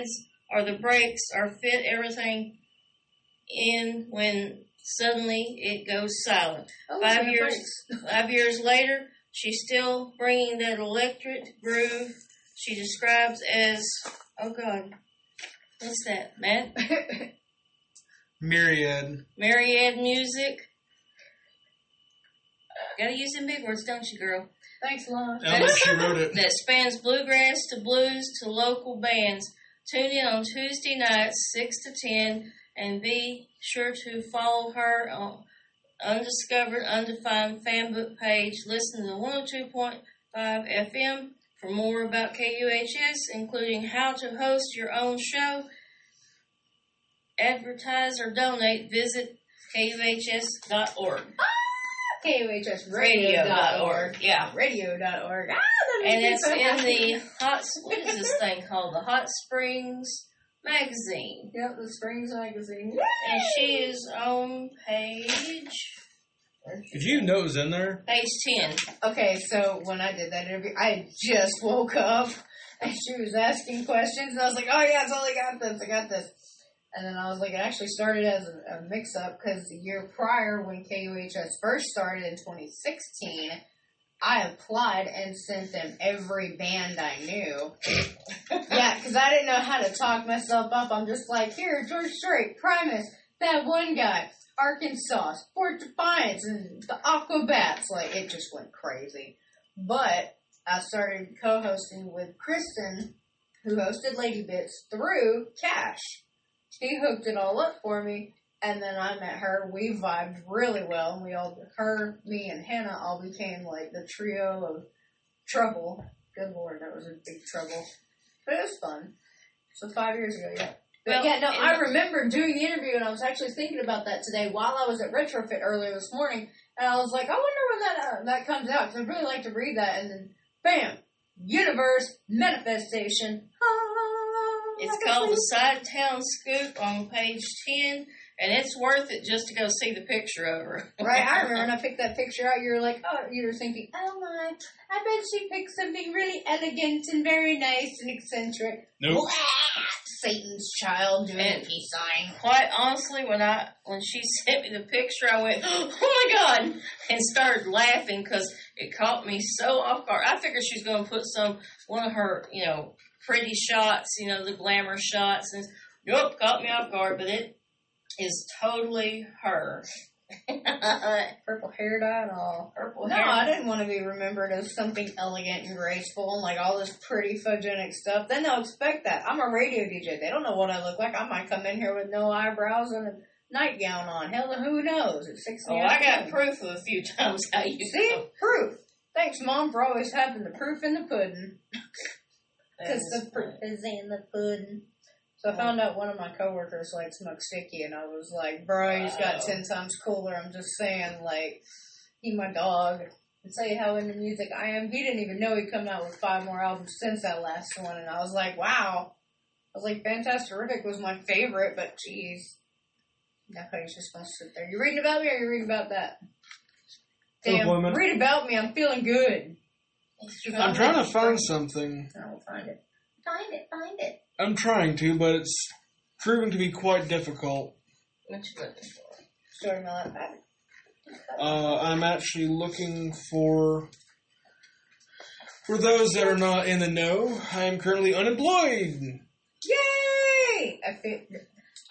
sides or the brakes or fit everything in when suddenly it goes silent. Oh, Five years, five years later, she's still bringing that electric groove she describes as, oh God, what's that, Matt? Myriad. Myriad music. Gotta use them big words, don't you, girl? Thanks, Lon. Ellen, she wrote it. That spans bluegrass to blues to local bands. Tune in on Tuesday nights, 6 to 10, and be sure to follow her on Undiscovered, Undefined fanbook page. Listen to 102.5 FM for more about KUHS, including how to host your own show, advertise or donate. Visit KUHS.org. KUHS Radio.org. Yeah. Radio.org. Ah, And it's in the hot. What is this thing called? The Hot Springs magazine. Yep, the Springs magazine. And she is on page Did you know it was in there? page ten. Okay, so when I did that interview, I just woke up and she was asking questions, and I was like, "Oh yeah, I totally got this. I got this." And then I was like, it actually started as a, a mix-up because the year prior, when KUHS first started in 2016, I applied and sent them every band I knew. yeah, because I didn't know how to talk myself up. I'm just like, here, George Strait, Primus, that one guy, Arkansas, Fort Defiance, and the Aquabats. Like, it just went crazy. But I started co-hosting with Kristen, who hosted Lady Bits through Cash. She hooked it all up for me, and then I met her. We vibed really well, and we all, her, me, and Hannah all became like the trio of trouble. Good lord, that was a big trouble. But it was fun. So five years ago, yeah. But Well, yeah, no, I remember doing the interview, and I was actually thinking about that today while I was at Retrofit earlier this morning, and I was like, I wonder when that uh, that comes out because I'd really like to read that. And then, bam, universe manifestation. Ah, It's like called the Side Town Scoop on page ten, and it's worth it just to go see the picture of her. Right, I remember when I picked that picture out, you were like, oh, you were thinking, oh my, I bet she picked something really elegant and very nice and eccentric. Nope. Satan's child doing And- a peace sign. Quite honestly, when I when she sent me the picture, I went, "Oh my god!" and started laughing because it caught me so off guard. I figured she was going to put some one of her, you know, pretty shots, you know, the glamour shots, and nope, caught me off guard. But it is totally her. Purple hair dye and all. Purple No, hair. I didn't want to be remembered as something elegant and graceful and like all this pretty photogenic stuff. Then they'll expect that. I'm a radio DJ. They don't know what I look like. I might come in here with no eyebrows and a nightgown on. Hell, who knows? It's six in Oh, I got proof of a few times how you See? Proof. Thanks, Mom, for always having the proof in the pudding. Because the proof is in the pudding. So I found out one of my coworkers like smoked sticky, and I was like, "Bro, he's got ten times cooler." I'm just saying, like, he my dog. And tell you how into music I am. He didn't even know he'd come out with five more albums since that last one, and I was like, "Wow." I was like, "Fantastic was my favorite," but jeez, now he's just gonna sit there. You reading about me, or you reading about that? Damn, Employment. read about me. I'm feeling good. I'm trying to find something. I will find it. Find it. Find it. I'm trying to, but it's proving to be quite difficult. What you looking for? Story my life. Uh, I'm actually looking for. For those that are not in the know, I am currently unemployed. Yay! I feel,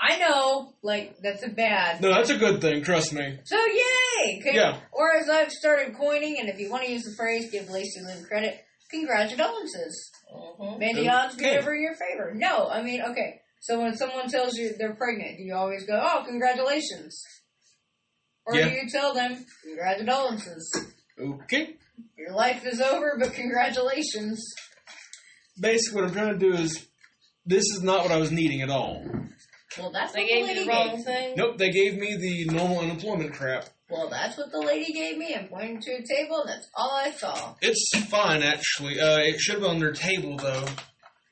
I know, like that's a bad. No, that's a good thing. Trust me. So yay! Okay. Yeah. Or as I've started coining, and if you want to use the phrase, give Lacey Lynn credit. Congratulations. Mm-hmm. May the odds be Okay. ever in your favor. No, I mean, okay. So when someone tells you they're pregnant, do you always go, "Oh, congratulations"? Or Yeah. do you tell them, "Congratulations, Okay. your life is over, but congratulations"? Basically, what I'm trying to do is. This is not what I was needing at all. Well, that's They what gave the you lady the wrong gave. thing. Nope, they gave me the normal unemployment crap. Well, that's what the lady gave me. I'm pointing to a table, and that's all I saw. It's fine, actually. Uh, it should have been on their table, though.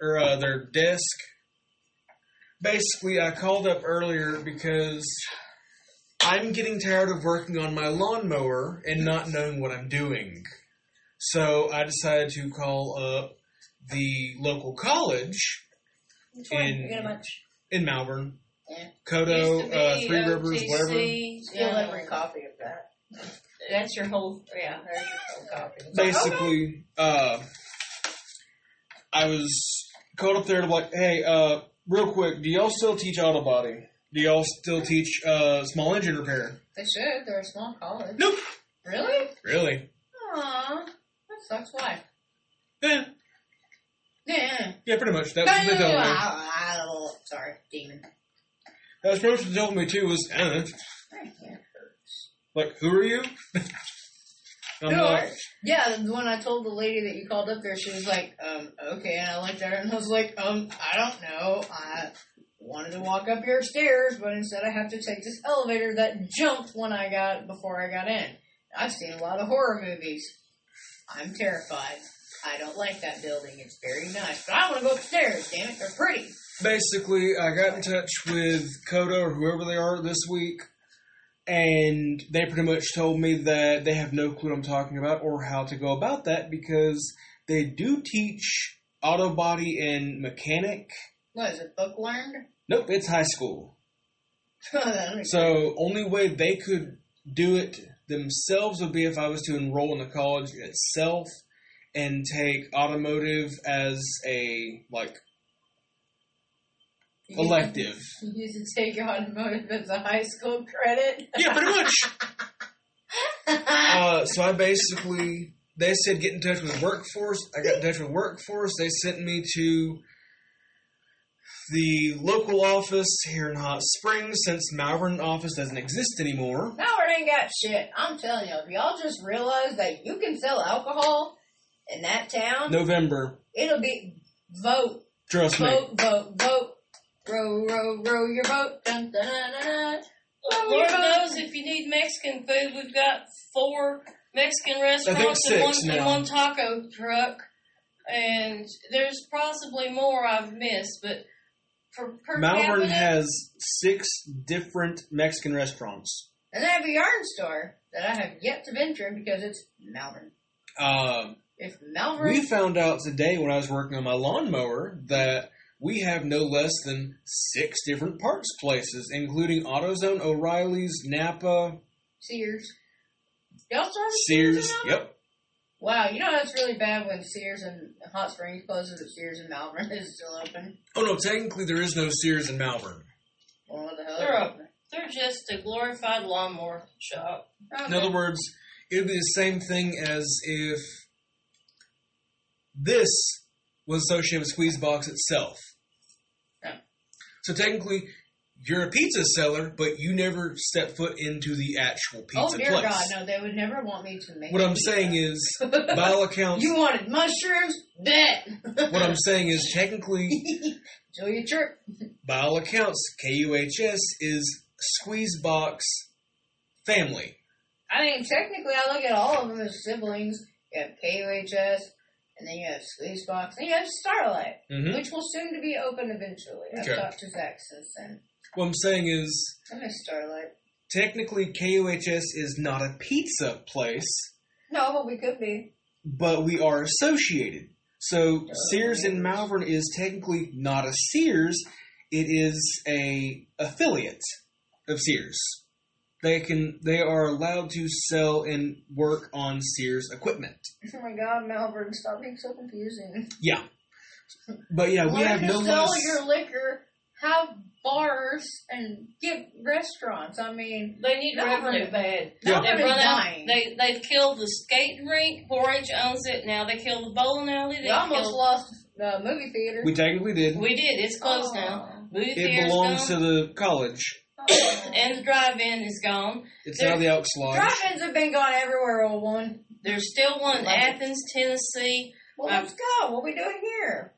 Or uh, their desk. Basically, I called up earlier because I'm getting tired of working on my lawnmower and not knowing what I'm doing. So I decided to call up the local college Which one? In- I got a bunch. in Malvern. Yeah. COTO, uh, be Three Rivers, whatever. Steal yeah. every copy of that. That's your whole, yeah, there's your whole copy. Basically, uh, I was called up there to like, hey, uh, real quick, do y'all still teach auto body? Do y'all still teach uh, small engine repair? They should. They're a small college. Nope. Really? Really? Aw. That sucks. Why? Eh, Yeah. yeah, pretty much. That's what they told me. Ah, Sorry, demon. Much what they told me too. Was uh, My hand hurts. like, who are you? I'm Who like, are- Yeah, the one I told the lady that you called up there, she was like, um, okay, and I looked at her and I was like, um, I don't know. I wanted to walk up your stairs, but instead I have to take this elevator that jumped when I got before I got in. I've seen a lot of horror movies. I'm terrified. I don't like that building. It's very nice, but I want to go upstairs. Damn it, they're pretty. Basically, I got in touch with COTO or whoever they are this week, and they pretty much told me that they have no clue what I'm talking about or how to go about that because they do teach auto body and mechanic. What is it? Book learned? Nope, it's high school. So only way they could do it themselves would be if I was to enroll in the college itself and take automotive as a like. Elective. You used to take automotive as a high school credit. Yeah, pretty much. Uh, so I basically, they said get in touch with workforce. I got in touch with workforce. They sent me to the local office here in Hot Springs since Malvern office doesn't exist anymore. Howard ain't got shit. I'm telling you, if y'all just realize that you can sell alcohol in that town, November, it'll be vote, trust me. vote, vote, vote. Row, row, row your boat. Dun, dun, dun, dun, dun. Row Lord your boat. knows if you need Mexican food, we've got four Mexican restaurants and, one, and one taco truck. And there's possibly more I've missed, but for per Malvern capita, has six different Mexican restaurants. And they have a yarn store that I have yet to venture in because it's Malvern. Um, If Malvern, we found out today when I was working on my lawnmower that we have no less than six different parts places, including AutoZone, O'Reilly's, Napa, Sears. Y'all started Sears. in Yep. Wow, you know that's really bad when Sears and Hot Springs closes, but Sears and Malvern is still open. Oh no, technically there is no Sears in Malvern. Well, what the hell? They're open. they're just a glorified lawnmower shop. Oh, in other words, it would be the same thing as if this was associated with Squeezebox itself. Yeah. So technically, you're a pizza seller, but you never step foot into the actual pizza place. oh dear place. God, no, they would never want me to make. What I'm pizza. saying is, by all accounts, you wanted mushrooms, bet. what I'm saying is technically, Enjoy your trip. by all accounts, KUHS is Squeezebox family. I mean, technically, I look at all of them as siblings. You have KUHS, and then you have Squeezebox, and you have Starlight, hmm which will soon to be open eventually. Okay. I've talked to Zach since then. What I'm saying is, I miss Starlight. technically, KUHS is not a pizza place. No, but we could be. but we are associated. So Sears in Malvern is technically not a Sears; it is a affiliate of Sears. They can they are allowed to sell and work on Sears equipment. Oh my God, Malvern, stop being so confusing. Yeah, but yeah, we have to no sell less. your liquor, have bars, and get restaurants. I mean, They need Malvern- revenue bad. Yeah. They've run out. dying. They they've killed the skating rink. 4-H owns it now. They killed the bowling alley. They almost killed. lost the movie theater. we technically did. We did. It's closed Oh. now. Movie It belongs gone, to the college. And the drive-in is gone. It's There- now the Elks Lodge. Drive-ins have been gone everywhere, old one. There's still one in Love it. Athens, Tennessee. Well, Um, let's go. What we doing here?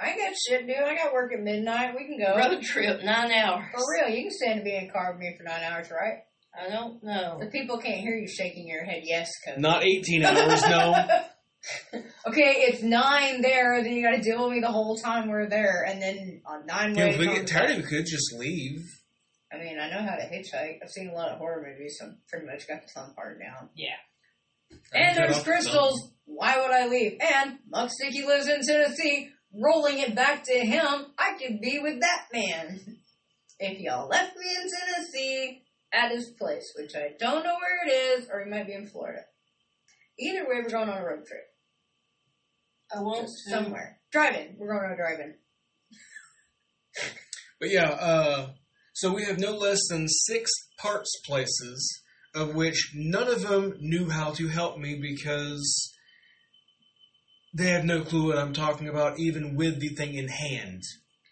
I ain't got shit to do. I got work at midnight. We can go. Road trip, nine hours. For real, you can stand and be in a car with me for nine hours, right? I don't know. The people can't hear you shaking your head. Yes, Cody. Not 18 hours, no. okay, it's nine there. Then you got to deal with me the whole time we're there, and then on nine Yeah, if we get tired, we could just leave. I mean, I know how to hitchhike. I've seen a lot of horror movies, so I've pretty much got the fun part down. Yeah. And there's off the crystals. Why would I leave? And Muck Sticky lives in Tennessee. rolling it back to him, I could be with that man. If y'all left me in Tennessee at his place, which I don't know where it is, or he might be in Florida. Either way, we're going on a road trip. I want Just to. somewhere. Driving. We're going on a driving. But yeah, uh, so we have no less than six parts places, of which none of them knew how to help me because they have no clue what I'm talking about, even with the thing in hand.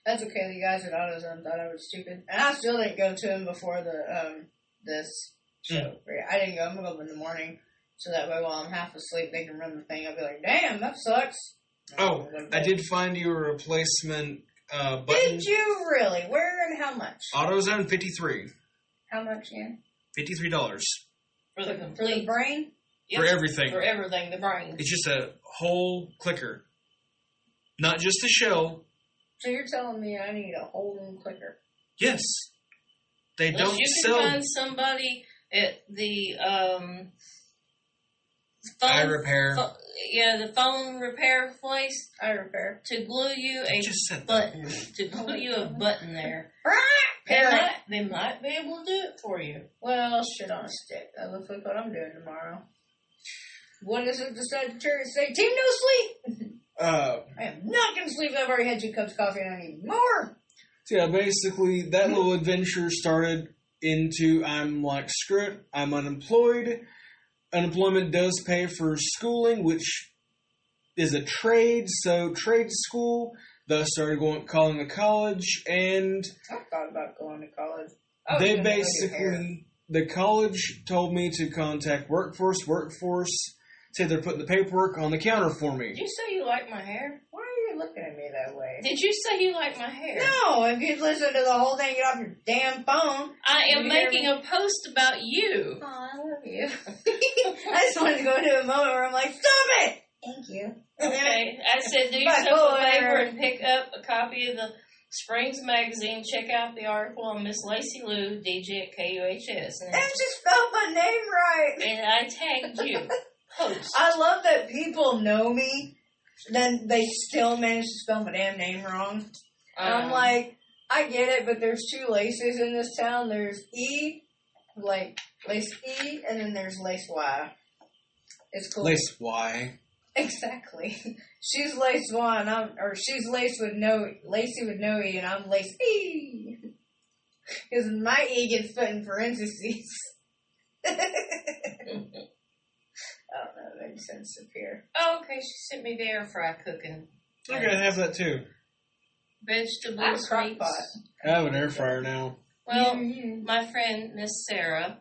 That's okay. The guys at AutoZone thought I was stupid, and I still didn't go to him before the um this show. I didn't go. I'm gonna go in the morning, so that way while I'm half asleep, they can run the thing. I'll be like, "Damn, that sucks." Oh, Like, I did find you a replacement uh, button. Did you really? Where and how much? AutoZone 53. How much? Yeah. $53 for the For the complete brain. Yep, for everything. for everything. The brain. It's just a whole clicker. Not just a shell. So you're telling me I need a whole new clicker? Yes. They Unless don't you can sell find somebody at the um phone, eye repair. pho- yeah, the phone repair place I repair. to glue you a just button to glue you a button there. They Parrot. might, they might be able to do it for you. Well, shit on a stick. That looks like what I'm doing tomorrow. What is it the to church say, Team No Sleep? Uh, I am not going to sleep. I've already had two cups of coffee and I need more. so yeah, basically that little adventure started into I'm like screw it, I'm unemployed. Unemployment does pay for schooling, which is a trade, so trade school. Thus started going calling a college, and I thought about going to college. They gonna go do hair. basically the college told me to contact workforce. Workforce said they're putting the paperwork on the counter for me. Did me. you say you like my hair? Why are you looking at me that way? Did you say you like my hair? No, if you listen to the whole thing, get off your damn phone. I am making a post about you. Oh, I love you. I just wanted to go into a moment where I'm like, stop it! Thank you. Okay, I said do But yourself a boy, favor and pick up a copy of the Springs magazine. Check out the article on Miss Lacey Lou, DJ at KUHS, and, And she spelled my name right. and I tagged you. Post. I love that people know me, then they still manage to spell my damn name wrong. And I'm Um, like, I get it, but there's two laces in this town. There's E, like lace E, and then there's lace Y. It's cool. Lace Y. Exactly. She's lace Y, and I'm, or she's lace with no, Lacey with no E, and I'm lace E. Because my E gets put in parentheses. I don't know, that makes sense up here. oh, okay, she sent me the air fry cooking I'm gonna have that too. I have vegetables. a crock pot. I have an air fryer now. Well, Mhm. my friend Miss Sarah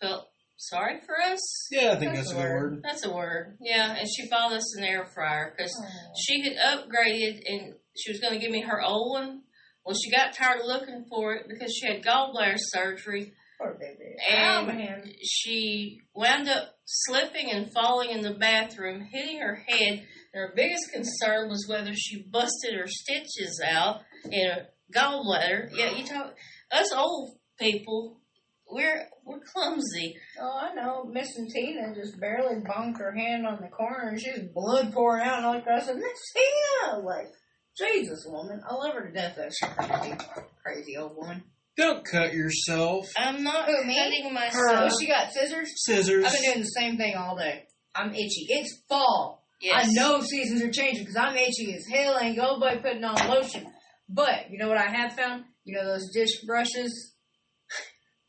felt sorry for us. Yeah, I think That's that's, a a good word. word. That's a word. Yeah, and she bought us an air fryer because she had upgraded and she was going to give me her old one. Well, she got tired of looking for it because she had gallbladder surgery Poor baby. And- Ow, my she wound up slipping and falling in the bathroom, hitting her head. And her biggest concern was whether she busted her stitches out in her gallbladder. Yeah, you talk us old people, we're we're clumsy. Oh, I know. Miss Tina just barely bonked her hand on the corner and she's blood pouring out all across. I said, Miss Tina! Like, Jesus, woman. I love her to death. That's crazy. Crazy old woman. Don't cut yourself. I'm not Who, me? cutting Oh, myself. she got scissors? Scissors. I've been doing the same thing all day. I'm itchy. It's fall. Yes. I know seasons are changing because I'm itchy as hell. I ain't go by putting on lotion. But, you know what I have found? You know those dish brushes?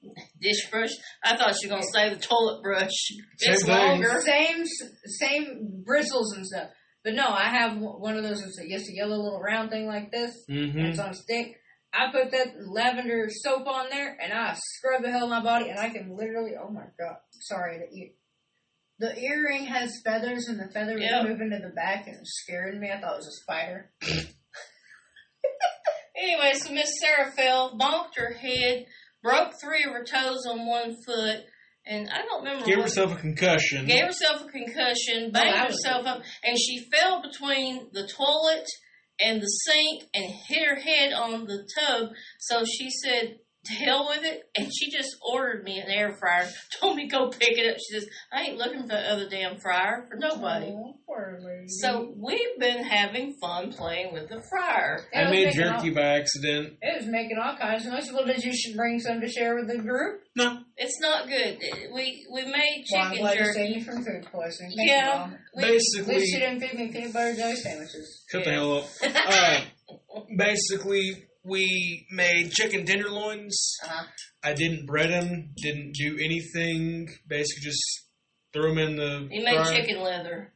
dish brush. I thought you were gonna say the toilet brush. Same it's thing. longer. Same, same bristles and stuff. But no, I have one of those. It's just a yellow little round thing like this. and Mm-hmm. it's on a stick. I put that lavender soap on there, and I scrub the hell out of my body, and I can literally. Oh my god! Sorry, the ear, the earring has feathers, and the feather was moving to the back, and it scared me. I thought it was a spider. Anyway, so Miss Sarah fell, bonked her head, broke three of her toes on one foot, and I don't remember. Gave herself a concussion. gave herself a concussion, oh, banged that was herself up, and she fell between the toilet and the sink and hit her head on the tub. So she said to hell with it. And she just ordered me an air fryer, told me go pick it up. She says, I ain't looking for the other damn fryer for nobody. Oh. So we've been having fun playing with the fryer. It I was made making jerky all- by accident. It was making all kinds of noise. Well, did you should bring some to share with the group? No, It's not good. We we made Well, I'm chicken glad you saved jerky. me from food poisoning. Thank Yeah. you, Mom. We, At least you basically, didn't feed me peanut butter jelly sandwiches. shut the hell up. Uh, basically, we made chicken tenderloins. Uh-huh. I didn't bread them, didn't do anything. Basically, just threw them in the. You made fryer. chicken leather.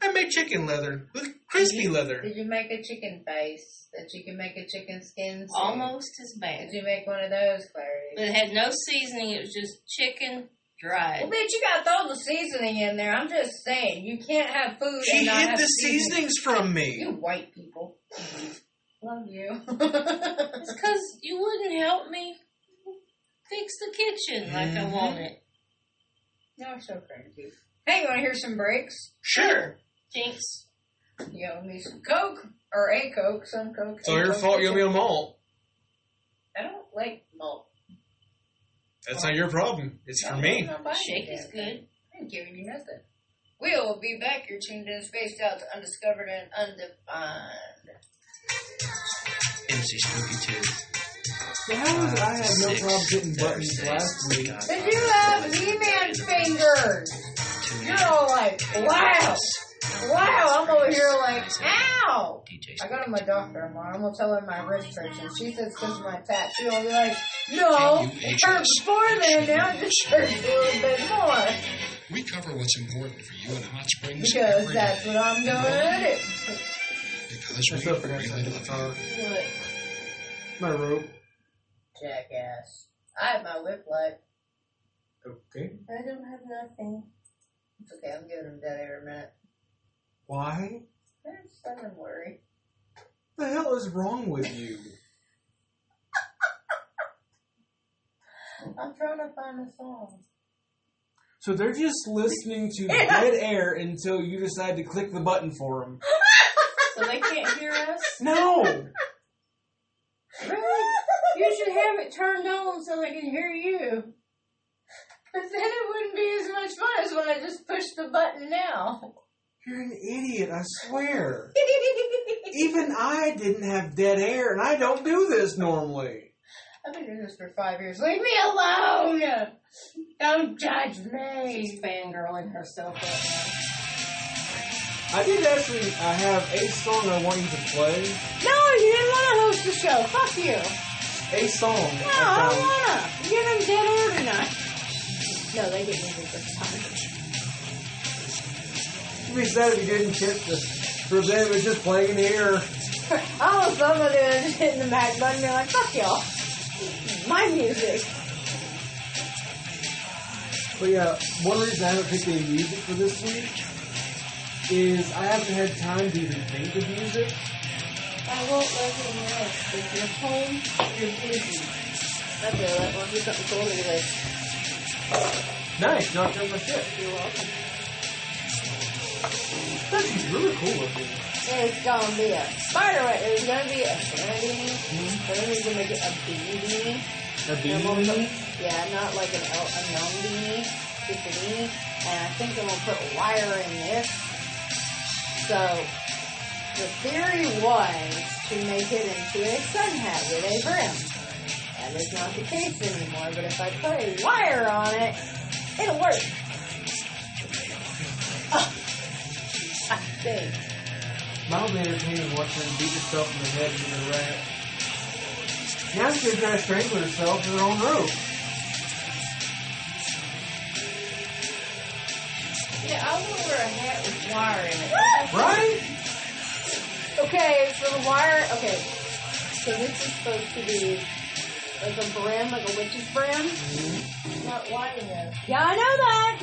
I made chicken leather with crispy leather. Did you make a chicken face that you can make a chicken skin? soup? Almost as bad. Did you make one of those, Clary? But it had no seasoning. It was just chicken dried. Well, bitch, you got to throw the seasoning in there. I'm just saying, you can't have food She and not hid have the seasoning. seasonings from me. You white people. Love you. It's because you wouldn't help me fix the kitchen like I Mhm. wanted. Y'all so cranky. Hey, you want to hear some breaks? Sure. Jinx. You owe me some Coke or a Coke, some Coke. It's all a your Coke. fault you owe me a malt. I don't like malt. That's not your problem. It's for me. I'm not buying Shake is good. I ain't giving you nothing. We'll be back. You're tuned in, spaced out to undiscovered and undefined. MC Spooky 2. So how was I have no problem getting buttons last week? Did you have He-Man fingers? You're all like, wow, wow. I'm over here like, ow. DJ I go to my doctor tomorrow. I'm gonna tell her my wrist hurts, and She says because of my tattoo. I'll be like, no, it hurt before then. Now it just hurts a little bit more We cover what's important for you in Hot Springs because that's what I'm gonna do. Because I we still forgot to really the love guitar. you. What? My rope. Jackass. I have my whip light. Okay. I don't have nothing. It's okay. I'm giving him dead air a minute. Why? Just let him worry. the hell is wrong with you? I'm trying to find a song. So they're just listening to Yeah. dead air until you decide to click the button for them. So they can't hear us? No. Really? You should have it turned on so they can hear you. But then it wouldn't be as much fun as when I just push the button now. You're an idiot, I swear. Even I didn't have dead air, and I don't do this normally. I've been doing this for five years. Leave me alone! Don't judge me! She's me! fangirling herself right I did actually. I have a song I want you to play. No, you didn't want to host the show. Fuck you. A song. No, I I um, don't want to. Give them dead air tonight. No, they get me this time. You'd be sad if you didn't hit the. It was just playing here. All of them are doing hitting the Mac button and be like, fuck y'all. My music. But yeah, one reason I haven't picked any music for this week is I haven't had time to even think of music. I won't let him rest. If you're home, you're busy. I feel that one. Do something cool today. Nice, knocked over my shit. You're welcome. That is really cool looking. It's gonna be a spider web. There's gonna be a beanie. Then we're gonna make it a beanie. A we'll put- beanie. Yeah, not like an a gnome beanie, just a beanie. And I think then we'll put wire in this. So the theory was to make it into a sun hat with a brim. That is not the case anymore. But if I put a wire on it, it'll work. Oh, I think. Mildly entertaining watching her beat herself in the head with a rat. Now she's gonna strangle herself in her own rope. Yeah, I want to wear a hat with wire in it. Right? Okay, so the wire. Okay, so this is supposed to be like a brim, like a witch's brim. Not wide enough. Yeah, I know that.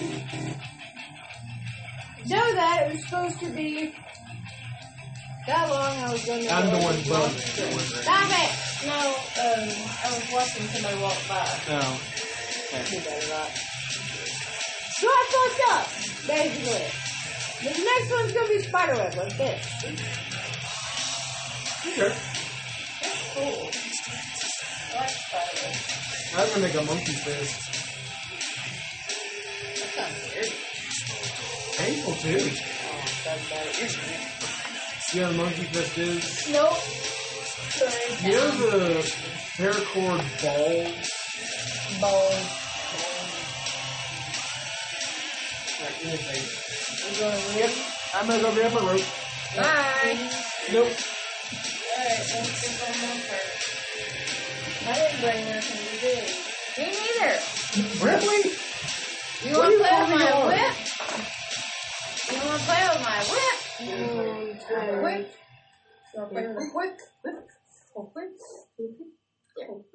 Know that it was supposed to be that long. I was going to. I'm the one with bumming. long string. Stop it! No, um, I was watching somebody walk by. No. Do better not. So I fucked up, basically. The next one's gonna be spiderweb like this. Sure. Cool. I like spiders. I was gonna make a monkey fist. That sounds weird. Painful too. Oh, that's about it. You're right. You know what monkey fist is? Nope. You know the paracord ball? Balls. Like in. We're going. I'm gonna go grab my rope. Bye. Nope. Alright, let's see one more part. I didn't bring nothing to do. Me neither. Really? You want to play with my on? whip? You want to play with my whip? Whip. You want to play with the whip? Whip. Oh, whip. Yeah.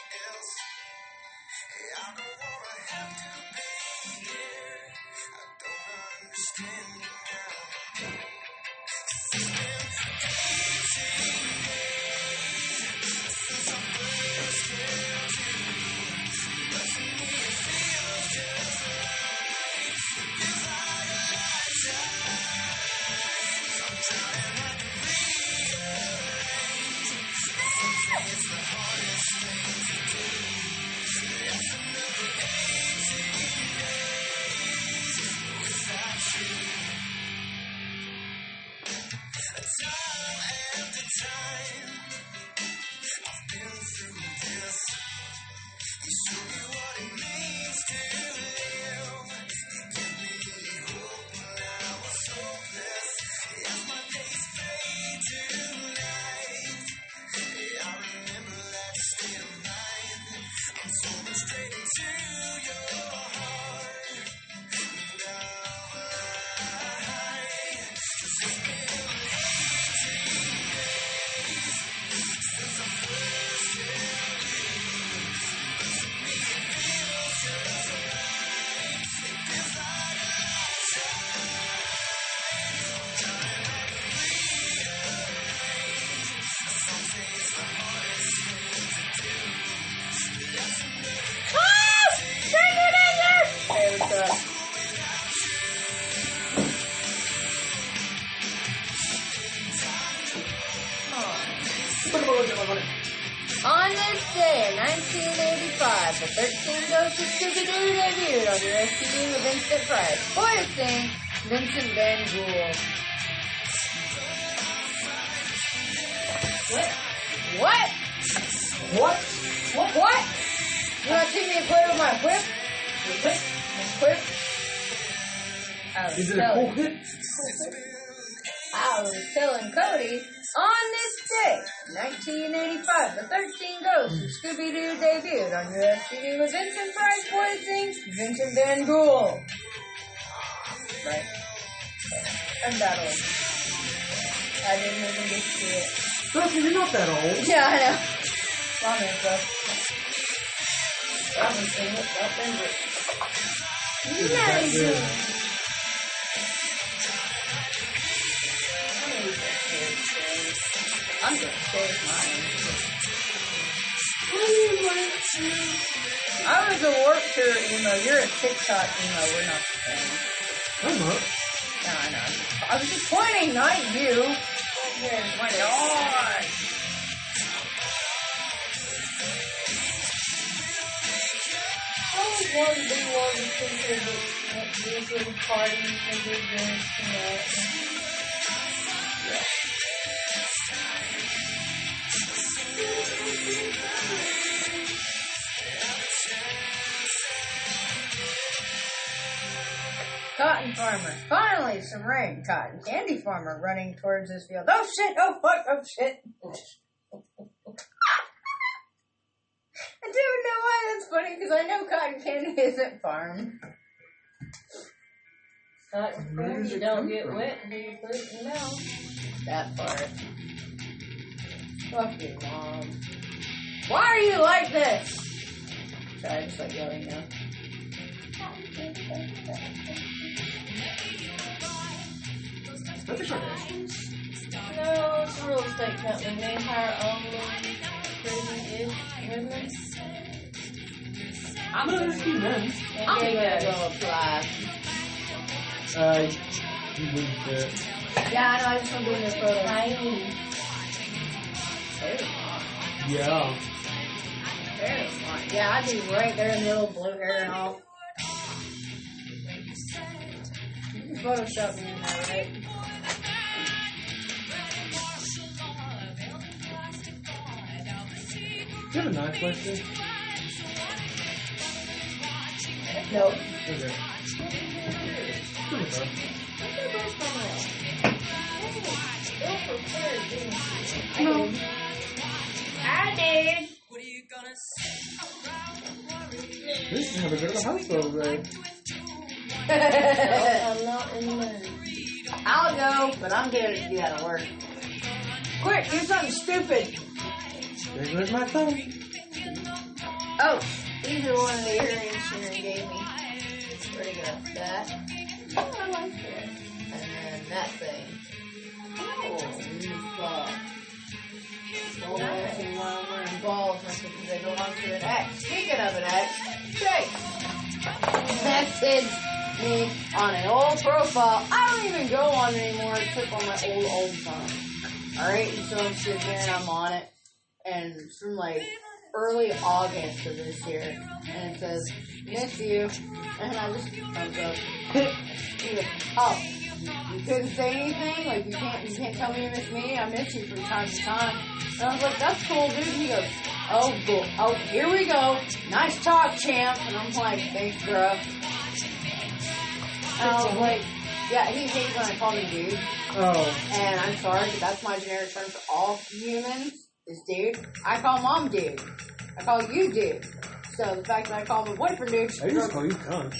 Hey, Cotton candy farmer running towards this field. Oh shit! Oh fuck! Oh shit! I don't know why that's funny because I know cotton candy isn't farmed. Cotton candy don't get from? wet until you put it in mouth. That part. Fuck your mom. Why are you like this? Sorry, I just like yelling now. That's a Kardashians. No, it's a real estate company. They and own little cruising movement. I'm gonna few men. I'm gonna go apply. Uh, you wouldn't fit. Yeah, I know. I just want to be in their photo. Tiny. Very hot. Yeah. Very hot. Yeah, I'd be right there in the middle, blue hair and all. You can Photoshop me in there, right? Do you have a knife like this? Nope. Okay. Pretty tough. No. I did. This is how we go to the hospital today. I'm not in the mood. I'll go, but I'm gonna get out of work. Quick, do something stupid. There goes my phone. Oh, these are one of the earrings Sharon gave me. It's Pretty good. That. Oh, I like that. And then that thing. Oh, these balls. Well, matching while I'm wearing balls because they belong to an ex. Speaking of an ex, Jake messaged me on an old profile. I don't even go on it anymore. I took on my old, old phone. Alright, so I'm sitting there and I'm on it. And from like early August of this year. And it says, miss you. And I just thumbs up. He goes, oh, you couldn't say anything? Like you can't you can't tell me you miss me? I miss you from time to time. And I was like, that's cool, dude. He goes, oh, cool. Oh, here we go. Nice talk, champ. And I'm like, thanks, bro. And I was like, yeah, he hates when I call me dude. Oh. And I'm sorry, but that's my generic term for all humans is dude. I call mom dude. I call you dude. So the fact that I call my boyfriend dude, I just call you cunt.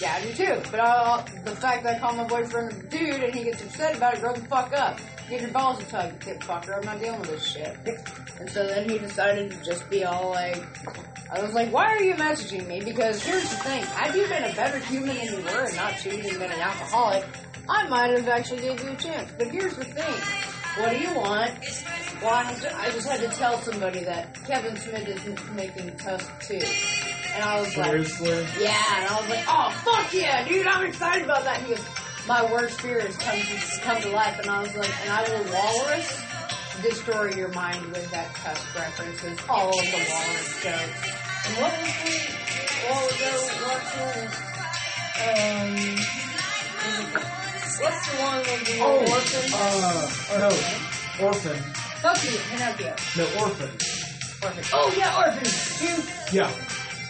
yeah, I do too. But uh, the fact that I call my boyfriend dude and he gets upset about it, grow the fuck up. Give your balls a tug, you tit fucker. I'm not dealing with this shit. And so then he decided to just be all like, I was like, why are you messaging me? Because here's the thing, had you been a better human than you were and not cheating and been an alcoholic, I might have actually gave you a chance. But here's the thing, what do you want? Well, I, have to, I just had to tell somebody that Kevin Smith is making Tusk 2. And I was like, Seriously? yeah, and I was like, oh, fuck yeah, dude, I'm excited about that. And he goes, my worst fear has come to, come to life. And I was like, and I will walrus destroy your mind with that Tusk references, all of the walrus jokes. And what was the, what was the, what's um, was it, what's the one with the Oh, orphan? uh, no. Orphan. Fuck you, Pinocchio. No, orphan. Orphan. Oh, yeah, Orphan. Two. Yeah. Well,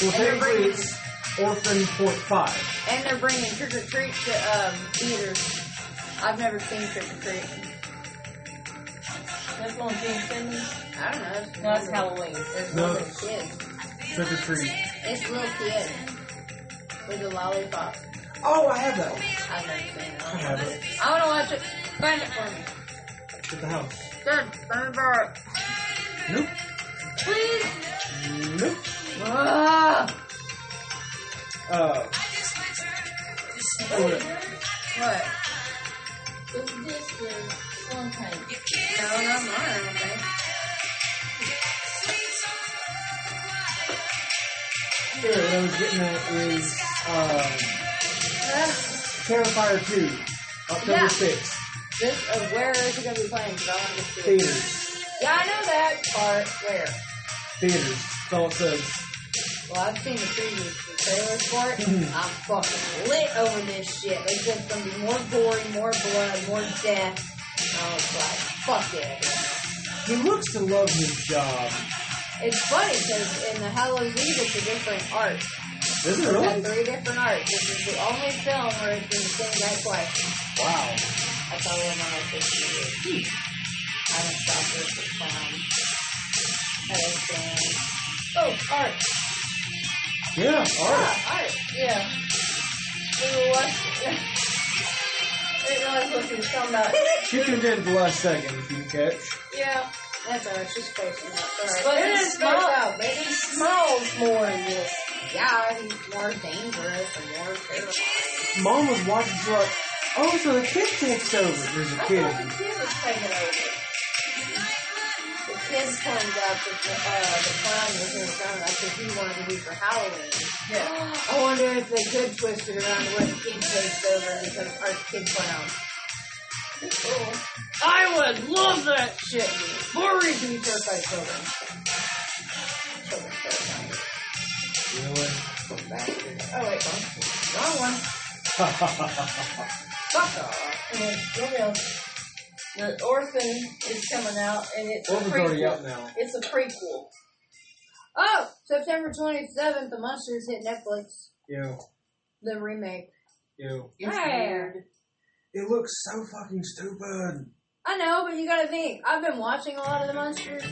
And they're technically bringing- it's Orphan Point 5. And they're bringing Trick or Treat to um, theaters. I've never seen Trick or Treat. That's one of Gene Simmons. I don't know. It's No, it's Halloween. There's No. one with the kids. Trick or treat. It's little kid with a lollipop. Oh, I have that one. I've never seen it. I have it. I want to watch it. Find it for me. At the house. Good. Find it for. Nope. Please. Nope. Ah. Uh, oh, What? Was this the Sun Tank? No, not mine, think. here, what I was getting at is, Ah. Terrifier 2. October Yeah. 6th. This, uh, where is it going to be playing? 'Cause I want to see it. Theaters. Yeah, I know that part. Where? Theaters. That's all it says. Well, I've seen the previews, the trailers for it. Mhm. I'm fucking lit over this shit. They said it's gonna be more gory, more blood, more death. And I was like, fuck it. He looks to love his job. It's funny because in the Hallows Eve, it's a different art. Is it really? got three different arts. This is the only film where it's been the same guy twice. Wow. I saw one when I was 15 years. I haven't stopped this for clown. Understand. Oh, art. Yeah, alright. Yeah, art. Yeah. We were watching. I didn't realize what she was talking about. She tuned in at the last second, if you catch. Yeah. That's alright. She's spacing out. Alright. But It he is small- spaced out, baby. He smiles more in this. Yeah, he's more dangerous and more terrifying. Mom was watching, she's like, Oh, so the kid takes over. There's a I kid. thought the kid was taking over. The kid pointed out that the, uh, the clown was in of us because he wanted to be for Halloween. Yeah. I wonder if they could twist it around to where the kid takes over because our kid clown. I would love that shit. More reason you terrify children. Children terrifying. Really? Bastard. Oh wait, wrong, wrong one. Fuck off. And then, what else? The Orphan is coming out, and it's a Orphan's already prequel. out now. It's a prequel. Oh, September 27th, The Munsters hit Netflix. Yo, The remake. yo. It's Hey. weird. It looks so fucking stupid. I know, but you gotta think. I've been watching a lot of the Munsters,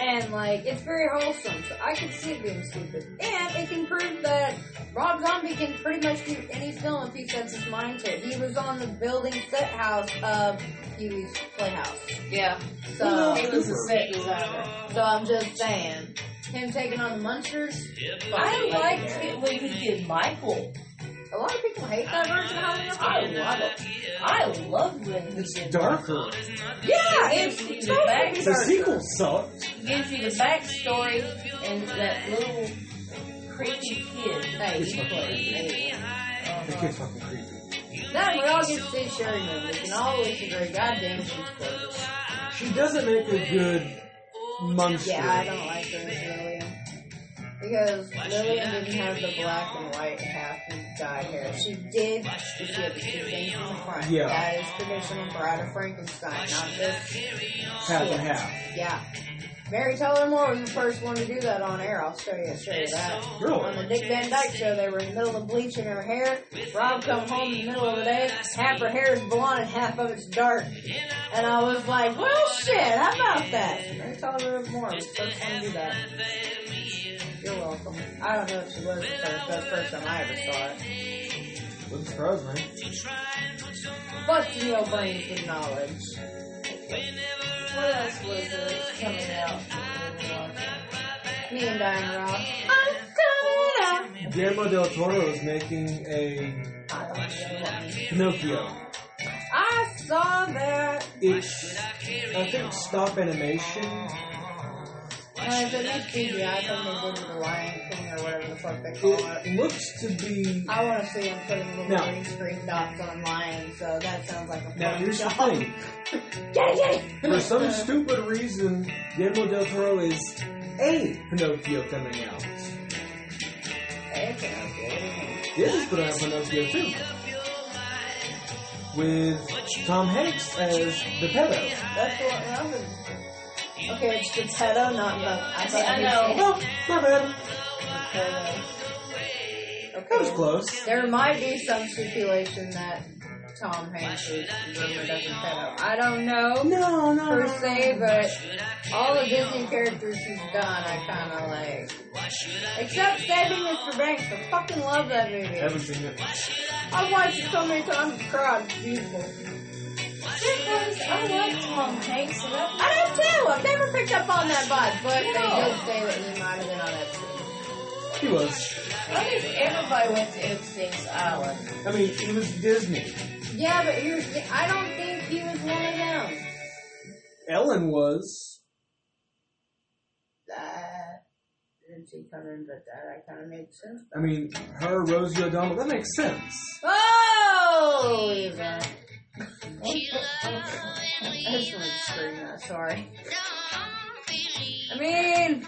and like, it's very wholesome, so I can see it being stupid. And it can prove that Rob Zombie can pretty much do any film if he sets his mind to it. He was on the building set house of Pee-wee's Playhouse. Yeah. So, He was a set designer. so I'm just saying, him taking on the Munsters, I liked it when he did Michael. A lot of people hate that version of Halloween. I love it. I love when It's darker. Yeah, it's, gives you the supposed back. The sequel sucked. It gives you the backstory and that little creepy kid. Hey, It's he fucking plays The kid's fucking creepy. Then we all get to see Sheri Moon. We can always agree, goddamn, she's gorgeous. She doesn't make a good monster. Yeah, I don't like her as Lillian. Because Lillian didn't have the black and white half and dyed hair. She did, but she had the two things in the front. Yeah. That is traditional Bride of Frankenstein, not this. half shit. and half. Yeah. Mary Tyler Moore was the first one to do that on air. I'll show you, show you that. On the Dick Van Dyke show, they were in the middle of bleaching her hair. Rob come home in the middle of the day, half her hair is blonde and half of it's dark. And I was like, well, shit, how about that? Mary Tyler Moore was the first one to do that. You're welcome. I don't know if she was the first, the first time I ever saw it. Wouldn't surprise me. Busting your brains with knowledge. What else was coming out? Me and Diana Ross. I'm coming out. Guillermo del Toro is making a I don't know what means. Pinocchio. I saw that. It's, I think, stop animation. Uh, if it makes CGI, I think they did the Lion King or whatever the fuck they call it. It looks to be. I want to see him putting little Now- green screen dots on lions, so that sounds like a fun Now, fun here's the job. thing. Get it, get it! For some stupid reason, Guillermo del Toro is a Pinocchio coming out. Hey, okay. Disney's putting out Pinocchio too. With Tom Hanks as the pedo. That's what I was. Okay, it's the pedo, not the. I, thought I know. said Oh, my bad. pedo. That was close. There might be some stipulation that Tom Hanks is rumored as a. I don't know. No, no. per se, but all the Disney characters he's done, I kind of like. Except Saving Mr. Banks, I fucking love that movie. I haven't seen it. I've watched it so many times, I. It's beautiful. Because I like Tom Hanks, and that I do too. I've never picked up on that vibe, but they did say that he might have been on Epstein. He was. I think everybody went to Epstein's Island. I mean, he was Disney. Yeah, but here's the, I don't think he was one of them. Ellen was. That didn't see coming, but that kind of made sense. I mean, her, Rosie O'Donnell. That makes sense. Oh, Eva. I just wanted to scream that, sorry. I mean,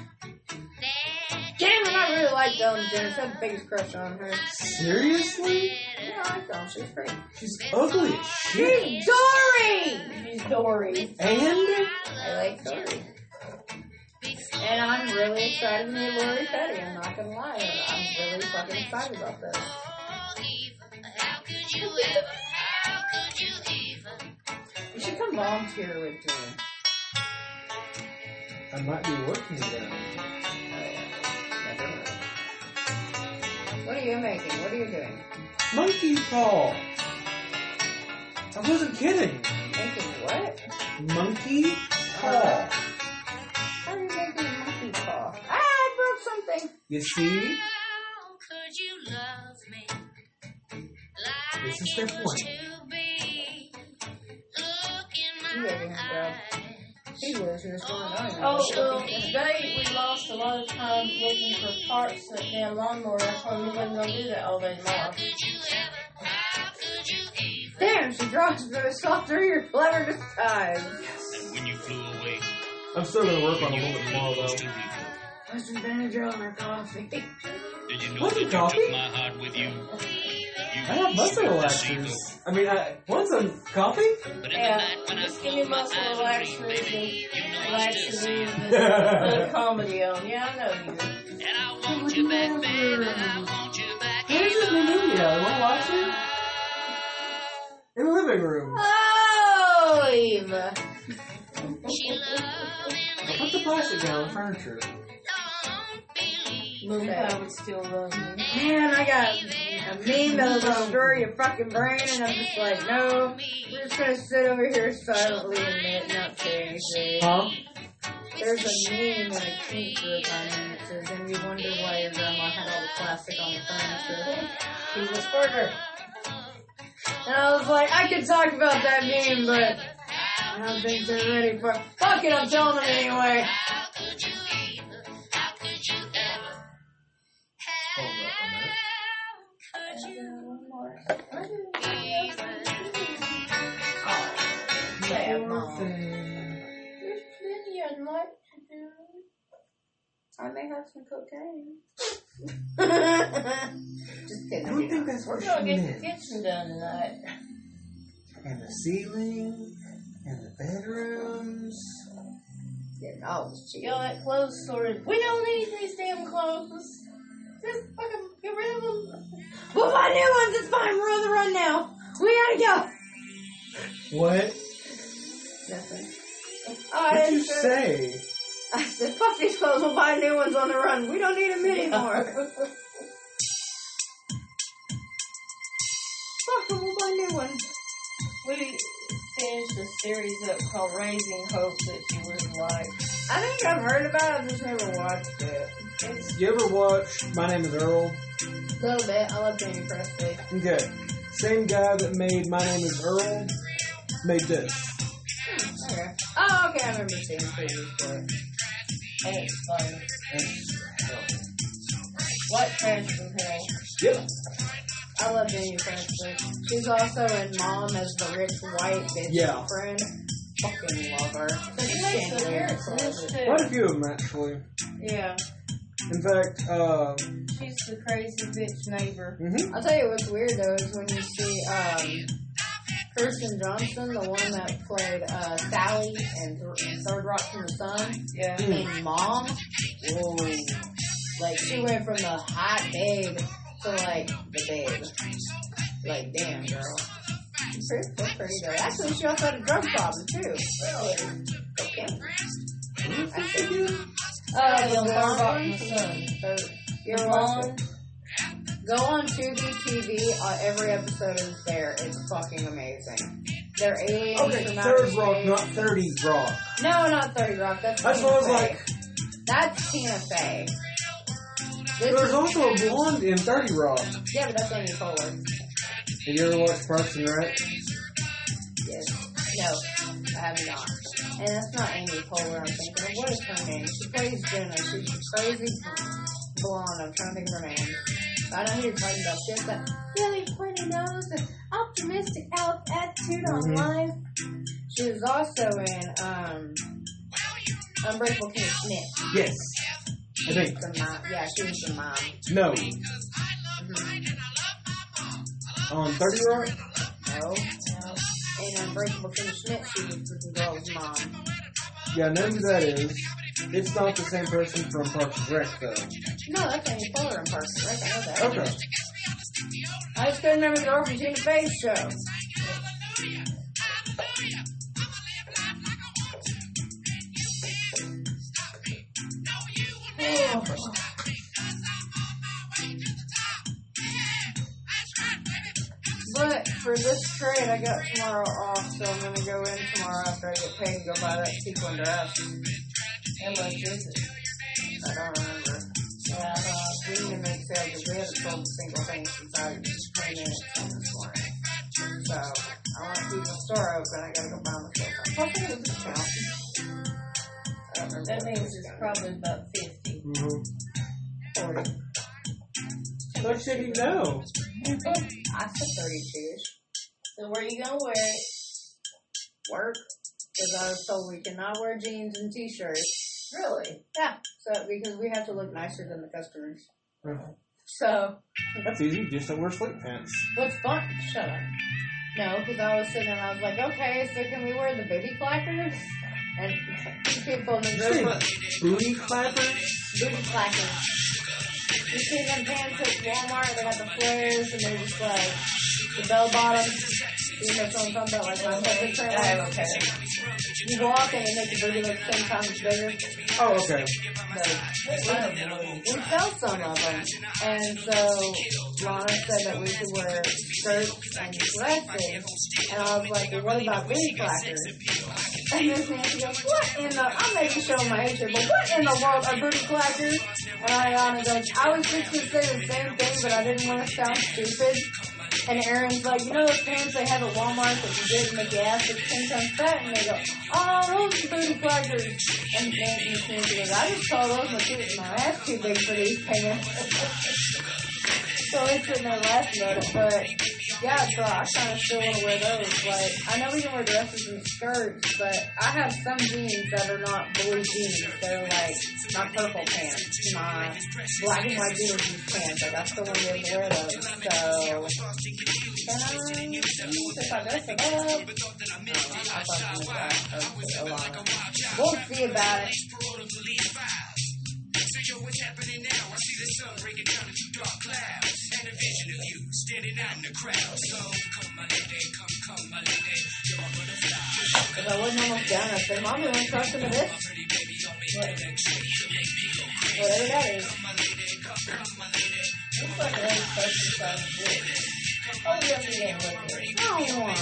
damn it, I really like Ellen DeGeneres. I had the biggest crush on her. Seriously? Yeah, I like Ellen. She's great. She's ugly as shit. She's Dory! She's Dory. And I like Dory. And I'm really excited to meet Lori Petty. I'm not gonna lie. I'm really fucking excited about this. You should come volunteer with me. I might be working then. What are you making? What are you doing? Monkey paw. I wasn't kidding. Making what? Monkey paw. How are you making a monkey paw? Ah, I broke something. You see? This is step one. He was. He was going on. Oh, well, oh, um, today we lost a lot of time looking for parts for that damn lawnmower. That's why we wasn't gonna do that all day long. Damn, she dropped the saw through your clever disguise. When you flew away, I'm still gonna work on a little bit tomorrow though. What's some Benadryl in her coffee? Did you know What's that you coffee? took my heart with you? I have muscle relaxers. I mean, I want some coffee? Yeah, just give me muscle relaxers and laxatives and put a comedy on. Yeah, I know you. And I want you back, baby. I want you back. Where's this new movie at? Want to watch it? In the living room. Oh, Eva. I'll put the plastic down on the furniture. Moon Pie would still love me. Man, I got a meme that'll destroy your fucking brain, and I'm just like, no, we're just gonna sit over here silently and not say anything. Huh? There's a meme in a cute group I'm in that says, and you wonder why your grandma had all the plastic on the furniture. He's a squirter. And I was like, I could talk about that meme, but I don't think they're ready for Fuck it, I'm telling them anyway. There's plenty I'd like to do. I may have some cocaine. Just kidding. I don't think that's We're what gonna she get meant. the kitchen done tonight. And the ceiling, and the bedrooms. Getting all this shit. Y'all that clothes sorted. We don't need these damn clothes. Just fucking get rid of them. We'll buy new ones. It's fine. We're on the run now. We gotta go. What? Nothing. Oh, What'd I you said, say? I said, fuck these clothes. We'll buy new ones on the run. We don't need them anymore. fuck them. We'll buy new ones. We finished a series up called Raising Hope that you would like. I think I've heard about it. I've just never watched it. It's You ever watch My Name is Earl? A little bit. I love Jaime Pressly. Okay. Same guy that made My Name is Earl made this. Okay. Oh, okay. I remember seeing previews for it. and it's funny. And- White trash from hell. Yep. I love Jaime Pressly. She's also in Mom as the rich white bitch Yeah. friend. Fucking love her. She makes an appearance in this too. Quite a few of them, actually. Yeah. In fact, uh, She's the crazy bitch neighbor. mhm. I'll tell you what's weird though is when you see um, Kristen Johnston, the one that played uh, Sally in Th- Third Rock from the Sun, Yeah. in Mom. Whoa. Like she went from the hot babe to like the babe. Like damn girl. Pretty, that's pretty good. Actually, she also had a drug problem too. Really? Cocaine. Uh, the Rock from blonde. the Sun. Third- You The ever watched blonde. Go on Tubi TV. Uh, every episode is there. It's fucking amazing. They're aliens Okay, Third Rock, not 30 Rock. No, not Thirty Rock. That's That's Tina what I was Fey. like. That's Tina Fey. This There's is, also a blonde in 30 Rock. yeah, but that's Amy Poehler. Have you ever watched Parks and Rec? Yes. No, I have not. And that's not Amy Poehler I'm thinking of. What is her name? She plays Jenna. She's a crazy blonde. I'm trying to think of her name. I don't know who you're talking about. She has that really pointy nose and optimistic attitude on Mhm. life. She was also in um, Unbreakable Kimmy Schmidt. Yes. I think. The mom. Yeah, she was the mom. No. Mhm. On 30 Rock? No, no. In Unbreakable Kimmy Schmidt, she was the girl's mom. Yeah, I know who that is. It's not the same person from Parks and Rec, though. No, that's Amy Poehler in Parks and Rec. I know that. Okay. I just couldn't remember the girl from Tina Fey's show. Oh. But for this trade, I got tomorrow off, so I'm gonna go in tomorrow after I get paid and go buy that sequin dress. How much is it? I don't remember. Yeah, uh, we need to make sale because we haven't sold a single thing since I came in at this morning. So, I want to keep the store open. I gotta go buy myself a think it was a discount. I don't remember. That means it's probably about fifty. Mm-hmm. 40. What should he know? I said 32 So where you gonna wear it? Work. Because I was told we cannot wear jeans and t-shirts. Really? Yeah. So, because we have to look nicer than the customers. Uh, So, That's easy. Just don't wear sleep pants. what's fun? Shut up. No, because I was sitting there and I was like, okay, so can we wear the booty clackers? And people in the booty clappers? booty clackers. You see them pants at Walmart, they got the flares and they're just like the bell bottoms. You know what I'm talking about? Like my puppet trailer. Oh, okay. You walk and you make the booty look ten times bigger. Oh, okay. We sell some of them. And so Lana said that we could wear skirts and dresses. And I was like, well, what about booty clackers? And then Nancy goes, what in the, I'm making show my age but what in the world are booty clackers? And Ariana goes, I was just going to say the same thing, but I didn't want to sound stupid. And Aaron's like, you know those pants they have at Walmart that you get in the gas that's ten times fat? And they go, oh, those are booty clackers. And Nancy Nancy goes, I just call those my, too, my ass too big for these pants. so it's sitting there laughing at it, but yeah, so I kind of still want to wear those. Like, I know we can wear dresses and skirts, but I have some jeans that are not blue jeans. They're like my purple pants, my black and white Beetlejuice pants. Like, I still want to be able to wear those. So, um, I, if I dress it up, oh, I don't know, I'll probably make that a lot. We'll see about it. If I wasn't almost done, I'd say, Mom, you want to try some of this? Whatever that is. Looks like an exercise blue. Oh, yeah, we didn't look at it. No one.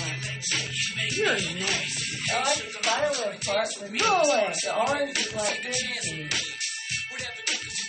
You're nasty. I like the spiderweb part. Go away. The orange is like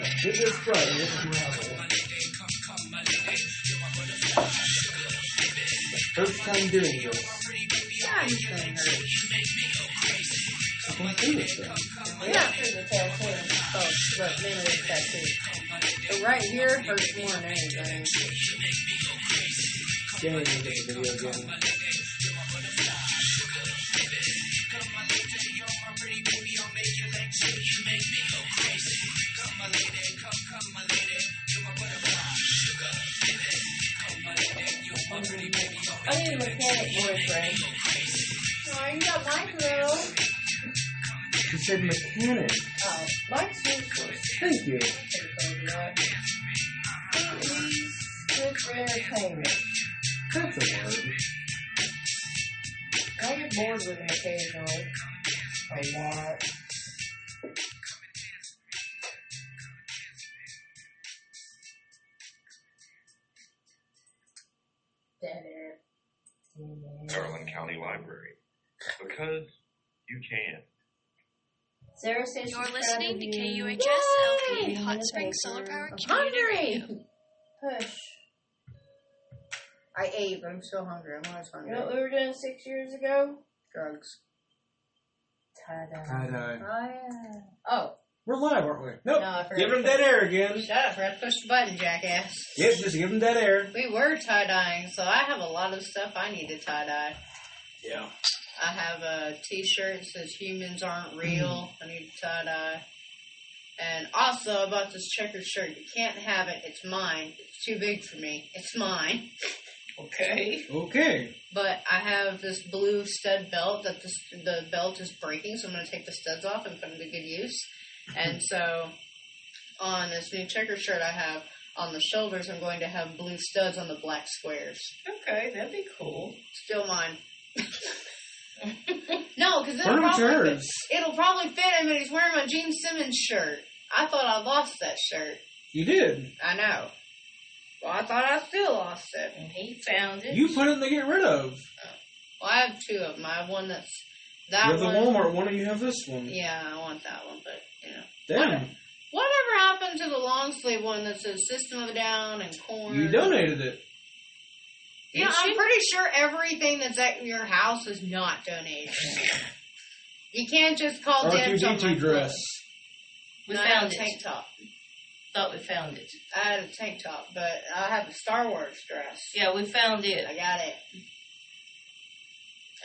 Right. This is gravel. First time doing this. Yeah, I'm just gonna hurt. I can't do this thing. Yeah, through the tattoo. Oh, look, mainly the tattoo. But right here hurts more than anything. Danny will get the video again. I need a mechanic boyfriend. Oh, you got my girl. She said mechanic. Oh, Mike's useless. Thank you. He's good for entertainment. That's a word. I get bored with him occasionally. A lot. Dead air. Garland County Library. Because you can. Sarah says You're listening to proud of you. KUHS LP Hot Springs Solar Power I'm Community hungry. Radio. Push. I ate, but I'm still hungry. I'm always You hungry. know what we were doing six years ago? Drugs. Tie-dye. Tie dye. Oh, yeah. Oh, We're live, aren't we? Nope. No, I forgot give to him put- dead air again. shut up, Brett. Push the button, jackass. Yep, just give him dead air. We were tie dyeing, so I have a lot of stuff I need to tie dye. Yeah. I have a T-shirt that says "Humans aren't real." I need to tie dye. And also about this checkered shirt, you can't have it. It's mine. It's too big for me. It's mine. Okay. Okay. But I have this blue stud belt that the, the belt is breaking, so I'm going to take the studs off and put them to good use. And so on this new checkered shirt I have on the shoulders, I'm going to have blue studs on the black squares. Okay, that'd be cool. Still mine. No, because it'll probably fit, it'll probably fit him, but he's wearing my Gene Simmons shirt. I thought I lost that shirt. You did. I know. Well, I thought I still lost it. And he found it. You put it in the get rid of. Oh. Well, I have two of them. I have one that's that You that have the one. Walmart one, and you have this one. Yeah, I want that one, but you know. Damn, Whatever happened to the long sleeve one that says System of a Down and Korn? you donated it. You know, I'm pretty sure everything that's at your house is not donated. you can't just call dibs on my dress. we No, I had found a it. tank top. Thought we found it. I had a tank top, but I have a Star Wars dress. Yeah, we found it. I got it.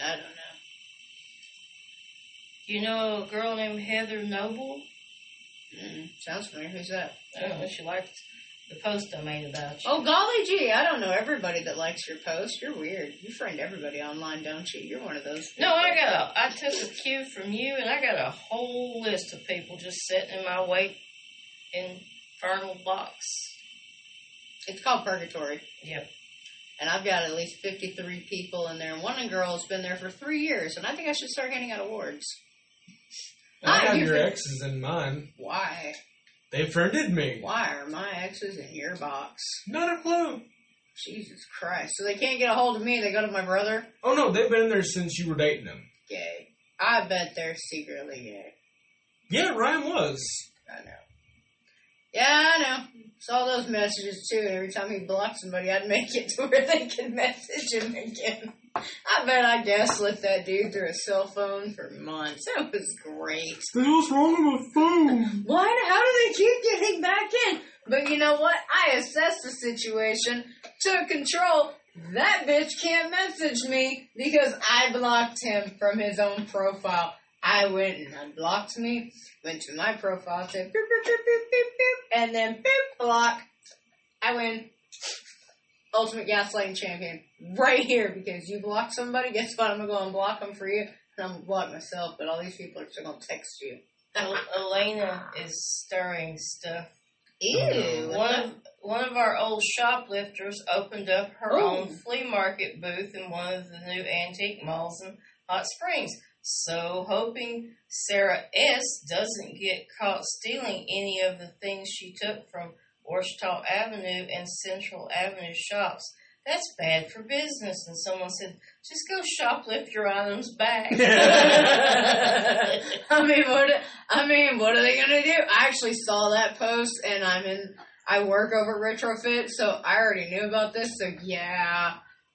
I don't know. You know a girl named Heather Noble? Mm, sounds familiar. Who's that? I don't know. She liked the post I made about you. Oh golly gee, I don't know everybody that likes your post. You're weird. You friend everybody online, don't you? You're one of those. No, I people. got a. I took a cue from you, and I got a whole list of people just sitting in my wait infernal box. It's called Purgatory. Yep. And I've got at least 53 people in there. And one girl's been there for three years. And I think I should start handing out awards. I have your exes in mine. Why? They friended me. Why are my exes in your box? Not a clue. Jesus Christ. So they can't get a hold of me. They go to my brother? Oh no, they've been in there since you were dating them. Gay. I bet they're secretly gay. Yeah, Ryan was. I know. Yeah, I know. Saw those messages too. and Every time he blocked somebody, I'd make it to where they could message him again. I bet I gaslit that dude through a cell phone for months. That was great. What's wrong with my phone? Why? How do they keep getting back in? But you know what? I assessed the situation, took control. That bitch can't message me because I blocked him from his own profile. I went and unblocked me, went to my profile, said boop, boop, boop, boop, boop, boop, and then boop, block. I win. Ultimate gaslighting champion. Right here, because you blocked somebody, guess what? I'm gonna go and block them for you, and I'm gonna block myself, but all these people are still gonna text you. El- Elena is stirring stuff. Ew. One of one of our old shoplifters opened up her Oh. own flea market booth in one of the new antique malls in Hot Springs. So hoping Sarah S doesn't get caught stealing any of the things she took from Ouachita Avenue and Central Avenue shops. That's bad for business. And someone said, just go shoplift your items back. I mean, what? I mean, what are they gonna do? I actually saw that post, and I'm in. I work over at Retrofit, so I already knew about this. So yeah,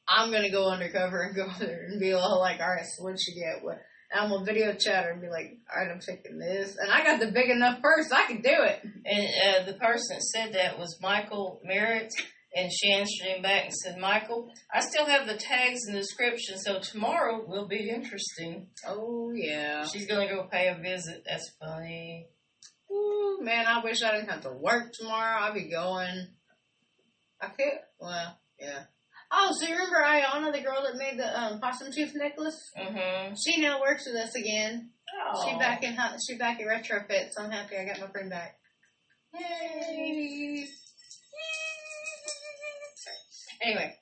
I'm gonna go undercover and go there and be all like, "All right, so what'd you get?" What? And I'm gonna video chat her and be like, "All right, I'm taking this," and I got the big enough purse, I can do it. And uh, the person that said that was Michael Merritt. And she answered him back and said, Michael, I still have the tags and description, so tomorrow will be interesting. Oh yeah. She's to go pay a visit. That's funny. Ooh, man, I wish I didn't have to work tomorrow. I'd be going. I could. Well, yeah. Oh, so you remember Ayana, the girl that made the um, possum tooth necklace? Mm-hmm. She now works with us again. Oh. She back in hot- she back at retrofit, so I'm happy I got my friend back. Yay! Sorry. Anyway,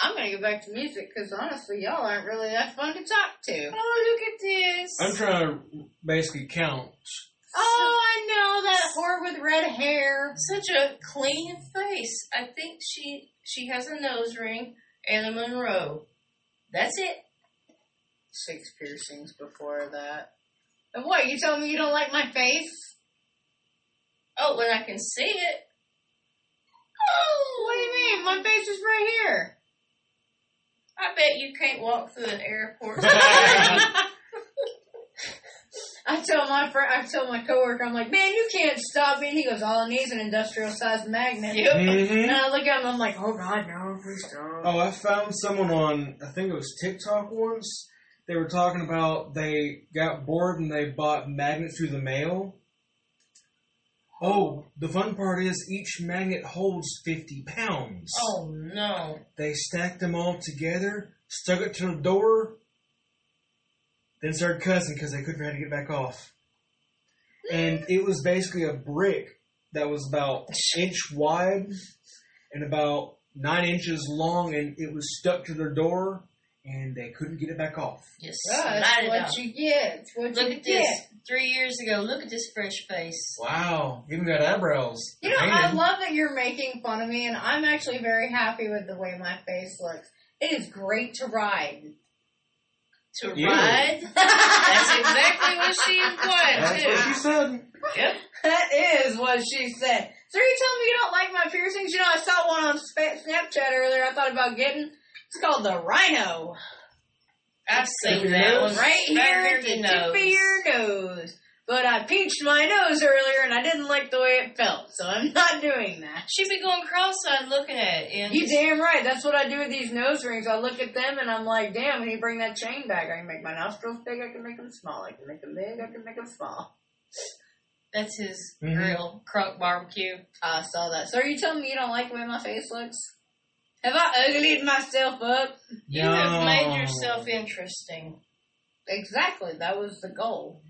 I'm gonna go back to music because honestly, y'all aren't really that fun to talk to. Oh, look at this. I'm trying to basically count. Oh, I know that whore with red hair. Such a clean face. I think she she has a nose ring and a Monroe. That's it. Six piercings before that. And what? You telling me you don't like my face? Oh, when I can see it. Oh, what do you mean? My face is right here. I bet you can't walk through an airport. I tell my friend, I tell my coworker, I'm like, man, you can't stop me. And he goes, all I need is an industrial sized magnet. Yep. Mm-hmm. And I look at him, I'm like, oh god, no, please don't. Oh, I found someone on, I think it was TikTok once. They were talking about they got bored and they bought magnets through the mail. Oh, the fun part is each magnet holds 50 pounds. oh no. They stacked them all together, stuck it to the door, then started cussing because they couldn't figure out how to get back off. And it was basically a brick that was about inch wide and about nine inches long, and it was stuck to their door. and they couldn't get it back off. Yes, Yeah, that's what off. you get. It's what Look you at get. this. Three years ago, look at this fresh face. Wow, even got eyebrows. You know, I love that you're making fun of me, and I'm actually very happy with the way my face looks. It is great to ride. To You. ride? That's exactly what she implied, That's too. what she said. Yep. That is what she said. So you telling me you don't like my piercings? You know, I saw one on Snapchat earlier. I thought about getting. It's called the Rhino. I've seen that one. Right here near at the your tip of your nose. But I pinched my nose earlier, and I didn't like the way it felt, so I'm not doing that. She'd be going cross-eyed looking at it. And You damn right. That's what I do with these nose rings. I look at them and I'm like, damn, when you bring that chain back, I can make my nostrils big, I can make them small. I can make them big, I can make them small. That's his Mhm. grill, crunk barbecue. I saw that. So are you telling me you don't like the way my face looks? Have I uglied myself up? You have made yourself interesting. Exactly. That was the goal.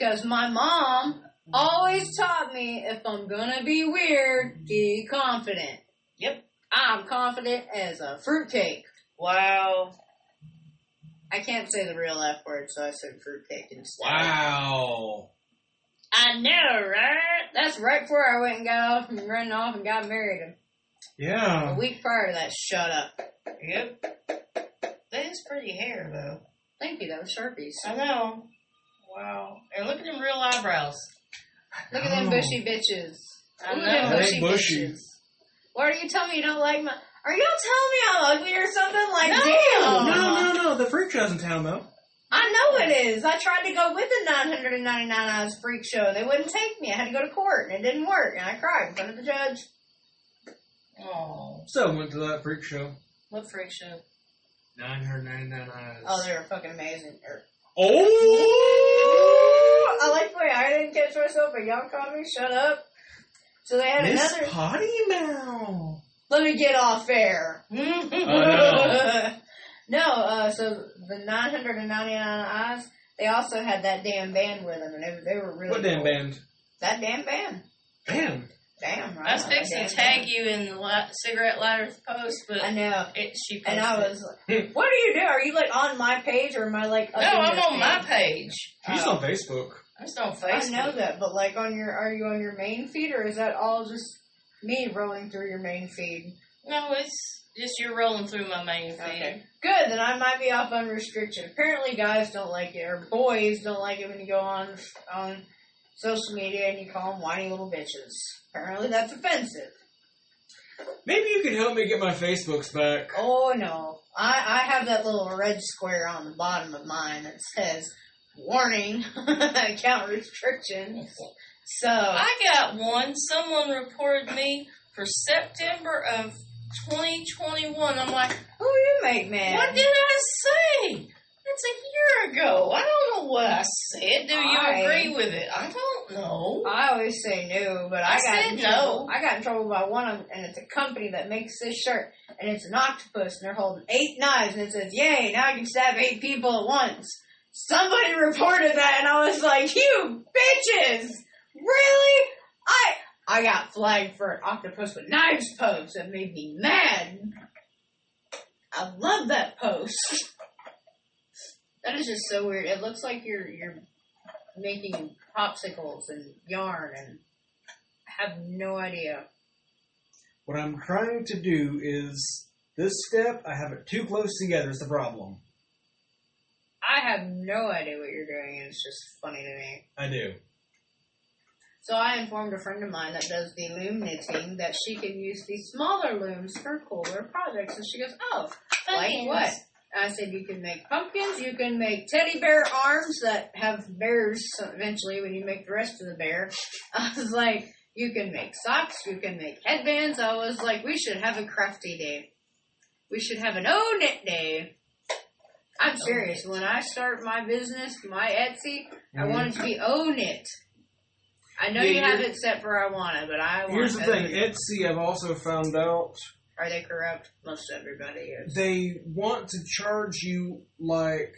Because my mom always taught me if I'm gonna be weird, be confident. Yep. I'm confident as a fruitcake. Wow. I can't say the real F word, so I said fruitcake instead. Wow. I know, right? That's right before I went and got off and ran off and got married. A Yeah. week prior to that, shut up. Yep. That is pretty hair, though. Thank you, that was Sharpies. I know. Wow. And look at them real eyebrows. Look at them Oh. bushy bitches. I Look know. at them That bushy ain't bushy. bitches. Why are you telling me you don't like my... Are y'all telling me I'm ugly or something? Like, No. damn! No, no, no. The freak show's in town though. I know it is. I tried to go with the 999 Eyes Freak Show. They wouldn't take me. I had to go to court, and it didn't work. And I cried in front of the judge. Oh, So went to that freak show. what freak show? Nine hundred ninety nine eyes. Oh, they were fucking amazing. Er- Oh. I like the way I didn't catch myself, but y'all caught me. Shut up. So they had Miss another. Potty Mouth. Let me get off air. no. no, uh, so the 999 Eyes, they also had that damn band with them, and they, they were really What damn band? That damn band. Damn. Damn, right. I was fixing to tag you in the li- cigarette lighter post, but I know. it, she posted. And I was like, what do you do? Are you like on my page or am I like up no, I'm your on my page? page. She's Oh. on Facebook. I'm just on I know that, but like on your, are you on your main feed or is that all just me rolling through your main feed? No, it's just you're rolling through my main feed. Okay. Good, then I might be off unrestricted. Apparently guys don't like it, or boys don't like it when you go on on social media and you call them whiny little bitches. Apparently that's offensive. Maybe you can help me get my Facebooks back. Oh no. I, I have that little red square on the bottom of mine that says warning account restriction. Oh, so I got one. Someone reported me for September of 2021. I'm like, who you make mad? what did I say? It's a year ago. I don't know what I said. Do you I- agree with it? I don't know. I always say no, but I, I got said in no. trouble. I got in trouble by one of them, and it's a company that makes this shirt, and it's an octopus, and they're holding eight knives, and it says, "Yay! Now I can stab eight people at once." Somebody reported that, and I was like, "You bitches! Really? I I got flagged for an octopus with knives post. That made me mad. I love that post. That is just so weird. It looks like you're you're making popsicles and yarn and I have no idea. What I'm trying to do is this step, I have it too close together is the problem. I have no idea what you're doing and it's just funny to me. I do. So I informed a friend of mine that does the loom knitting that she can use these smaller looms for cooler projects. And she goes, Oh, like Pumpkins. what? I said you can make pumpkins, you can make teddy bear arms that have bears eventually when you make the rest of the bear. I was like, you can make socks, you can make headbands. I was like, we should have a crafty day. We should have an O knit day. I'm serious. When I start my business, my Etsy, I mm-hmm. want it to be O knit. I know Yeah, you have it set for I want it, but I want Here's the thing. Etsy I've also found out Are they corrupt? Most everybody is. they want to charge you like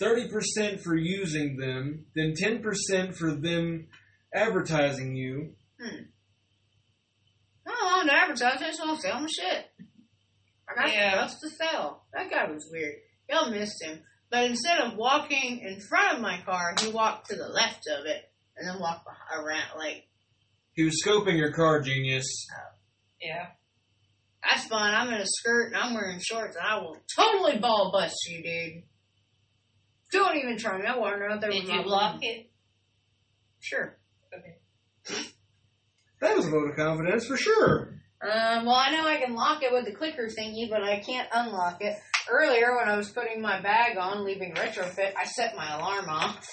30% for using them, then 10% for them advertising you. Hmm. I don't want to advertise. I just want to sell my shit. I got Yeah. stuff to sell. That guy was weird. Y'all missed him. But instead of walking in front of my car, he walked to the left of it and then walked around. Like, He was scoping your car, genius. Yeah. that's fine. I'm in a skirt and I'm wearing shorts and I will totally ball bust you, dude. Don't even try me. I want to out there Did with you my block it? Sure. Okay. That was a vote of confidence for sure. Um, well, I know I can lock it with the clicker thingy, but I can't unlock it. Earlier, when I was putting my bag on, leaving retrofit, I set my alarm off.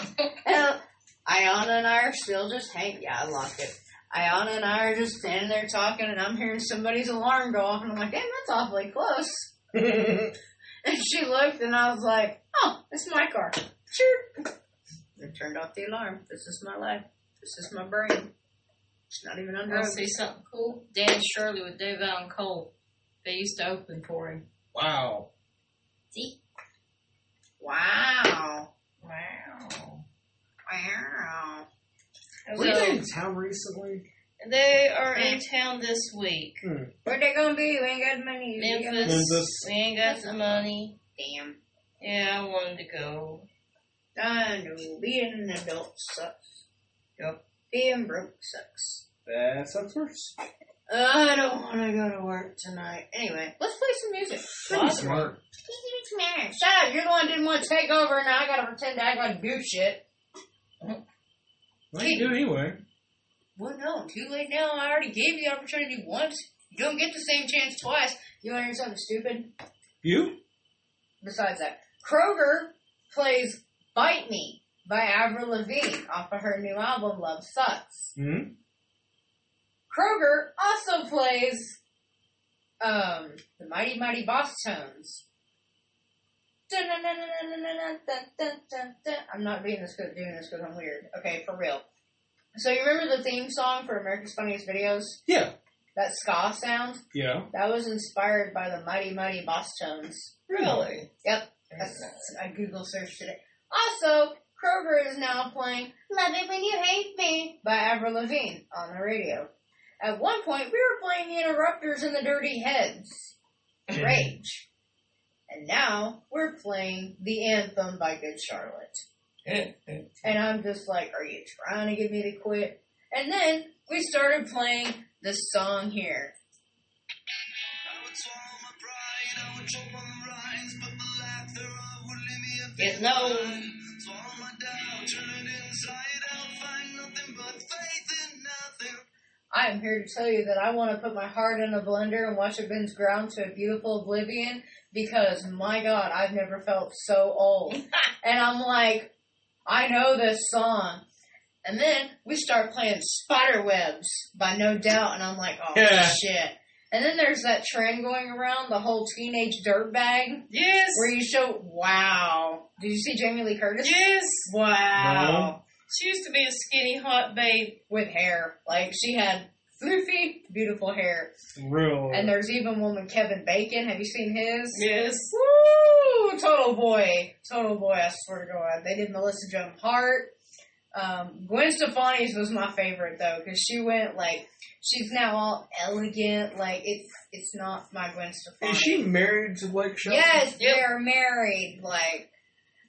and Iona and I are still just hanging. Yeah, I locked it. Iona and I are just standing there talking, and I'm hearing somebody's alarm go off, and I'm like, damn, that's awfully close. And she looked, and I was like, oh, it's my car. Sure. I turned off the alarm. This is my life. This is my brain. It's not even under. Want to see something cool? Dan Shirley with Dave Allan Coe. They used to open for him. Wow. See? Wow. Wow. Wow. Were you So, in town recently? they are in town this week. Hmm. Where they gonna be? We ain't got money. Memphis. Memphis. We ain't got the money. Damn. Yeah, I wanted to go. I know. Being an adult sucks. Yep. Being broke sucks. That sucks worse. I don't want to go to work tonight. Anyway, let's play some music. Pretty smart. Shut up. You're the one who didn't want to take over, and now I gotta pretend to act like do shit. Well, you do anyway. Well, no, too late now. I already gave you the opportunity once. You don't get the same chance twice. You want to hear something stupid? You? Besides that, Kroger plays Bite Me by Avril Lavigne off of her new album, Love Sux. Hmm? Kroger also plays um, the Mighty Mighty Boss Tones. I'm not doing this because doing this because I'm weird. Okay, for real. So you remember the theme song for America's Funniest Videos? Yeah. That ska sound? Yeah. That was inspired by the Mighty Mighty Boss Tones. Really? Yep. That's, I Google searched it. Also, Kroger is now playing Love It When You Hate Me by Avril Lavigne on the radio. At one point, we were playing the Interrupters and the Dirty Heads. Mm-hmm. Rage. And now, we're playing the anthem by Good Charlotte. Mm-hmm. And I'm just like, are you trying to get me to quit? And then, we started playing this song here. Get no. I am here to tell you that I want to put my heart in a blender and watch it bend ground to a beautiful oblivion because my God, I've never felt so old. and I'm like, I know this song. And then we start playing Spiderwebs by No Doubt, and I'm like, oh Yeah. shit. And then there's that trend going around, the whole teenage dirtbag, Yes. where you show, wow. Did you see Jamie Lee Curtis? Yes. Wow. She used to be a skinny hot babe. With hair. Like, she had floofy, beautiful hair. Real. And there's even one with Kevin Bacon. Have you seen his? Yes. Woo! Total boy. Total boy, I swear to God. They did Melissa Joan Hart. Um, Gwen Stefani's was my favorite though, because she went like she's now all elegant. Like it's it's not my Gwen Stefani. Is she married to Blake Shelton? Yes, Yep. they're married. Like,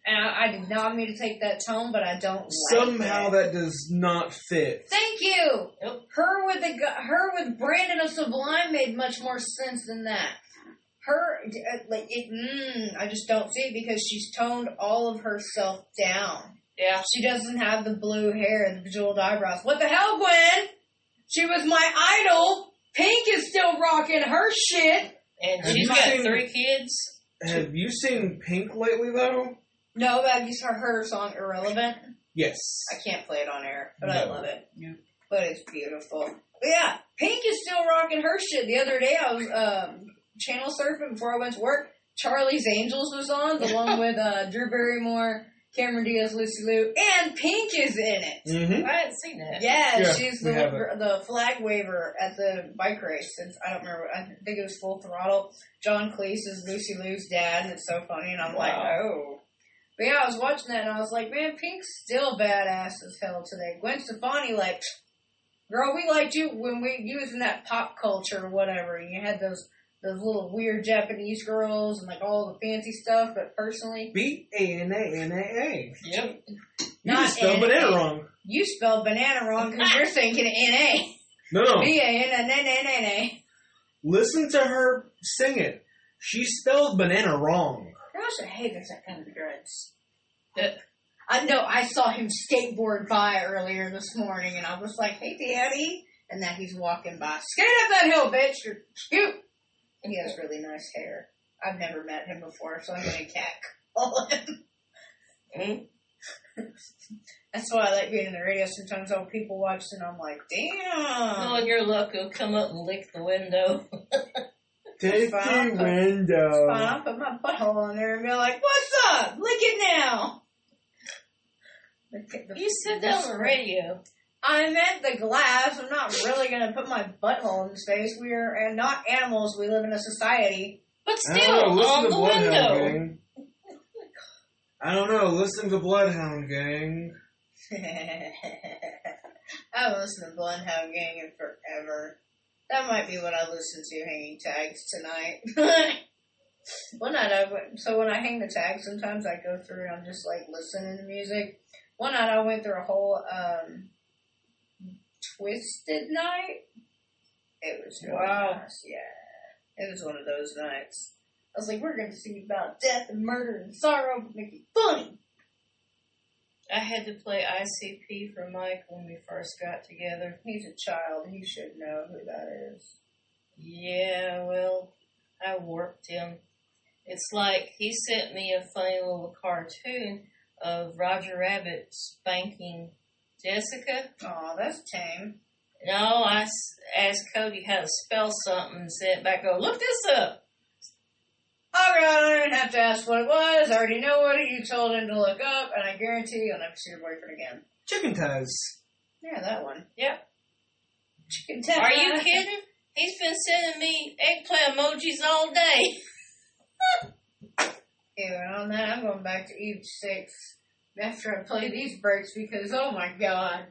and I, I did not mean to take that tone, but I don't. Like Somehow it. that does not fit. Thank you. Yep. Her with the her with Brandon of Sublime made much more sense than that. Her uh, like it. Mm, I just don't see it because she's toned all of herself down. Yeah. She doesn't have the blue hair and the bejeweled eyebrows. What the hell, Gwen? She was my idol. Pink is still rocking her shit. And Have she's you got seen- three kids. Have you seen Pink lately, though? No, but I've just heard her song "Irrelevant." Yes. I can't play it on air, but I love it. Yeah. But it's beautiful. But yeah, Pink is still rocking her shit. The other day I was um, channel surfing before I went to work. Charlie's Angels was on, along with uh, Drew Barrymore, Cameron Diaz, Lucy Liu, and Pink is in it. Mm-hmm. I hadn't seen that. Yeah, Yeah, she's the the flag waver at the bike race. Since I don't remember, I think it was Full Throttle. John Cleese is Lucy Liu's dad, and it's so funny. And I'm like, oh. But yeah, I was watching that, and I was like, man, Pink's still badass as hell today. Gwen Stefani, like, girl, we liked you when we you was in that pop culture or whatever, and you had those those little weird Japanese girls and like all the fancy stuff. But personally, B A N A N A A. Yep. You Not just spelled N A. banana wrong. you spelled banana wrong because you're thinking N A. No, no. B A N A N A N A. Listen to her sing it. She spelled banana wrong. Gosh, I hate this that kind of drugs. I know I saw him skateboard by earlier this morning, and I was like, "Hey, Daddy!" And now he's walking by. Skate up that hill, bitch! You're cute. He has really nice hair. I've never met him before, so I'm gonna catcall him. Mm. That's why I like being in the radio. Sometimes I'll people watch, and I'm like, "Damn!" Knowing your luck, he'll come up and lick the window. Take Fine. the window. Fine, I'll put my butthole on there and be like, "What's up? Lick it now." The- the- You said that on the radio. I meant the glass. I'm not really gonna put my butthole in his face. We are and not animals. We live in a society. But still, know. Listen on to the Bloodhound window. Gang. I don't know. Listen to Bloodhound Gang. I haven't listened to Bloodhound Gang in forever. That might be what I listen to hanging tags tonight. One night I went, so when I hang the tags, sometimes I go through and I'm just like listening to music. One night I went through a whole um, Twisted night. It was really Wow. nice, yeah. It was one of those nights. I was like, we're going to sing about death and murder and sorrow, but make it funny. I had to play ICP for Mike when we first got together. He's a child. He should know who that is. Yeah, well, I warped him. It's like he sent me a funny little cartoon of Roger Rabbit spanking Jessica. Oh, that's tame. No, I asked Cody how to spell something and sent back, go, look this up. Alright, I don't even have to ask what it was. I already know what you told him to look up, and I guarantee you'll never see your boyfriend again. Chicken ties. Yeah, that one. Yep. Chicken tender. Are you kidding? He's been sending me eggplant emojis all day. Anyway, on that, I'm going back to Eve 6 after I play these breaks because, oh my god.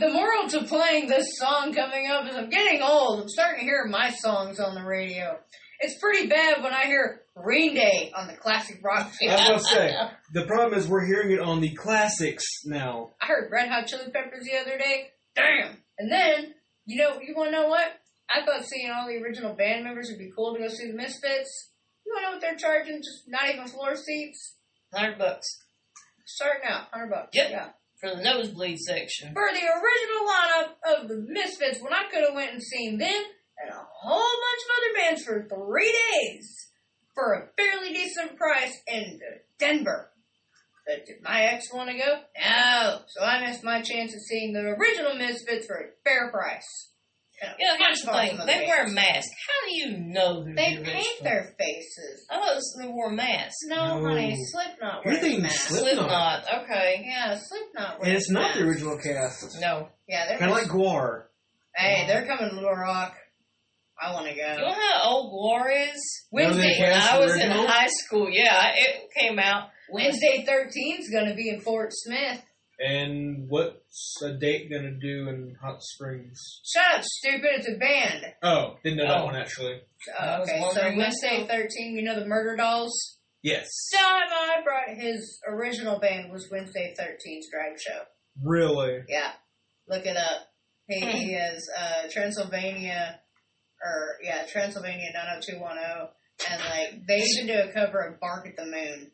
The moral to playing this song coming up is I'm getting old. I'm starting to hear my songs on the radio. It's pretty bad when I hear Green Day on the classic rock I was channel. going to say, the problem is we're hearing it on the classics now. I heard Red Hot Chili Peppers the other day. Damn. And then, you know, you want to know what? I thought seeing all the original band members would be cool to go see the Misfits. You want to know what they're charging? Just not even floor seats. Hundred bucks Starting out, hundred bucks. Yep. Yeah. for the nosebleed section. For the original lineup of the Misfits, when I could have went and seen them and a whole bunch of other bands for three days for a fairly decent price in Denver. But did my ex want to go? No. So I missed my chance of seeing the original Misfits for a fair price. And a Yeah, here's the thing. They wear masks. How do you know who They the paint original- their faces. Oh, I thought they wore masks. No, No. honey, Slipknot You're wears masks. Slipknot. Slipknot. Okay. Yeah, Slipknot wears And it's not the original cast. No. Yeah, they're Kind of like GWAR. Hey, they're coming to Little Rock. I want to go. You know how old GWAR is? Wednesday. When I was in original? high school. Yeah, it came out. Wednesday 13th is going to be in Fort Smith. And what's a date gonna do in Hot Springs? Shut up, stupid. It's a band. Oh, didn't know that Oh. one actually. I okay, so wondering Wednesday myself. 13, you know the Murderdolls? Yes. John I brought his original band was Wednesday 13's drag show. Really? Yeah, look it up. He, he has uh, Transylvania, or yeah, Transylvania 90210, and like they even do a cover of Bark at the Moon.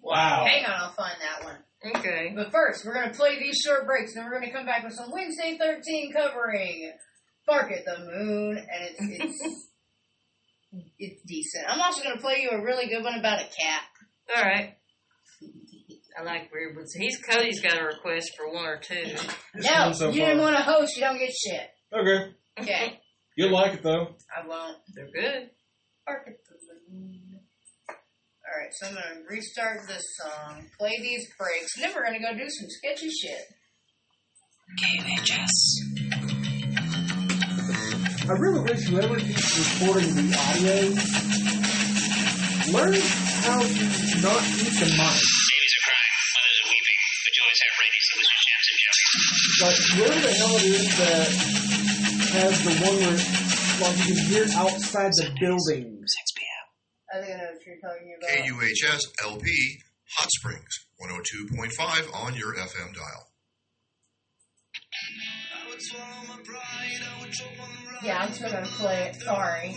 Wow. Hang on, I'll find that one. Okay. But first, we're going to play these short breaks, and then we're going to come back with some Wednesday 13 covering Bark at the Moon, and it's it's it's decent. I'm also going to play you a really good one about a cat. All right. I like weird ones. He's Cody's got a request for one or two. Just no, one so you far. didn't want to host, you don't get shit. Okay. Okay, You'll like it though. I won't. They're good. Bark at the Moon. Alright, so I'm going to restart this song, play these breaks, and then we're going to go do some sketchy shit. Okay, man, Jess. I really wish whoever keeps recording the audio learn how to not use the mic. Babies are crying, mothers are weeping, but joys have rabies. This is Chance and Joe. Like whoever the hell it is that has the one where like you can hear outside the building. I think I know what you're talking about. KUHS LP Hot Springs 102.5 on your FM dial. Yeah, I'm still gonna play it. Sorry.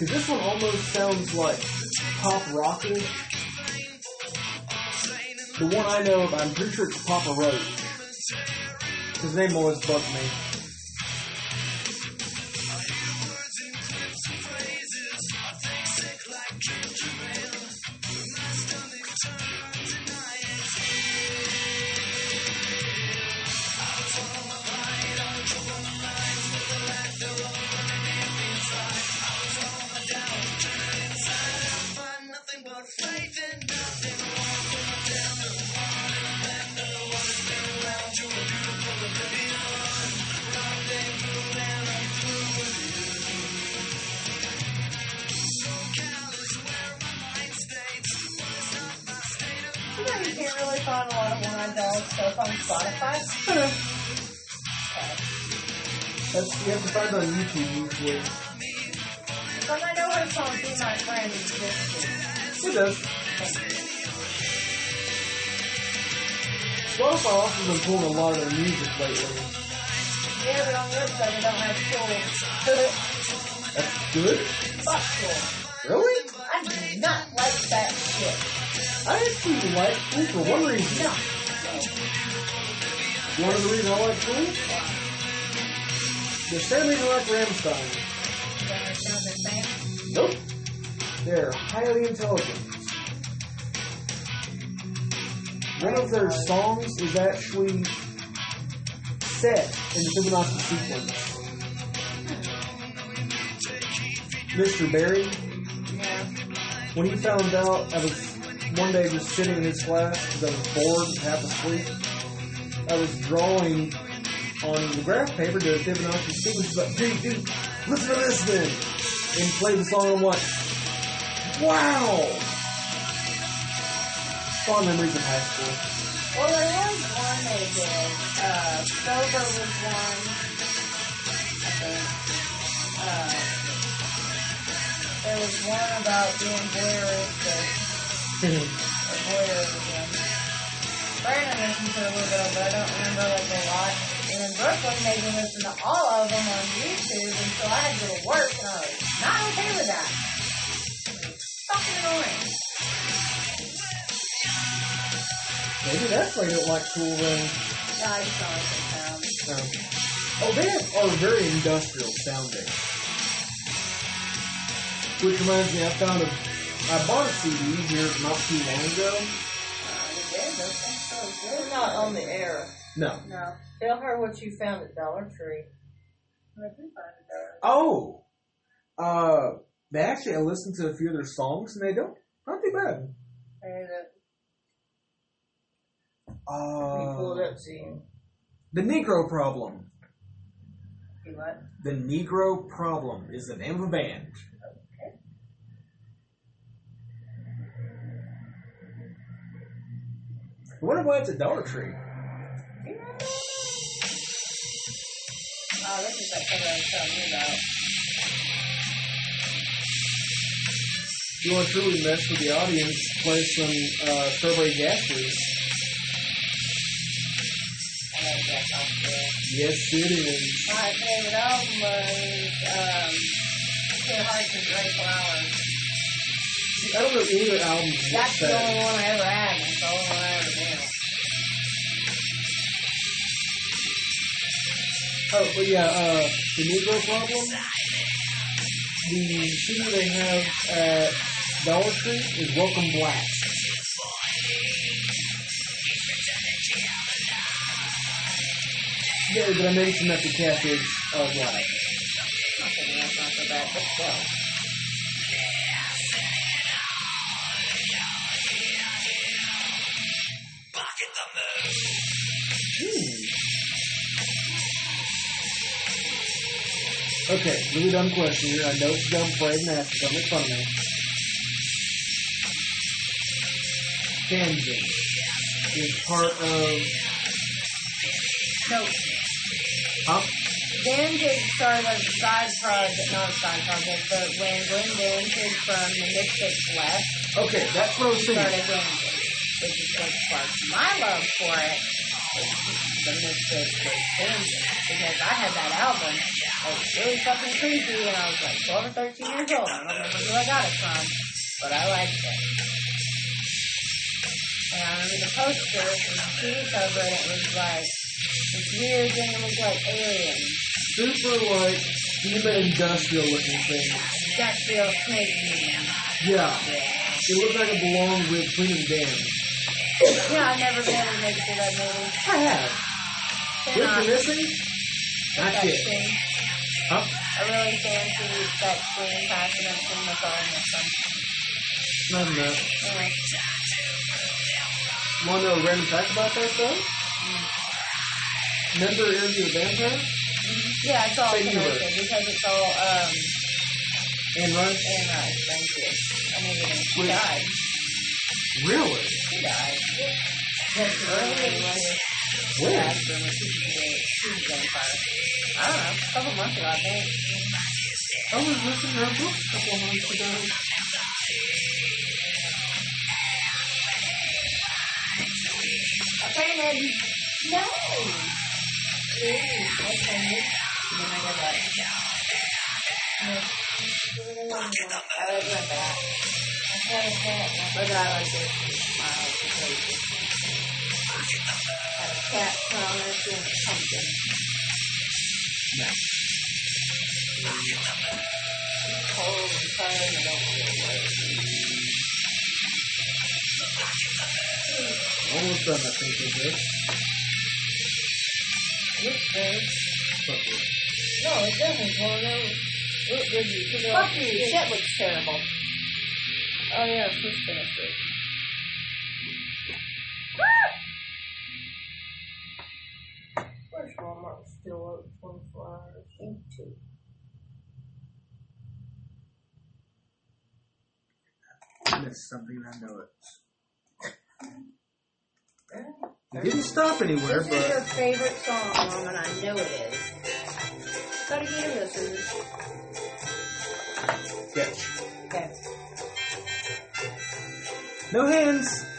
Because this one almost sounds like pop rocky. The one I know of, I'm pretty sure it's Papa Roach. His name always bugged me. Really find a lot of One-Eyed Doll stuff on Spotify. That's, you have to find it on YouTube usually. But I know her song "Be My Friend" exists. It does. Spotify also been pulling a lot of their music lately. Yeah, but on the other side, they don't have tools. That's good. Fuck tools. Really? I do not like that shit. I actually like Tool for one reason. No. One of the reasons I like Tool? The same reason I like Rammstein. You don't understand what they're saying? Nope. They're highly intelligent. One of their songs is actually set in the Fibonacci sequence. Mr. Barry, Yeah. when he found out, I was one day just sitting in his class because I was bored, and half asleep. I was drawing on the graph paper the Fibonacci sequence. Like, dude, dude, listen to this then. And he played the song. I'm wow. Fond memories of high school. Well, there was one they did. Uh, Sober was one. I think. Uh, there was one about being voyeuristic. Voyeurism. Brandon listened to a little bit it, I don't remember like a lot. And then Brooklyn made me listen to all of them on YouTube, and so I had to go to work, and I was not okay with that. Fucking annoying. Maybe that's why you don't like Tool then. No, I just don't like the sound. Oh, they are very industrial sounding. Which reminds me, I found a, I bought a CD here not too long ago. Uh, they did, those things so good. We're not on the air. No. No. Tell her what you found at Dollar Tree. I did find it there. Oh, uh, they actually, I listened to a few of their songs and they don't, not too bad. There's a Let me pull Uh, it up to you. the Negro Problem. see what? The Negro Problem is the name of a band. I wonder why it's a Dollar Tree. Oh, this is that thing I was telling you about. If you want to truly mess with the audience, play some uh, Strawberry Gaffers. I know that off there. Yes, it is. My favorite album was um, Two Hearts and Gray Flowers. See, I don't know any of their albums. That's the only one I ever had. and It's the only one I Oh, but yeah, uh, the Negro Problem. The CD they have at Dollar Tree is Welcome Black. Yeah, but I mentioned that the cat is uh, black. That that's not so bad, but still. Okay, really dumb question here. I know it's dumb for Aiden asked, don't make fun of me. Danzig is part of. No, Huh? Danzig started as a side project, not a side project, but when Glenn Danzig from the Misfits left, Okay, that's what I was thinking. started Danzig, which is what sparked my love for it. The Misfits was Danzig because I had that album. It was really fucking creepy, and I was like 12 or 13 years old. I don't remember who I got it from, but I liked it. And I remember the poster the CD cover, and it was like this weird thing. It was like aliens. Super like even industrial looking thing. Industrial snake man. Yeah. It looked like it belonged with Queen of the Damned. Yeah, I've never been able to make it to that movie. I have. You missing? Not that yet. Huh? I really fancy that screen passionate scene that's all in this one. Not enough. Anyway, Want to know a random fact about that though? Remember Interview with the Vampire? yeah, it's all Say connected because it's all um Anne Rice? and right. Thank you. I mean, she Wait. died. Really? She died. That's anyway. When? After she was. I don't know, a couple months ago, I think. I was listening to her book a couple months ago. I fainted. No. Ooh. And then I got back. No. I my back. I the crazy. A cat promise and something. It's cold and tired and I don't feel well. Almost done, I think, with this. Looks good. Fuck it. No, it doesn't. Well, no. It would be. Fuck you. Shit looks terrible. Oh, yeah, it's just finished it. Walmart still open 24 hours? Me too. I missed something, I know it. It didn't stop anywhere, This is your favorite song, Mom, and I know it is. Gotta get her this. sketch. Okay. No hands.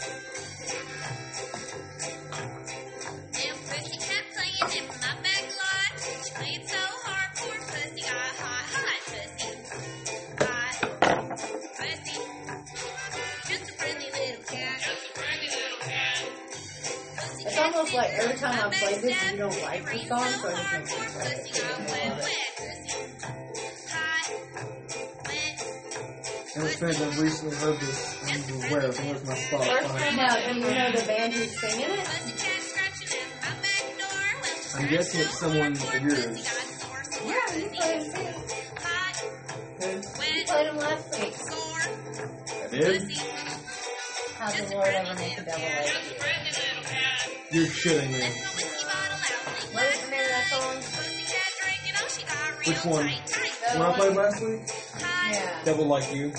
It's almost like every time I play this, you don't like the song, so I just make you play Pussy got wet, it. wet pussy. Hot, wet. And the fans have recently heard this. I'm aware of it. Where's my Spotify? Now, do you know the band who's singing it? Pussycat scratching at my back door. Well, she I'm guessing it's someone poor of yours. pussy got sore, sore Yeah, you pussy. played it. Hot, You played them last week. sore I did? Pussy. How's the Lord ever make a devil like you? You're shitting me. Left my whiskey bottle out, think What is the name of that song? Pussycat drinking, oh, she got real Which one? tight, tight. The When I one- played last week, Hot, Yeah. Devil Like You.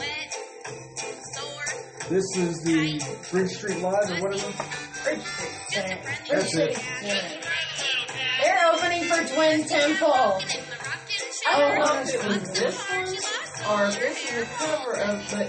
This is the Bridge Street Live or whatever. Bridge Street. just a Yeah. friendly That's it. Yeah. They're opening for Twin Temple. Rockin' in the rockin' Oh, chair. wow. Once This upon a one? Or her this is a cover of, but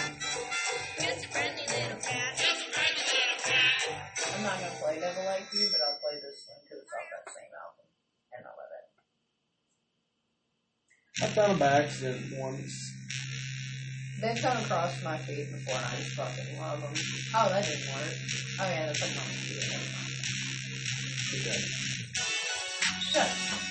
I'm not gonna play Devil Like You, but I'll play this one because it's off that same album, and I love it. I found it by accident once. They've come across my feed before, and I just fucking love them. Oh, that didn't work. Oh yeah, that's like on the feed. Never mind. Okay. Shut.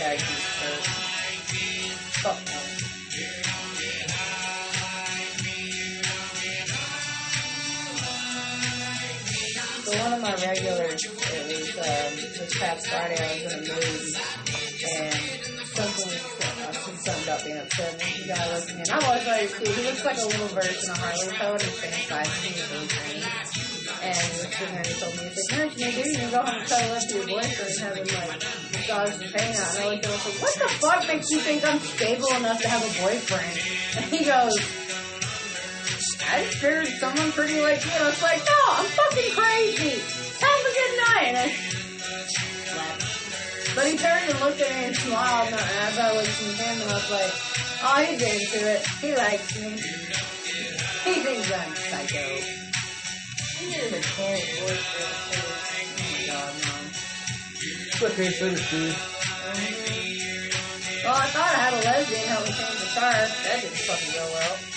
team skirt. Fuck no. So one of my regulars, it was um, this past Friday, I was in a mood, and something, I said something about being upset, and looked at me, and I was like, cool. He looks like a little version of Harley and stands by me, and he was sitting there and he told me, he said, Nurse, you do, you can go home and cuddle up to your boyfriend and have him, like, massage his pain out. And I looked at him and said, what the fuck makes you think I'm stable enough to have a boyfriend? And he goes, I figured someone pretty like you. And I was like, no, I'm fucking crazy. Have a good night. And I laughed. But he turned and looked at me and smiled. And as I looked at him, and I was like, oh, he's into it. He likes me. He thinks I'm psycho. You need a mechanic boyfriend Okay, so does she. Well, I thought I had a lesbian help me change the car. That didn't fucking go well.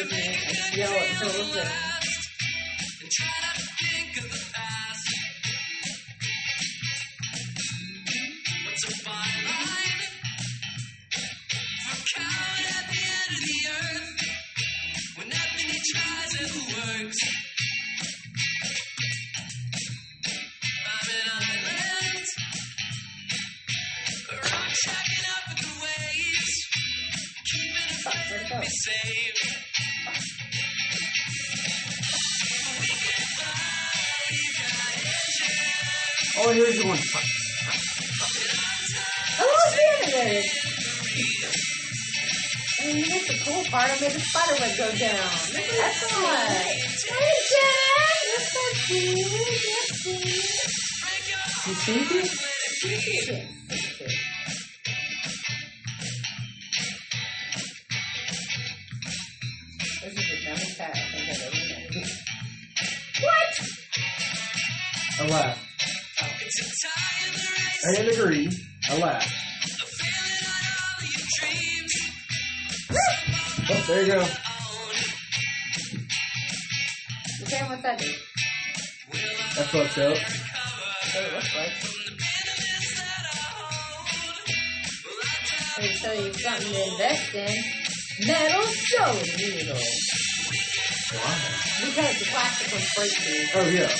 Is yell at until met. I laugh. I didn't agree. I laugh. Oh, there you go. Okay, what's that do? That fucked up. You to invest in. Metal sewing needle. Because the plastic ones break these. Oh, yeah.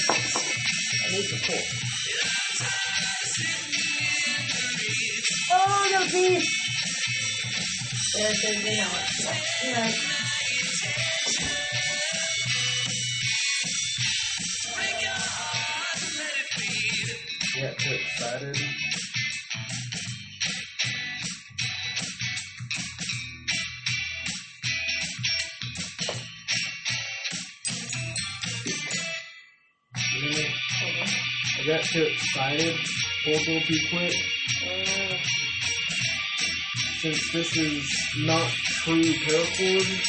And these are cool. Oh, no beef! There's the, you know, you know. Yeah, too excited. Pulled a little too quick. Uh, Since this is not true paracord,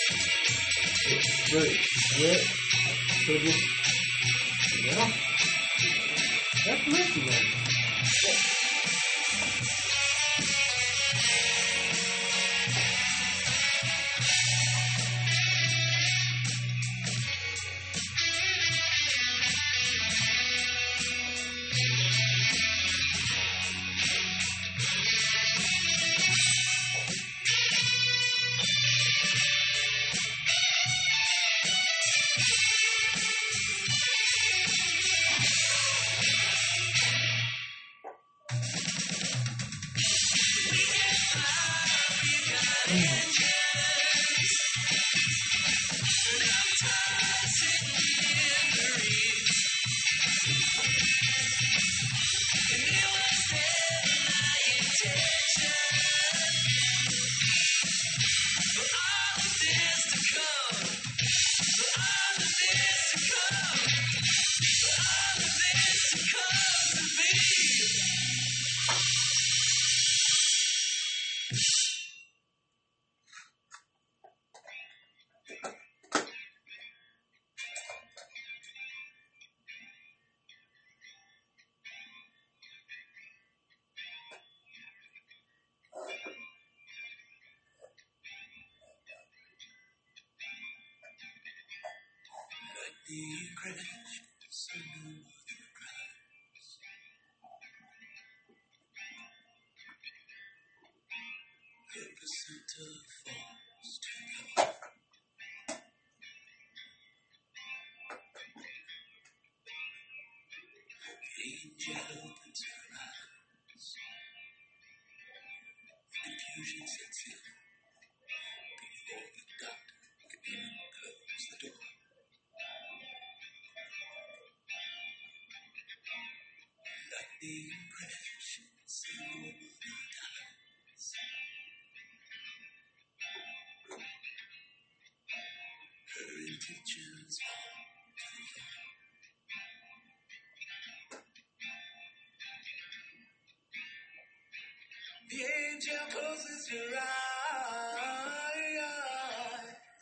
Sweat. Sweat. So just, The angel closes your eyes.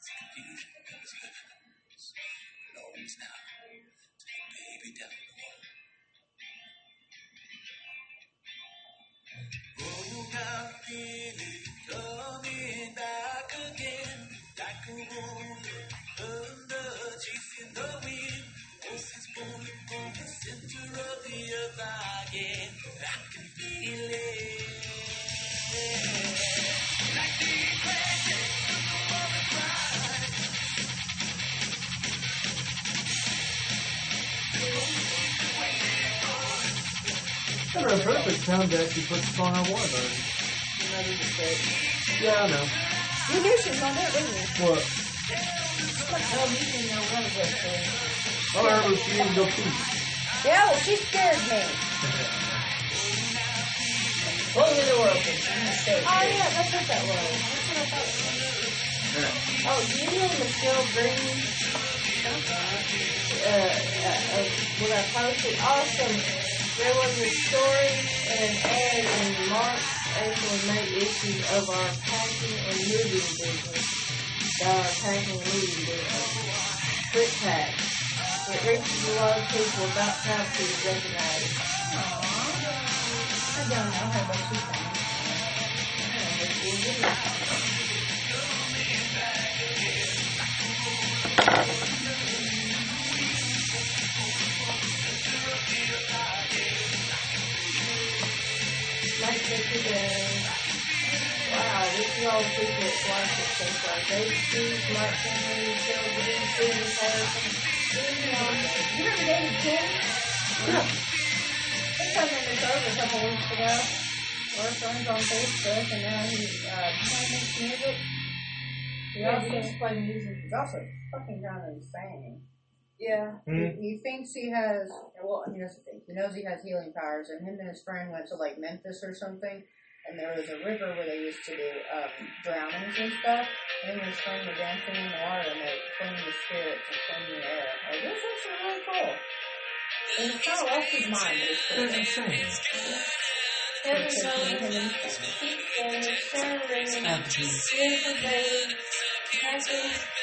Confusion comes heavens. Longs now to baby down. Oh, now feel it coming back again. Like a woman under chasing the wind. Voices falling from the center of the earth again. I can feel it. A perfect time to actually put this on our water burn. Another mistake. Yeah, I know. You knew she was on that, didn't you? What? Oh, you didn't know what it was there. Oh, I heard she didn't go pee. Yeah, well, she scared me. What was the open? Mistake. Oh, yeah, that's what that was. That's what I thought it was. Oh, you know Michelle Green? Uh, uh, uh, when I posted, also, there was a story and an ad in March, April, and May issues of our packing and moving business. Our packing and moving business. Quick pack. It reaches a lot of people about time to recognize it. I don't know how much she found. Like this Wow, this is all people at Florence so far. Dave Steve, Mark Henry, Phil Green, Stephen Harrison, You remember David King? Yeah. He told me this over a couple weeks ago. We're friends on Facebook, and now he uh, makes music. He Yeah, also, he used to play music. he's also fucking kind of insane. Yeah. He, he thinks he has, well, he doesn't think, he knows he has healing powers, and him and his friend went to like Memphis or something, and there was a river where they used to do um, drownings and stuff, and him and his friend were dancing in the water, and they cleaned the spirits and cleaned the air. Like, this is actually really cool. And it's kind of lost his mind, but it's cool. That's insane. Everybody keep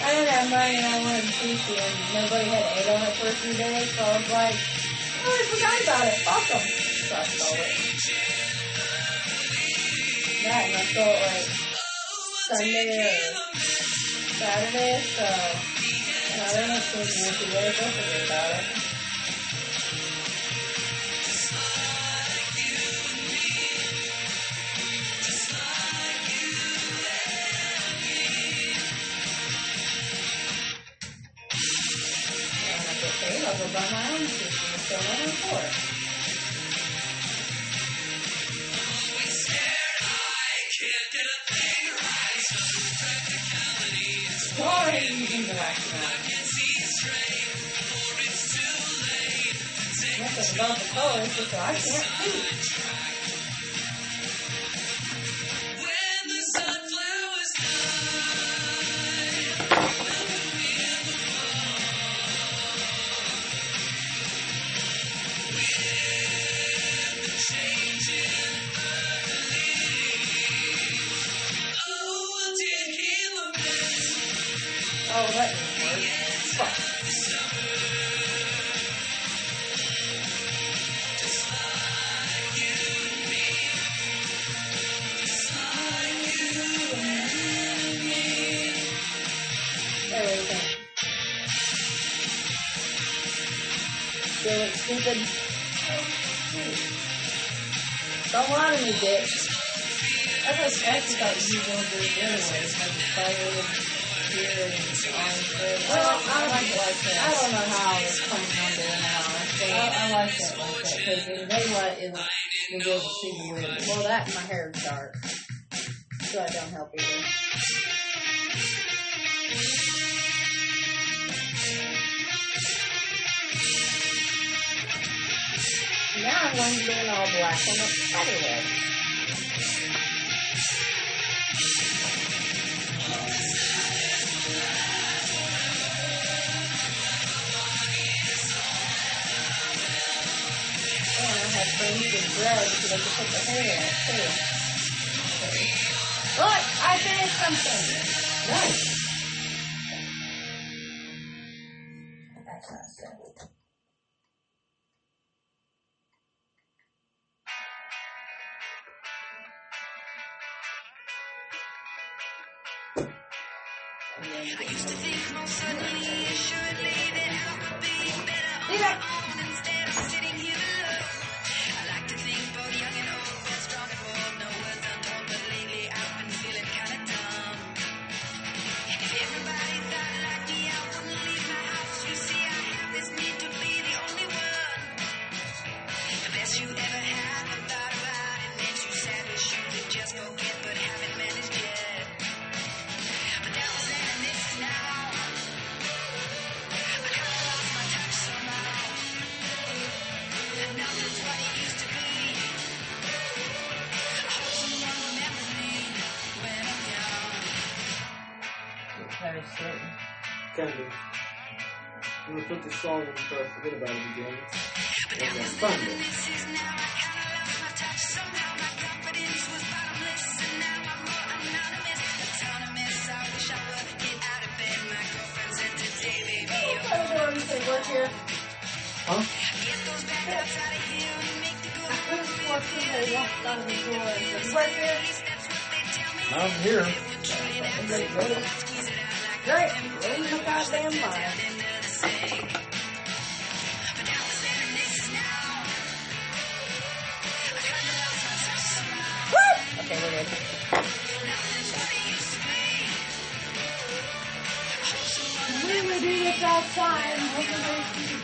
I didn't have money and I wanted sushi and nobody had ate on it for a few days, so I was like, oh, I forgot about it. Fuck 'em. So I stole it. That and I stole it like Sunday or Saturday, so I don't know if going to be about it. Get paid, I'll go buy my own sell my own for it. Sorry, you can go after that. Nothing about the color, it's just that I can't see. Oh, that. Fuck. There we go. Stupid. Don't lie me, bitch. I was actually thought you going to it anyways, have the and orange red. Well, I like it like that. I don't know how I was planning on doing that, honestly. I, I like that like that because in daylight it will you'll be able to see the. Well, that and my hair is dark. So that don't help either. Now I'm going to an all black one everywhere. And I have things with bread so they can put the hair in it too. Look, I finished something. Nice. That's I said. I used to think most suddenly, assuredly, that I would be better said today, baby, you're Close the door and say, work here. Huh? Get those bad guys out of here and make the good I could have sworn somebody walked out of the door and said, work here. At least that's what they tell me. I'm here. Great, great. Great. Roll the goddamn line. Do this outside.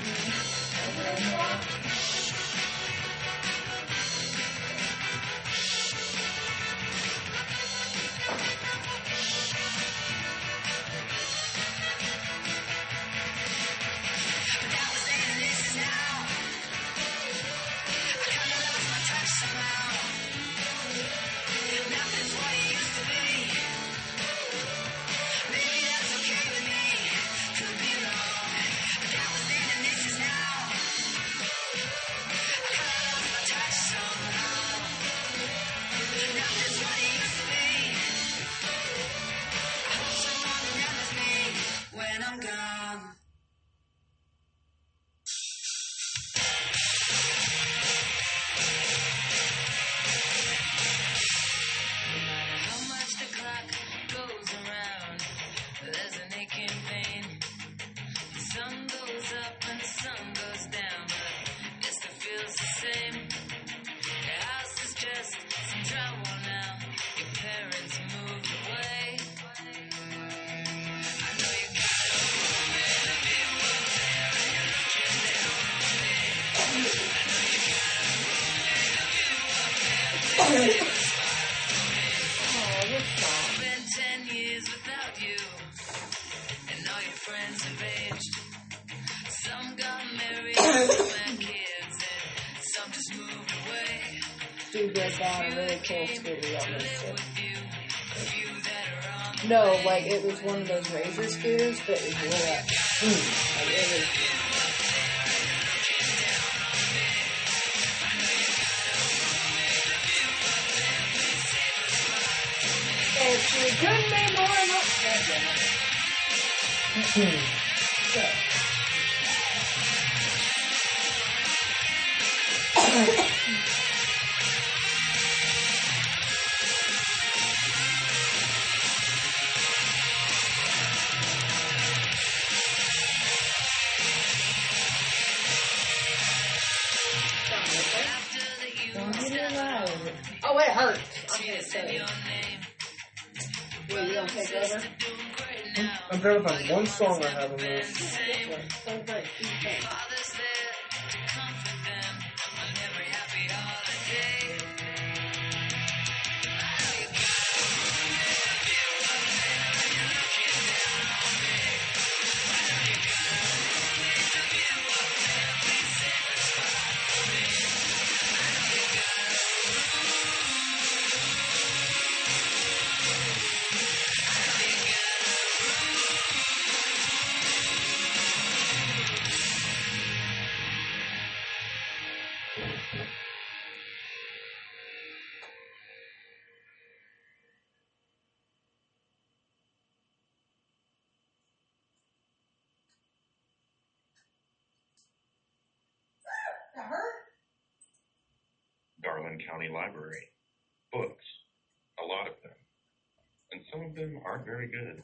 One song I have on this.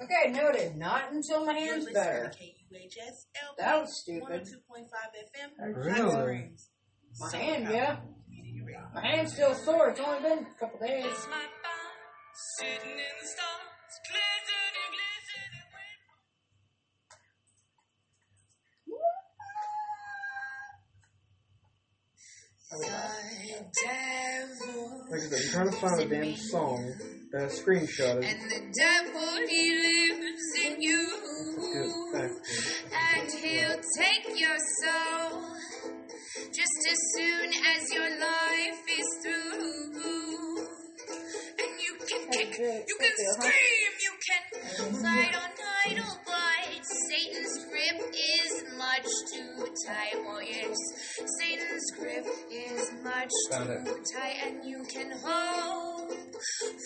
Okay, noted. Not until my hand's better. KUHS That was stupid. 102.5 FM. Really? My hand, yeah. My hand's still sore. It's only been a couple days. Sitting in the stars, glistening, glistening. Like I said, I'm trying to find a damn song that I screenshotted. And the devil, he lives in you. Let's get back to And he'll take your soul just as soon as your life is through. And you can kick, you can scream, you can fight on tight. Oh yes, Satan's grip is much too tight, and you can hope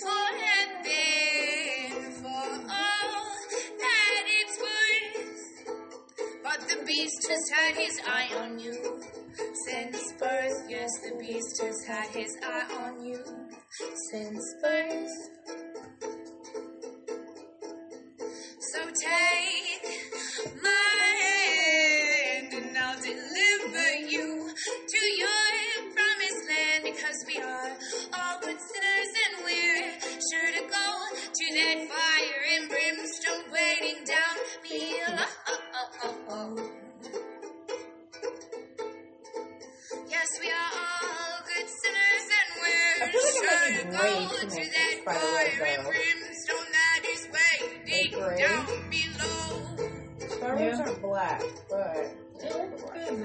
for heaven for all that it's worth. But the beast has had his eye on you since birth. Yes, the beast has had his eye on you since birth. So take my go to that fire and brimstone waiting down below. Yes, we are all good sinners and we're I feel like sure I'm to making go to that by the way, fire and though. brimstone that is waiting gray. down below. Fireworks aren't black, but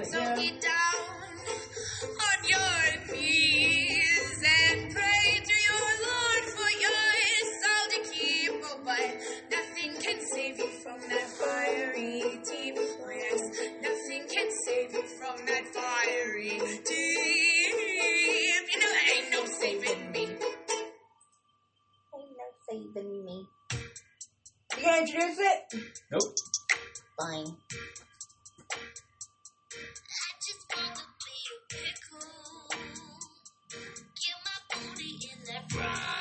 So get down on your knees nothing can save you from that fiery deep. You know, ain't no saving me. ain't no saving me. You gonna introduce it? Nope. Fine. I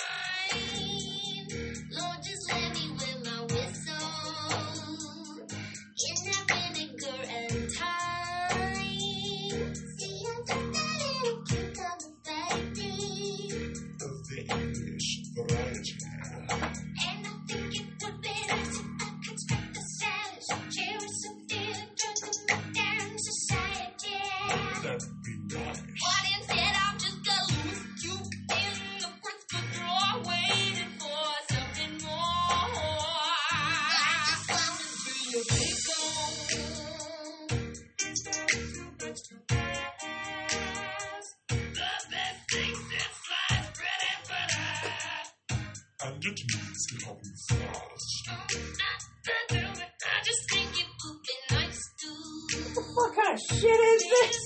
shit is this?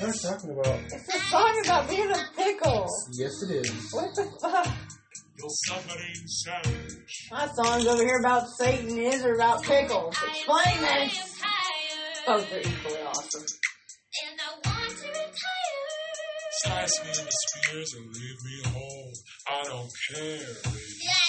What are you talking about? It's a song about being a pickle. Yes, it is. What the fuck? My songs over here about Satan is or about pickles. Explain this. Both are equally awesome. Slice me into spears and leave me whole. I don't care. Baby. Yeah.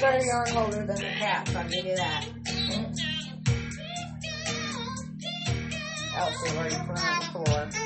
Better yarn holder than the cap. I'll give you that. Mm. That was the word before.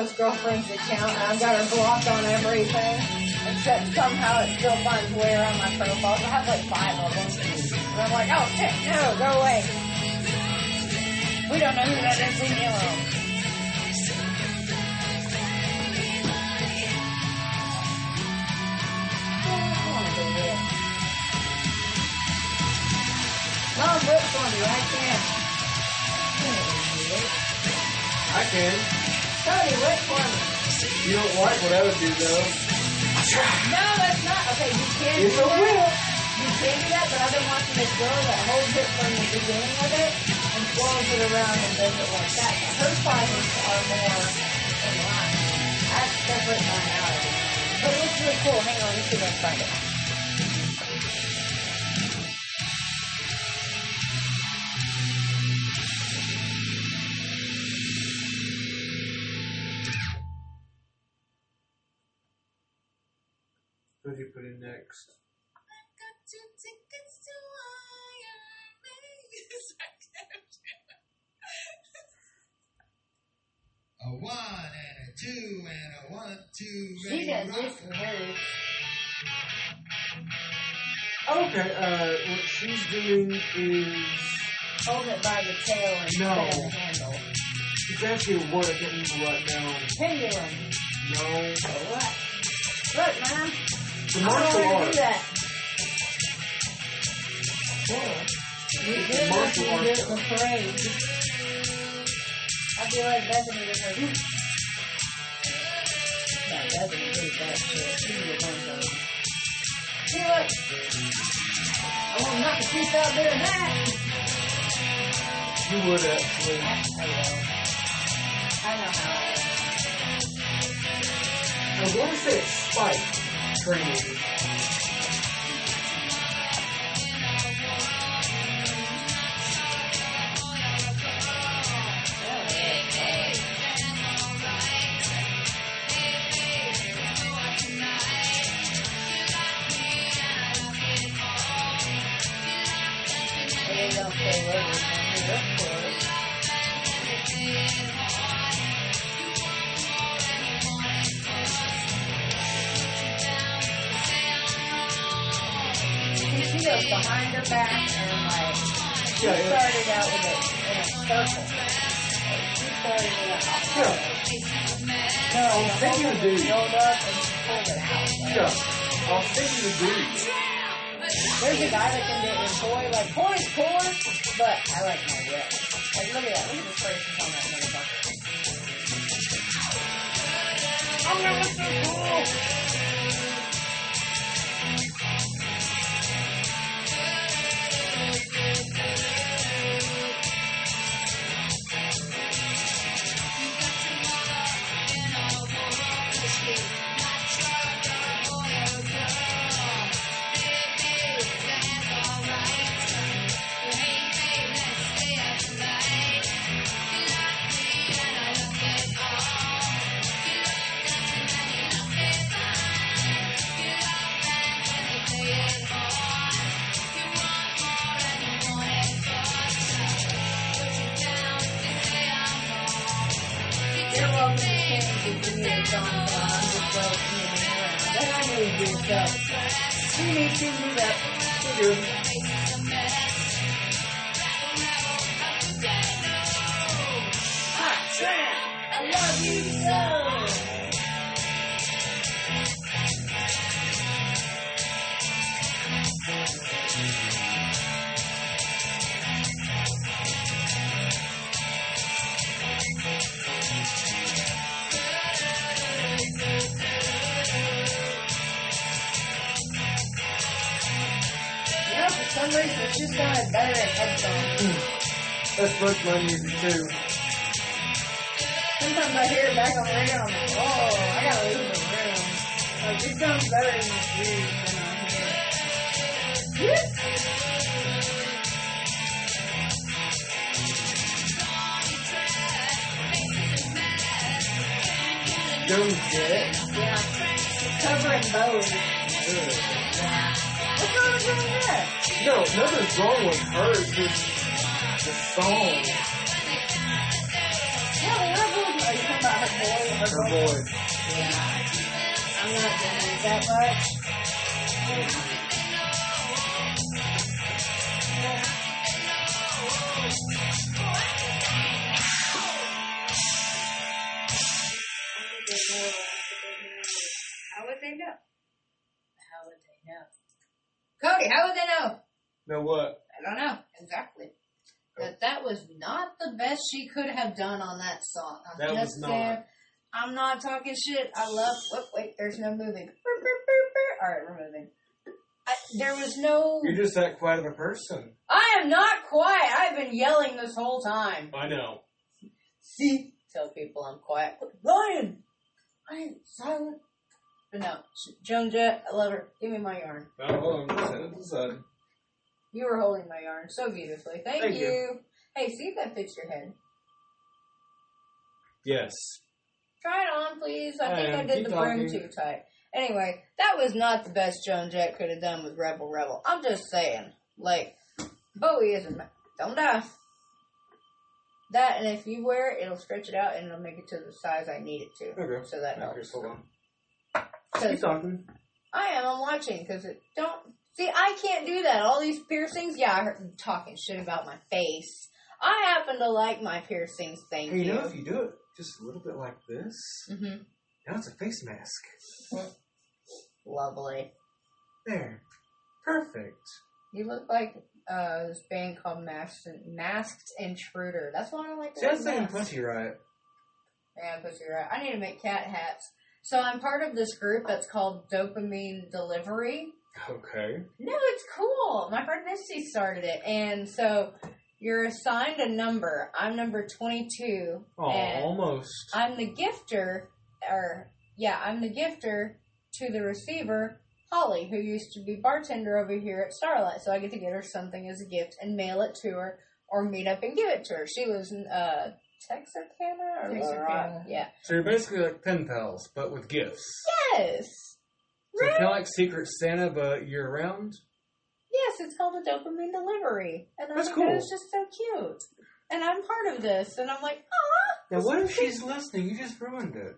Girlfriend's account, and I've got her blocked on everything. Except somehow it still finds where on my profile. I have like five of them. And I'm like, oh shit, no, go away. We don't know who that is, leave me alone. Mom, for me, I can't. I can. Cody, whip for me. You don't like what I would do though. No, that's not. Okay, you can It's do that. whip. You can do that, but I've been watching this girl that holds it from the beginning of it and swirls it around and does it like that. Her fibers are more in line. I separate mine out. But it looks really cool. Hang on, let me see if I can find it. Put in next? A one and a two and a one, two, She ready, does rock. this and hers. Okay, uh, what she's doing is Hold it by the tail and No. instead of the handle. it's actually a word I can't remember right now. Pendulum. No, What? Look, man. The I don't know martial how to do arts. that. You like martial you it arts. in the parade. I feel like Bethany was like, "Ooh." Yeah, Bethany did that shit. She was one of those. See, look. Oh, I want to knock the teeth out there and that. You would actually. I will. I know how. I to say it's spike training. Back and like Yeah, yeah. started out with it in a circle. A Yeah, no, I'm thinking of thing was dude. rolled up and she it out. yeah. I was thinking the dude. There's a guy that can do it with boy, like boy's cool, but I like my whip. Like look at that, look at the traces on that motherfucker. Oh no, it's so cool. You need to move up. You do. Some reason, it just sounded better in headphones. That's much my music too. Sometimes I hear it back on the radio, I'm like, oh, I gotta leave the room. Like, it sounds better in the series than on here. Joan Jett. Yeah. Covering. Yeah. What's wrong with doing that? No, nothing's wrong with her. It's just the song. Yeah, the rebels. Are you talking about her boy? Her, Her boy? voice. Yeah. I'm not doing it that much. How would they know? How would they know? Cody, how would they know? No what? I don't know exactly. But that was not the best she could have done on that song. I'm That was not. saying. I'm not talking shit. I love. Wait, wait. There's no moving. All right, we're moving. I, there was no. You're just that quiet of a person. I am not quiet. I've been yelling this whole time. I know. See, tell people I'm quiet. Ryan, I am silent. But no, Joan Jett, I love her. Give me my yarn. Oh, hold on. Set it aside. You were holding my yarn so beautifully. Thank, Thank you. you. Hey, see if that fits your head. Yes. Try it on, please. I I think I did Keep the talking. too tight. Anyway, that was not the best Joan Jett could have done with Rebel Rebel. I'm just saying. Like, Bowie isn't. Don't die. That, and if you wear it, it'll stretch it out and it'll make it to the size I need it to. Okay. So that Okay, helps. hold on. Keep talking. I am. I'm watching because it don't see. I can't do that. All these piercings. Yeah, I heard you talking shit about my face. I happen to like my piercings. Thank you you. know, if you do it just a little bit like this, hmm now it's a face mask. Lovely. There. Perfect. You look like uh, this band called Masked, Masked Intruder. That's why I like the See, that's saying plenty right. Yeah, pussy right. I need to make cat hats. So I'm part of this group that's called Dopamine Delivery. Okay. No, it's cool. My friend Misty started it, and so you're assigned a number. I'm number 22. Oh, almost. I'm the gifter, or yeah, I'm the gifter to the receiver, Holly, who used to be bartender over here at Starlight. So I get to get her something as a gift and mail it to her, or meet up and give it to her. She lives in uh, Texarkana or Texarkana. Yeah. So you're basically like pen pals, but with gifts. Yes. So kind of like Secret Santa, but year round. Yes, it's called a dopamine delivery, and I That's think cool. it's just so cute. And I'm part of this, and I'm like, ah. Now, what if she's listening? You just ruined it.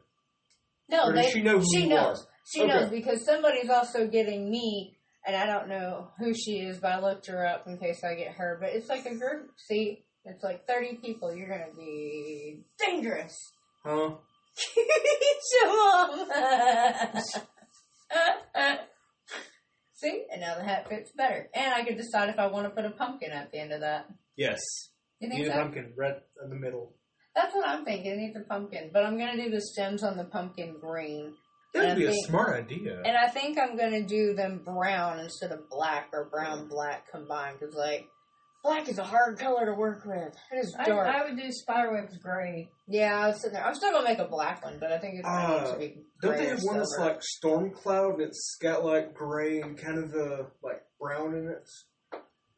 No, Or they, does she know who she you knows. are? She Okay. knows because somebody's also getting me, and I don't know who she is, but I looked her up in case I get her. But it's like a group. See, it's like 30 people. You're gonna be dangerous. Huh? Shalom. See, and now the hat fits better, and I can decide if I want to put a pumpkin at the end of that. Yes. You You think need a pumpkin red in the middle. That's what I'm thinking. It needs a pumpkin, but I'm gonna do the stems on the pumpkin green. That would be I a think- smart idea. And I think I'm gonna do them brown instead of black or brown black combined because like black is a hard color to work with. It is I, dark. I would do spiderwebs gray. Yeah, I was sitting there. I'm still gonna make a black one, but I think it's gonna Uh, to be. Don't they have one that's like storm cloud and it's got like gray and kind of the like brown in it?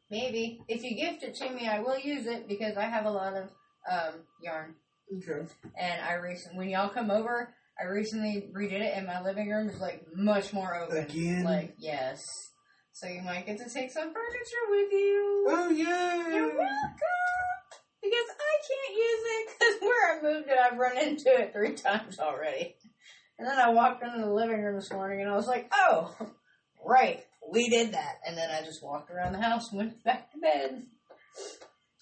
Maybe if you gift it to me, I will use it because I have a lot of um, yarn. Okay. And I recently, when y'all come over, I recently redid it, and my living room is like much more open. Again? Like yes. So you might get to take some furniture with you. Oh yeah. You're welcome. Because I can't use it because where I moved it, I've run into it three times already. And then I walked into the living room this morning and I was like, oh, right, we did that. And then I just walked around the house and went back to bed.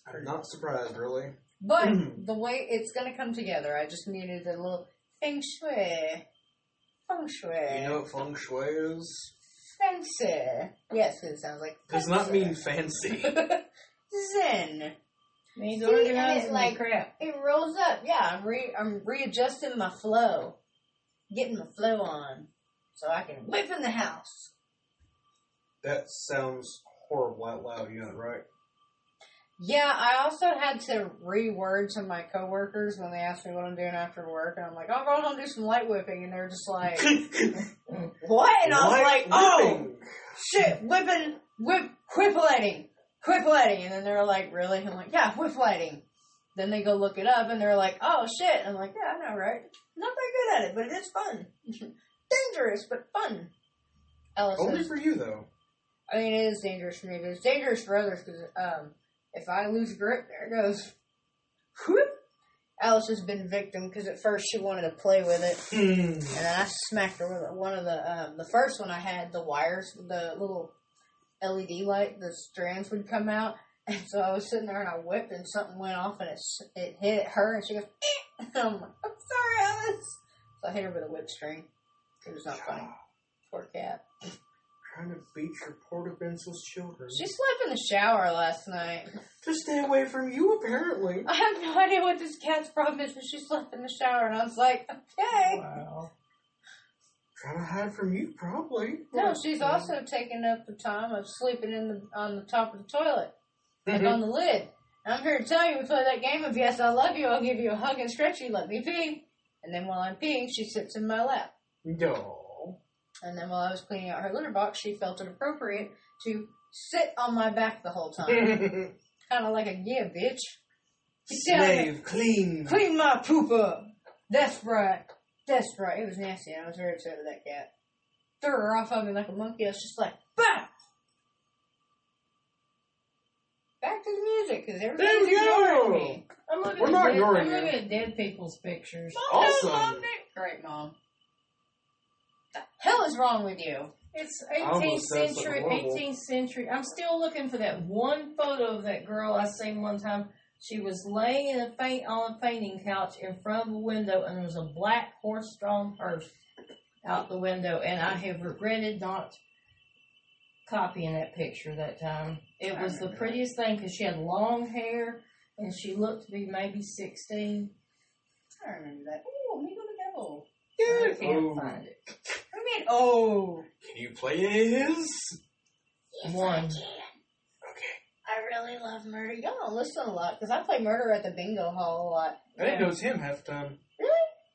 I'm not surprised, really. But the way it's going to come together, I just needed a little feng shui. Feng shui. You know what feng shui is? Fancy. Yes, it sounds like Does not mean fancy. Zen. Means See, organized and it, like- crap. It rolls up. Yeah, I'm re I'm readjusting my flow, getting my flow on, so I can whip in the house. that sounds horrible out loud. You know right? Yeah, I also had to reword to my coworkers when they asked me what I'm doing after work, and I'm like, "I'll go home and do some light whipping," and they're just like, "What?" And I was like, "Oh, shit, whipping, whip, whipletting, lighting. and then they're like, "Really?" I'm like, "Yeah, quick lighting. Then they go look it up, and they're like, "Oh shit!" And I'm like, "Yeah, I know, right? Not very good at it, but it is fun, dangerous but fun." Ella Only says, for you though. I mean, it is dangerous for me, but it's dangerous for others because um, if I lose grip, there it goes. Whoop. Alice has been victim because at first she wanted to play with it, Hmm. and then I smacked her with it. One of the um, the first one I had the wires, the little LED light, the strands would come out, and so I was sitting there and I whipped, and something went off, and it it hit her, and she goes, eh. and I'm like, I'm sorry, Alice. So I hit her with a whip string. It was not funny. Poor cat. Trying to beat your poor defenseless children. She slept in the shower last night. to stay away from you, apparently. I have no idea what this cat's problem is, but she slept in the shower, and I was like, okay. Wow. To hide from you, probably. No, she's also taken up the time of sleeping in the on the top of the toilet, like on the lid. I'm here to tell you, we play that game of yes, I love you. I'll give you a hug and stretch you. Let me pee. And then while I'm peeing, she sits in my lap. No. And then while I was cleaning out her litter box, she felt it appropriate to sit on my back the whole time, kind of like a yeah, bitch. Slave, clean. Clean my poop up. That's right. That's right. It was nasty. I was very upset with that cat. Threw her off of me like a monkey. I was just like, bah! Back to the music, because There everybody's we ignoring go. me. I'm looking We're at not dead, ignoring I'm you. looking at dead people's pictures. Mom, Awesome. Mom, Nick. Great, Mom. The hell is wrong with you? It's 18th almost said something century, horrible. 18th century. I'm still looking for that one photo of that girl I seen one time. She was laying in a faint on a fainting couch in front of a window, and there was a black horse-drawn purse out the window. And I have regretted not copying that picture that time. It was the prettiest thing because she had long hair, and she looked to be maybe 16. I remember that. Oh, Amigo the Devil. I can't Oh. find it. What do you mean, oh? Can you play his? One. Okay. I really love murder. Y'all don't listen a lot, because I play murder at the bingo hall a lot. I didn't know it was him half the time. Really?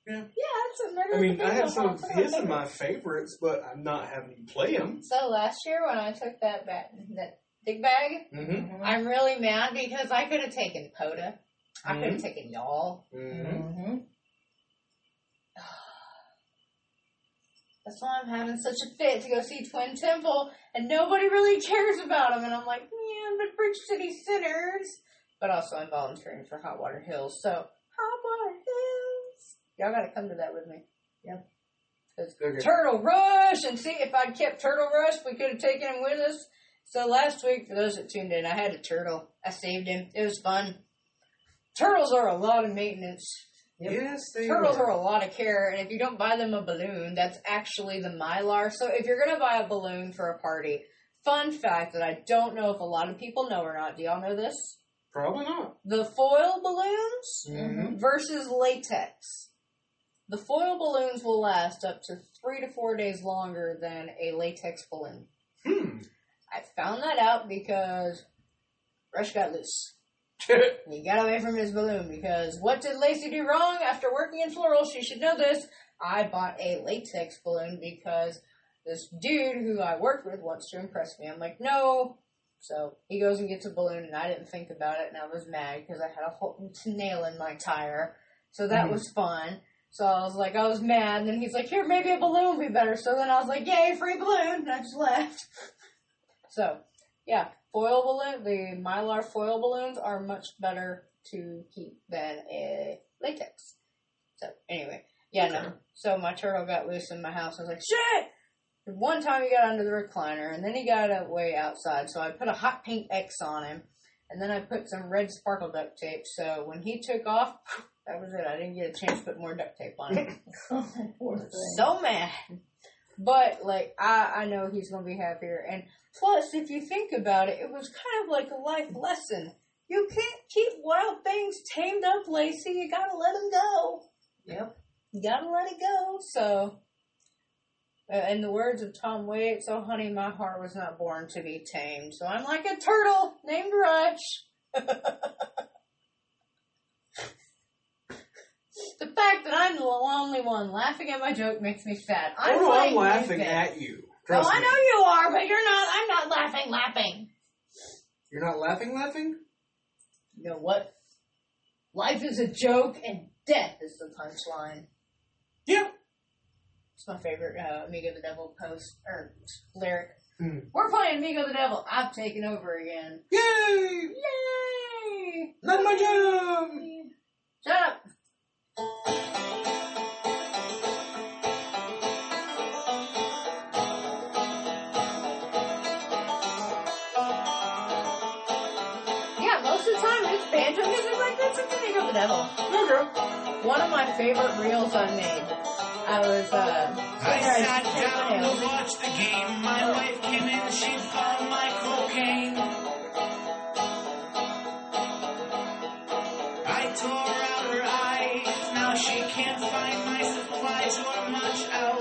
Yeah. Yeah, that's a murder. I at the mean, I have some hall. of my his in my favorites. favorites, but I'm not having you play them. So last year when I took that ba- that big bag, Mm-hmm. I'm really mad because I could have taken Poda. I could Mhm. have taken y'all. Mm-hmm. Mm-hmm. That's why I'm having such a fit to go see Twin Temple, and nobody really cares about them. And I'm like, yeah, but Bridge City Sinners. But also, I'm volunteering for Hot Water Hills, so Hot Water Hills. Y'all gotta come to that with me. Yep. Turtle Rush, and see if I'd kept Turtle Rush, we could have taken him with us. So last week, for those that tuned in, I had a turtle. I saved him. It was fun. Turtles are a lot of maintenance. Yes, they Turtles are. are a lot of care, and if you don't buy them a balloon, that's actually the mylar. So if you're gonna buy a balloon for a party, fun fact that I don't know if a lot of people know or not. Do y'all know this? Probably not. The foil balloons Mm-hmm. versus latex. The foil balloons will last up to three to four days longer than a latex balloon. Hmm. I found that out because Rush got loose. He got away from his balloon because what did Lacey do wrong after working in floral? She should know this. I bought a latex balloon because this dude who I worked with wants to impress me. I'm like, no. So he goes and gets a balloon, and I didn't think about it, and I was mad because I had a whole nail in my tire. So that Mhm. was fun. So I was like, I was mad, and then he's like, here, maybe a balloon would be better. So then I was like, yay, free balloon, and I just left. So, yeah, foil balloon, the mylar foil balloons are much better to keep than a latex. So, anyway, yeah, no. So my turtle got loose in my house. I was like, shit! One time he got under the recliner, and then he got away outside. So I put a hot pink X on him, and then I put some red sparkle duct tape. So when he took off, that was it. I didn't get a chance to put more duct tape on him. So mad. But like I, I know he's gonna be happier. And plus, if you think about it, it was kind of like a life lesson. You can't keep wild things tamed up, Lacey. You gotta let them go. Yep. You gotta let it go. So, Uh, in the words of Tom Waits, "Oh honey, my heart was not born to be tamed." So I'm like a turtle named Rush. The fact that I'm the only one laughing at my joke makes me sad. I'm oh no, I'm laughing defense. at you. Oh, Trust I me. know you are, but you're not. I'm not laughing, laughing. You're not laughing, laughing? You know what? Life is a joke, and death is the punchline. Yeah. It's my favorite uh, Amigo the Devil post or lyric. Hmm. We're playing Amigo the Devil. I've taken over again. Yay! Yay! Not my job! Shut up. Yeah, most of the time it's banjo music like this. It's Amigo the Devil. One of my favorite reels I made. I was uh, I sat down to watch the game. My wife came in, she found my cocaine. I tore out her eyes. Now she can't find my supply to her much else.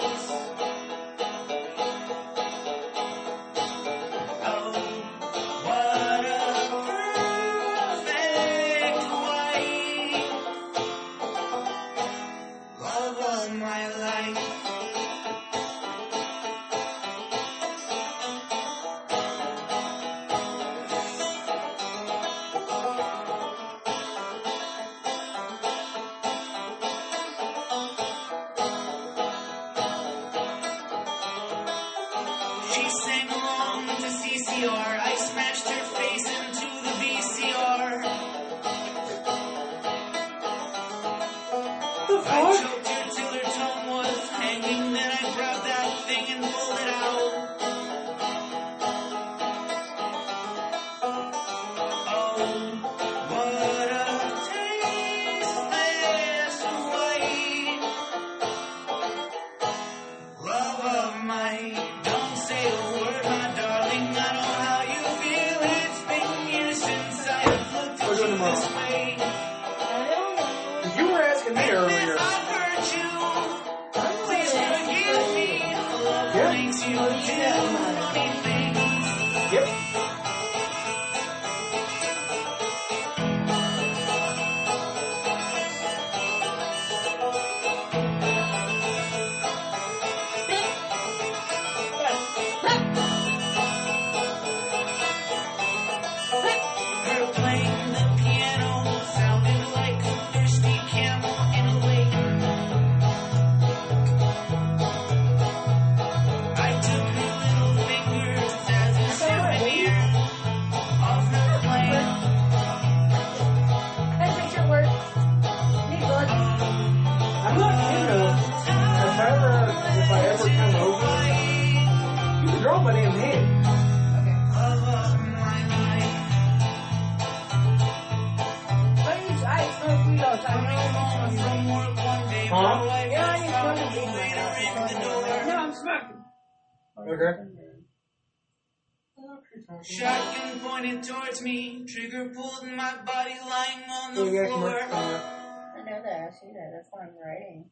That's why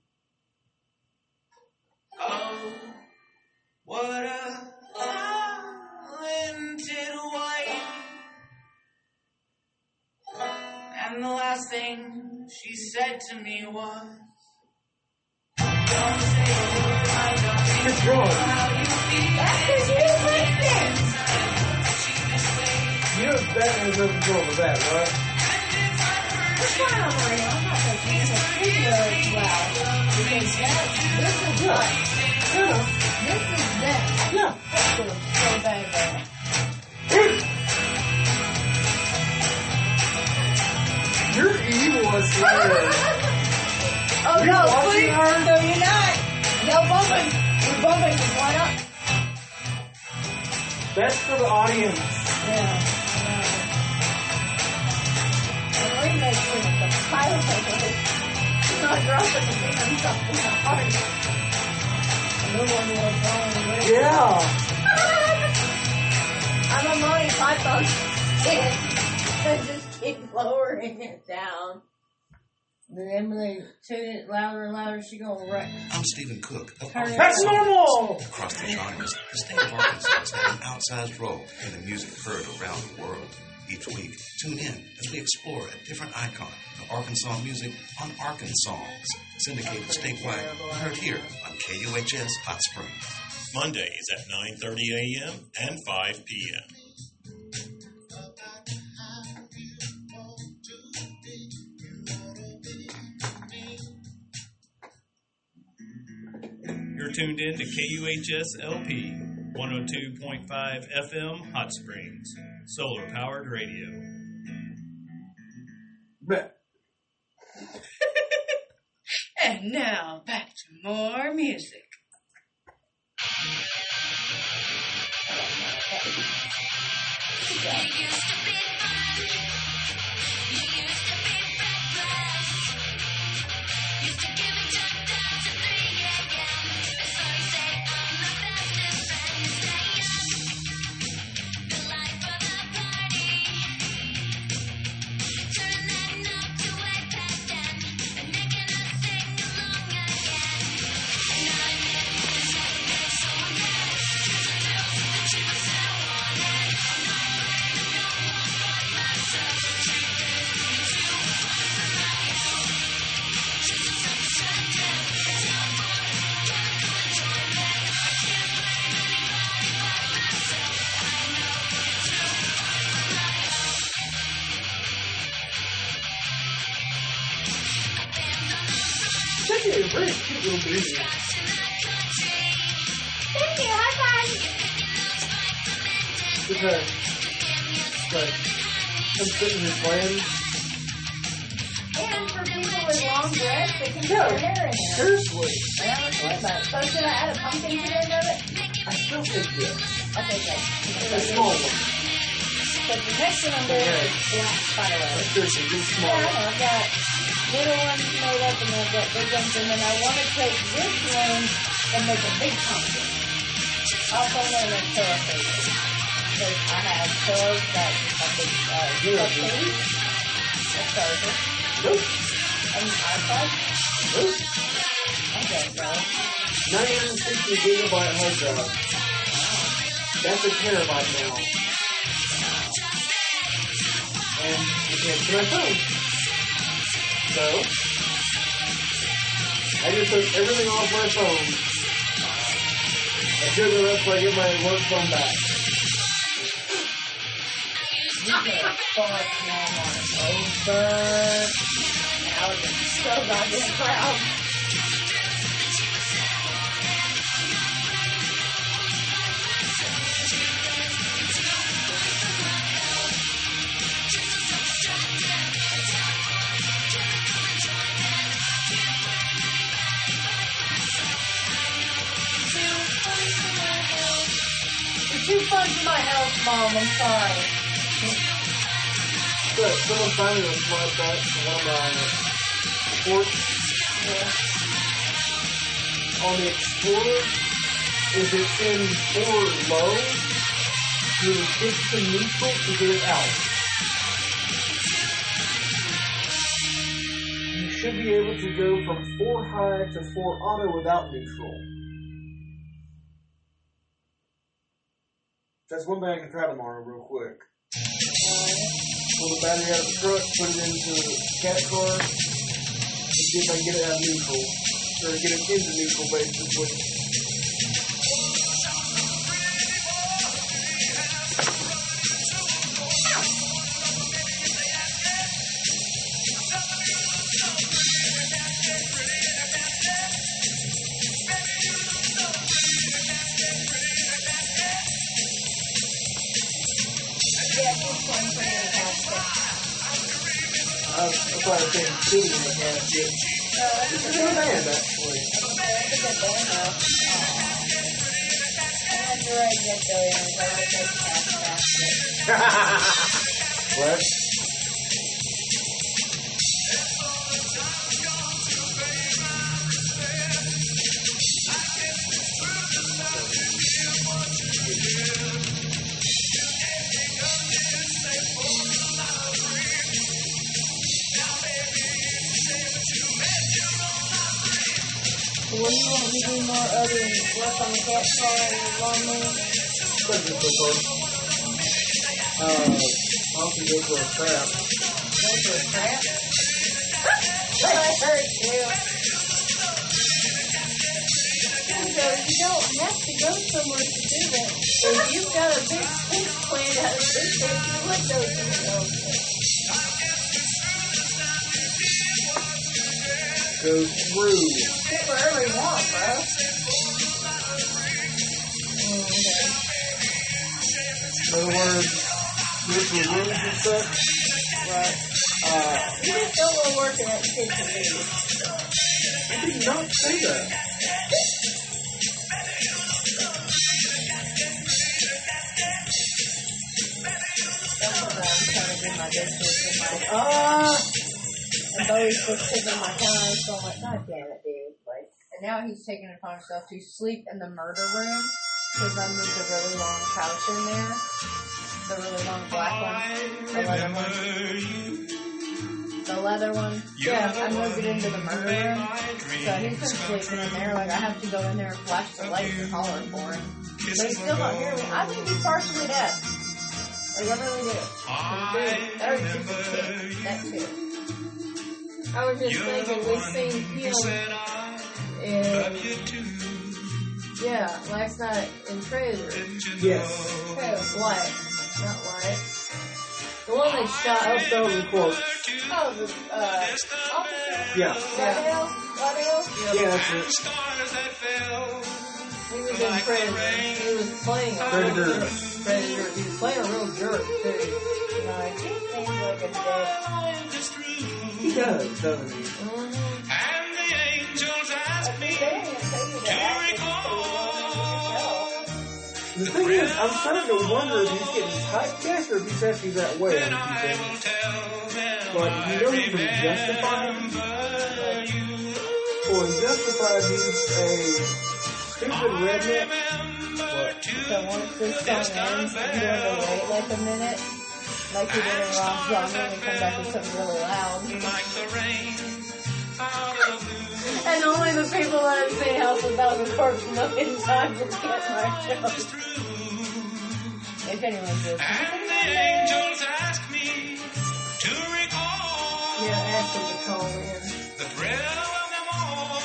Oh, what a talented wife. And the last thing she said to me was, Don't say a word, I don't Good drawing. how you feel. That's because you like this. You have that as a result of that, right? That's why I'm writing. I'm not going well. Because that, this is what. Yeah. This is that. Yeah. That's so bad, bad. You're evil as. Oh no, please, no you're not. No bumping. We're bumping, why not? That's for the audience. Yeah. Make sure that the pilot Yeah. I'm a Monty Python kid. I just keep lowering it down. Then Emily tuned it louder and louder. She gonna wreck. I'm Stephen Koch. Oh, oh, that's normal. Across the genres, the state of Arkansas has had an outsized role in the music heard around the world. Each week, tune in as we explore a different icon of Arkansas music on Arkansongs, syndicated statewide heard here on KUHS Hot Springs. Mondays at 9:30 a.m. and 5 p.m. You're tuned in to KUHS LP 102.5 FM Hot Springs, solar powered radio. And now back to more music. Check cute little music. Thank you, high five. Because, like, I'm sitting here playing. And for people with long dreads, they can Yeah, put their hair in there. seriously. Yeah, that's what about it. So should I add a pumpkin to the end of it? I still think yes. Okay, good. A small one. But the next one I'm doing is black fireworks. Seriously, just Yeah, small I know. I've got little ones made up and I've got big ones and then I want to take this one and make a big pumpkin. Also known as paraphrase. Because I have pillows that a big uh, Yeah. case, a charger, Nope. an iPod. Nope. Okay, bro. 960 gigabyte hard drive. That's a terabyte now. And you can't see my phone. So, I just took everything off my phone. I should have left so I get my work phone back. You can't fuck Walmart over. I was so goddamn proud. Too fun for my house, Mom. I'm sorry. But someone finally was like that for one of my sports. On the Explorer, if it's in forward low, you would hit to neutral to get it out. You should be able to go from 4 high to 4 auto without neutral. That's one thing I can try tomorrow real quick. Pull the battery out of the truck, put it into the cat car, and see if I can get it out of neutral. Or get it into neutral, basically. I was to think two in the basket. It's a good band, actually. That's a band. I to write and I like. What? What do you want me to do more other than work on the car and the lawnmower? That's just so far. Uh, Monkey go for a trap. Go to a trap? I heard you. So you don't have to go somewhere to do that. If you've got a big space planned out of this you would go somewhere else. Go through. Get wherever you want, bro. In other words, with the rooms and such. Right. Uh, You just don't want to work in that kitchen, do you? I did not say that. Sometimes I'm trying to do my business and like, ah! And Bowie's just taking my time, so I'm like, God damn it, dude. Like, and now he's taking it upon himself to sleep in the murder room because I moved a really long couch in there. The really long black one. The leather one. The leather one. Yeah, I moved it into the murder room. So he's been sleeping in there. Like, I have to go in there and flash the lights and holler for him. But he's still not hearing me. I think he's partially dead. Like, I really do. Dude, that was I was just thinking, we seen him in, yeah, last night in Treasure. Yes. Who? White. Not White. The one they shot. I'll throw them quotes. Oh, the, uh, officer? Yeah. Whitehill? Whitehill? Yeah, that's it. He was in prison. He was playing a Predator. real jerk. Predator. He was playing a real jerk, too. Like, he seems like a dick. He does, doesn't he? And the angels ask me They didn't tell you to recall. The thing is, I'm starting to wonder if he's getting typecast or if he's actually that way. Then on a few I will tell But you know you can justify him. remember you. Well, in he's a stupid redneck. What? So once this song ends, I'm going to wait like a minute, like he did in Rob Zombie, and come back with something really loud. Like the rain out of blue. And only the people that have seen House of Thousand Corpse a million times will get my show. If anyone's listening. And the angels ask me to recall Yeah, ask him to call in. the thrill of them all.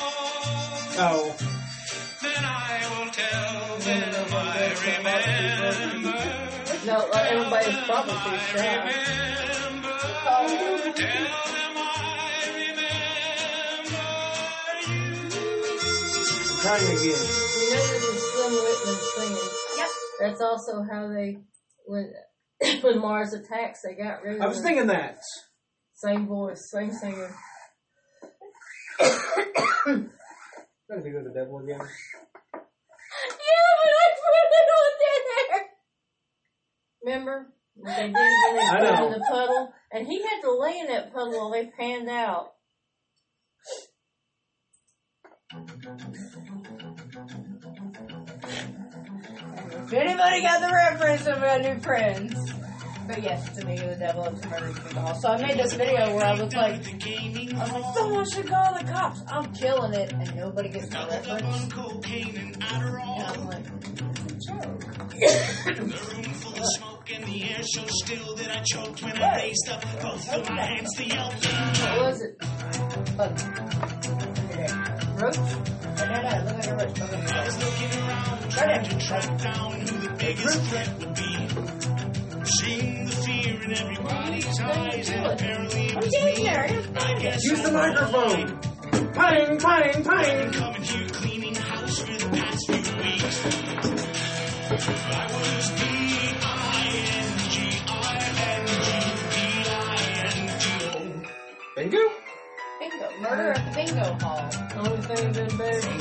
Oh, Then I will tell them I remember. No, uh, everybody's probably too sad. Remember. Call in. Tell them I remember you. trying again. You know this is Slim Whitman singing. Yep. That's also how they, when when Mars attacks, they got rid of I was the thinking that. same voice, same singer. Trying to think of the devil again. Yeah, but I really looked in there. Remember? They did when they I put know. in the puddle, and he had to lay in that puddle while they panned out. If anybody got the reference, I've got new friends. But yes, it's Amigo the Devil of Murder Doll. So I made this video where I was like, I was like, someone should call the cops. I'm killing it, and nobody gets the reference. And I'm like, Full of smoke and the air so still that I choked when I raised up both of my hands to yell. What was it? but roach? No, no, no, look like a roach. Look like I was looking around trying to track down who the biggest threat would be. Seeing the fear in everybody's eyes, and apparently it was me. I gotta I find it. guess Use the microphone. Pang, pang, pang. Coming here cleaning house for the past few weeks. I was D-I-N-G-I-N-G-E-I-N-G-O.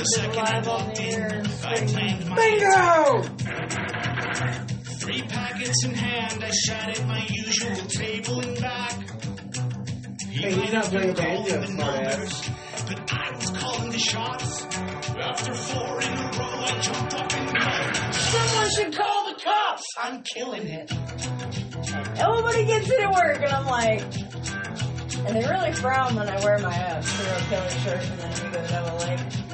The than second I live on walked in, I screaming. clanged my Bingo. Three packets in hand, I sat at my usual table and back. He Hey, he's might not have playing been calling the smartass. numbers, but I was calling the shots. After four in a row, I jumped up and yelled, Someone should call the cops! I'm killing it. Everybody gets it at work, and I'm like, and they really frown when I wear my uh, serial killer shirt and then Amigo the Devil like.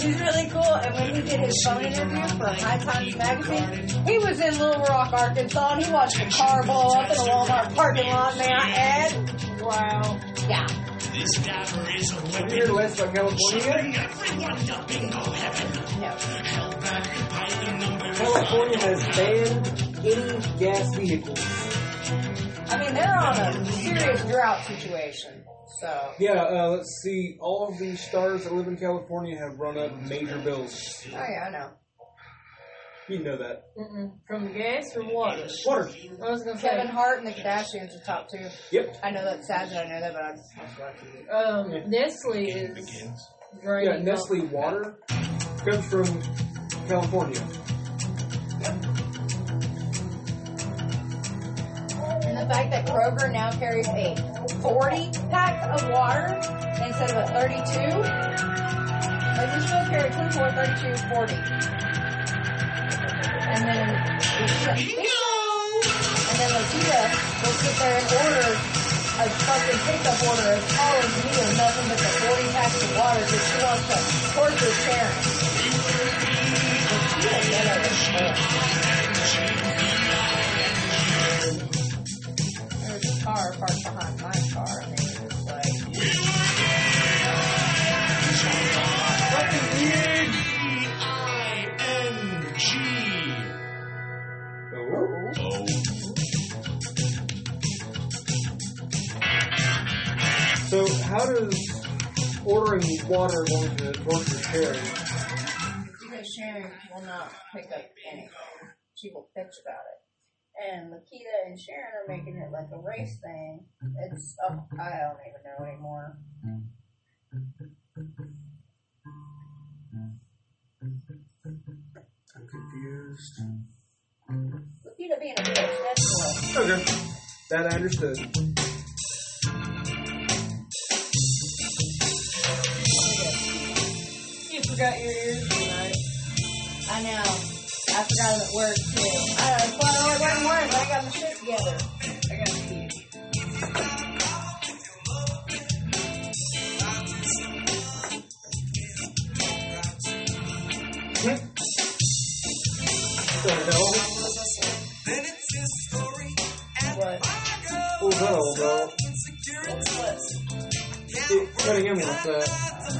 He's really cool. And when he did his phone interview for High Times magazine, he was in Little Rock, Arkansas, and he watched a car blow up in a Walmart parking lot. May I add? Wow. Yeah. Have you heard less about California yet? California has banned any gas vehicles. I mean, they're on a serious drought situation. So. Yeah, uh, let's see. All of the stars that live in California have run up major bills. Oh yeah, I know. You know that. Mm-mm. From gas or water? Water. I was gonna say. Kevin Hart and the Kardashians are top two. Yep. I know that's sad that I know that, but I just I forgot to do it. Um, Nestle is Yeah, draining. Nestle water comes from California. Fact that Kroger now carries a 40 pack of water instead of a 32. Like we still carry 24, 32, 40. And then and then Lakita will sit there and order a fucking pickup order as tall as me of nothing but the 40 packs of water because she wants to torture Sharon. Lakita, car parked behind my car, and they were just like, So, how does ordering water going to torture Sherry? because Sharon will not pick up anything. She will bitch about it. And Lakita and Sharon are making it like a race thing. It's, oh, I don't even know anymore. I'm confused. Lakita being a bitch, that's what. Okay, that I understood. You forgot your ears tonight. I know. I forgot them at work too. I that's why I only wearing one, but I got my shit together. I got to see. What? What was that all about? It, cutting in like that.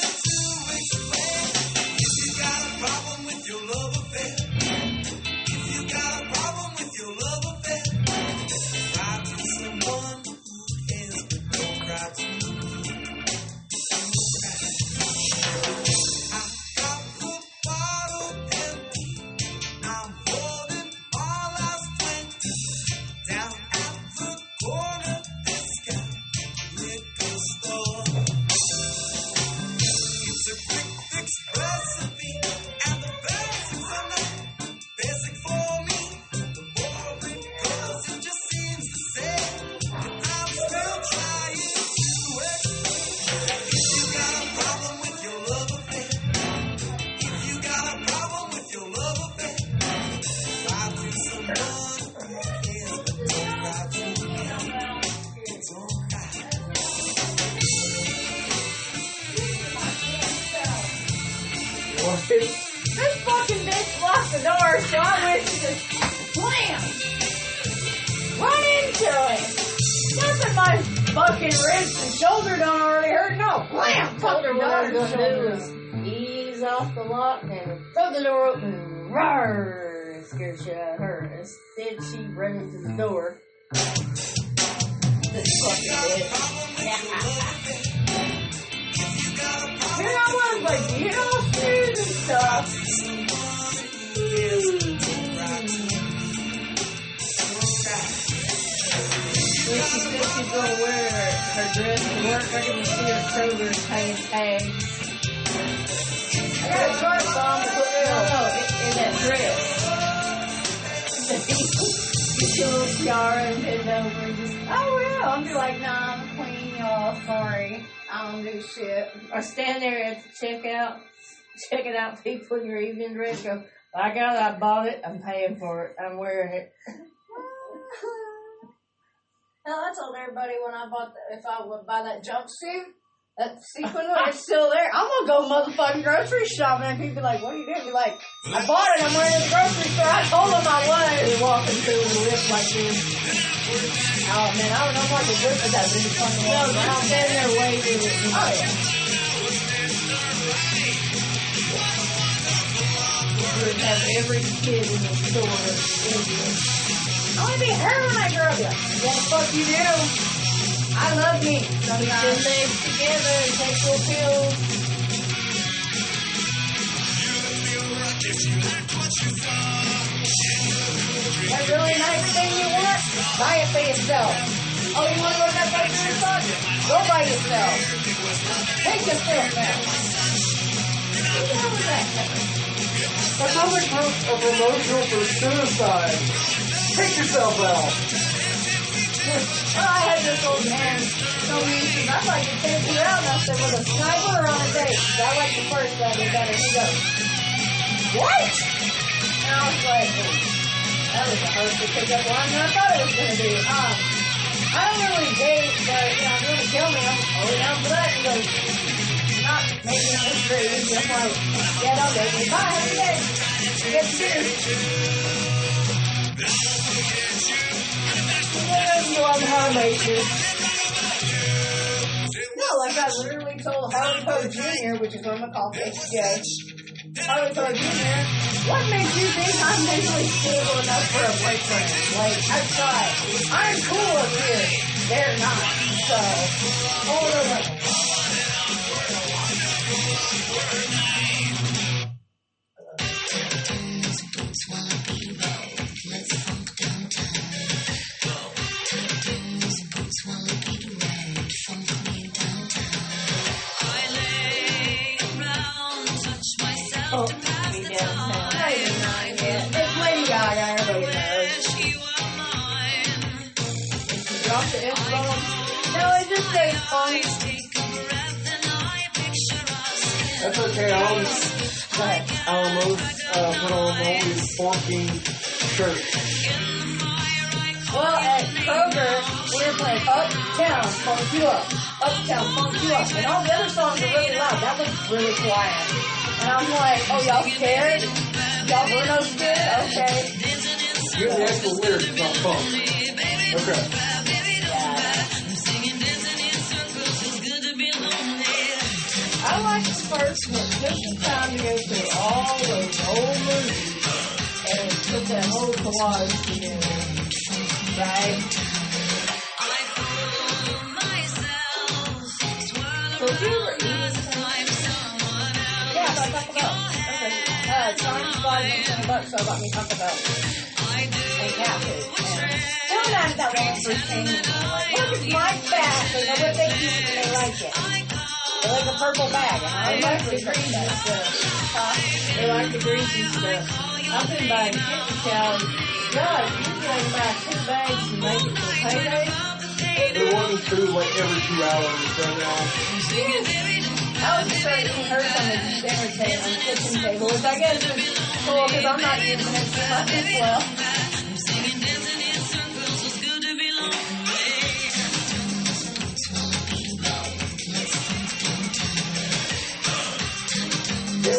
blam, Told her what I was gonna do shoulder. is ease off the lock and throw the door open. Roar! Scared shit out of her. Instead, she ran the door. This fucking bitch. Here I was like, and stuff. When she said she's gonna wear her, dress to work, I can see her Kroger hanging tags. I got a shorts on to put no, no, in, that dress. Get your little scar and bend over and just, oh well. I'm be like, nah, I'm clean, y'all. Sorry. I don't do shit. Or stand there at the checkout, checking out people in your evening dress. Go, I got it. I bought it. I'm paying for it. I'm wearing it. Hell, I told everybody when I bought the, if I would buy that jumpsuit, that sequin one, it's still there. I'm gonna go motherfucking grocery shopping and people be like, what are you doing? Be like, I bought it, I'm wearing it at the grocery store. I told them I was. Walking through the lift like this. Oh man, I don't know if I could whip it that really funny. No, I'm standing there waving it. Oh yeah. Oh, would have every kid in the store into I wanna be her when I grow up. Yeah, the fuck you do. I love me. Put your Sometimes. legs together and take your pills. That really nice thing you want, buy it for yourself. Oh, you want to go to that luxury spot? Go buy yourself. Take yourself now. What the hell was that? That's how group a promotional for suicide. Take yourself out. I had this old man tell me, I'd like to take you out. And I said, with a sniper or on a date? I like the first better, better. He goes, what? And I was like, oh, that was a hard to pick up line than I thought it was going to be. Um, I don't really date, but, you know, if you want to kill me, I'm totally down for that. He goes, not making this very easy. I'm like, yeah, date me. Bye, have a good day. Get to You No, like I literally told Harley Poe Jr., which is what I'm gonna call HJ. Harley Poe Jr., what makes you think I'm mentally stable enough for a boyfriend? Like, I tried. I'm cool up here. They're not. So, hold on. Always, I almost uh, put on my only funky shirt. Well, at Kroger, we were playing Uptown, Funk You Up, Uptown, Funk You Up, and all the other songs are really loud. That was really quiet. And I'm like, oh, y'all scared? Y'all Bruno scared? Okay. Here's the actual lyrics about funk. Okay. Like the first one. Took the time to go through all those old movies and put that whole collage together. Right? So if you were Yeah, but Taco Bell. Okay. Uh, bought me 20 bucks, so I bought me Taco Bell. And cat food. And sometimes that one first came in, I'm like, look, it's my back. They know what they eat and they like it. They like a purple bag, and I They like like the greasy stuff. They like the greasy stuff. I've been buying Kitten Chow. God, usually I buy two bags and make it for payday. They're wanting food like every two hours right now. I was just starting to hurt on the dinner table, the kitchen table, which I guess is cool because I'm not using it too much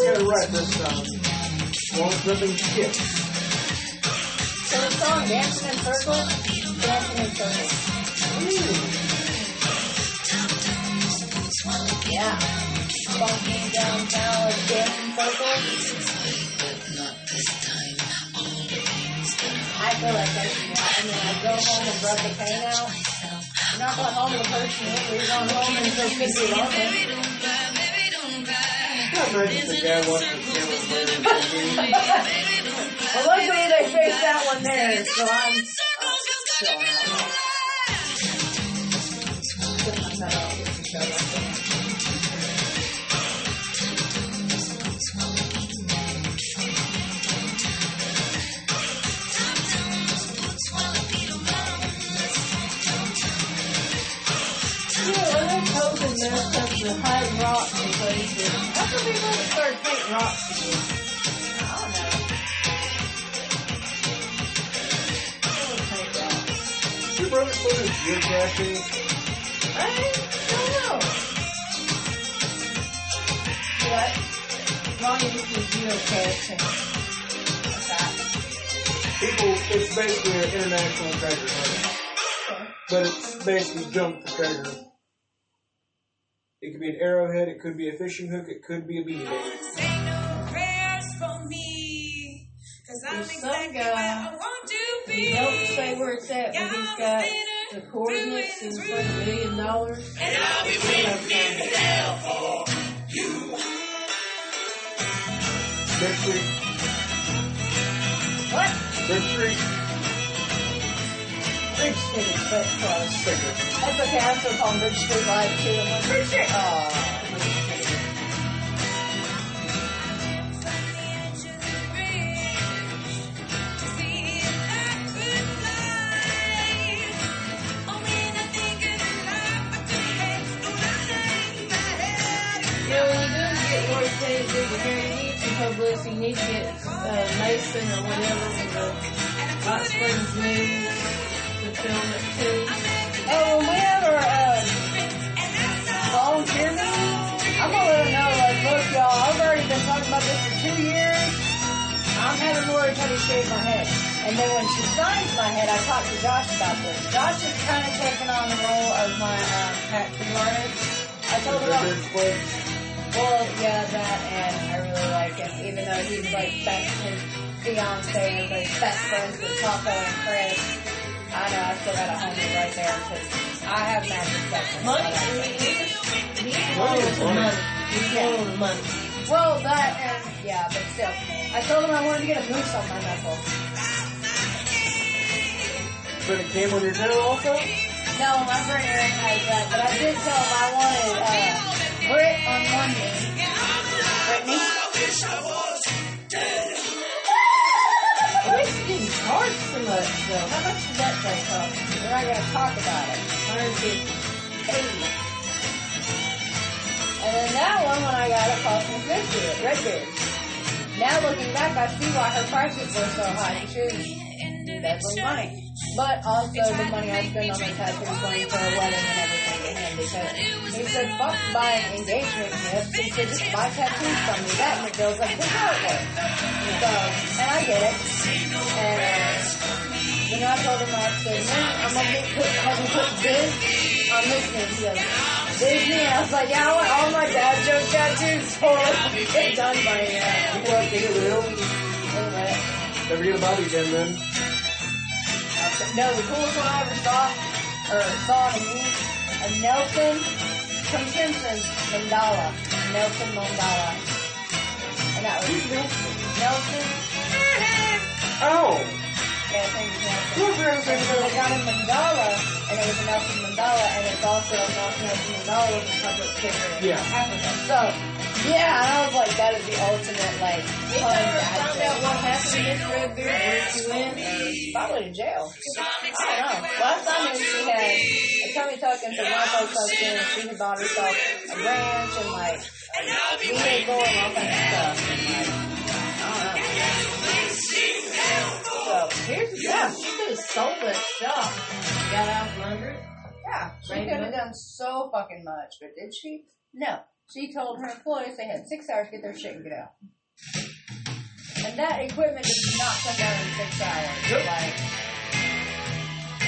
Just got it right this uh, time. One flipping skip. So the song Dancing in Circles, Dancing in Circles. Hmm. Yeah. Funky downtown, like dancing circles. I feel like I should, I mean, I go home and rub the pain out. You're not going home with a person, you're going home and feel lonely. I imagine the guy watching the camera player. Well, luckily they fixed that one there, so I'm. I'm chilling out. Get my nut out, get the show back in. Yeah, when they post Something messed up the hiding rocks in places. How come people started painting rocks again? I don't know. Your brother still does geocaching? I don't know. What? Ronnie used to geocaching. What's that? People, it's basically an international treasure hunt. But it's basically junk for treasure. It could be an arrowhead, it could be a fishing hook, it could be a beanie bag. Say no prayers for me, cause I'm There's exactly guy where I want to He be. don't say where it's at, but he's got the coordinates and it's like a million dollars. And I'll be waiting in hell for Brick Street. What? Brick Street. Bridge Street but close. That's okay, I still call him Bridge Street Live too. I'm like, Bridge Street! Oh. Yeah, when you do get more things you need some publicity. You need to get uh, Mason or whatever with the Hot Springs News too. Oh, when we have our uh, volunteer meeting, I'm gonna let them know, like, look, y'all, I've already been talking about this for two years. I'm having Lori try to shave my head. And then when she signs my head, I talked to Josh about this. Josh is kind of taking on the role of my um, tattoo artist. I told him, I- well, yeah, that, and I really like him, even though he's like best, his fiance everybody's best friends with Taco and Chris. I know, I still got a homie right there, because I have magic sex. Money, I mean, he, he's one with the money. He's one with the money. Well, that, and, yeah, but still. I told him I wanted to get a moose on my knuckle. Put it came on your tail also? No, my bringer has that, but I did tell him I wanted, uh, Brit on one knee. Brittany? She getting much, though? How much did that thing cost? We're not gonna talk about it. 150. 80. And then that one, when I got it, cost me 50 at Redbeard. Now looking back, I see why her prices were so high. Was embezzling money. But also the money I spend on my tattoos going for a wedding and everything because he said, fuck buying engagement gifts. He said, just buy tattoos from me. That and it goes like the artwork. So, and I get it. And, uh, then I told him, I said, man, I'm gonna get put, have him put Biz on this name. He goes, Disney. I was like, yeah, I want all my dad joke tattoos for get done by, uh, You want to get real? anyway. Never get a bobby pin then. No, the coolest one I ever saw, or saw in a movie, a Nelson from Simpsons Mandala. Nelson Mandala. And that was Nelson. Oh! Yeah, I think it's Nelson. And so they got him Mandala, and it was a Nelson Mandala, and it's also a Nelson Mandala was a public figure in Yeah. Africa. So, yeah, and I was like, that is the ultimate, like, You fun ever dad found joke. out what happened to Miss Redbeard? Where she went? Probably to jail. I don't know. Last I knew, she had a tummy tuck and some Wi-Fi tucked in, and she had bought herself a ranch and like a vehicle and all kinds of stuff. And, like, I don't know. So here's the Yeah, she could have sold that stuff. Got out from under it. Yeah, she could have done so fucking much, but did she? No. She told her employees they had six hours to get their shit and get out. And that equipment does not come down in six hours. Like,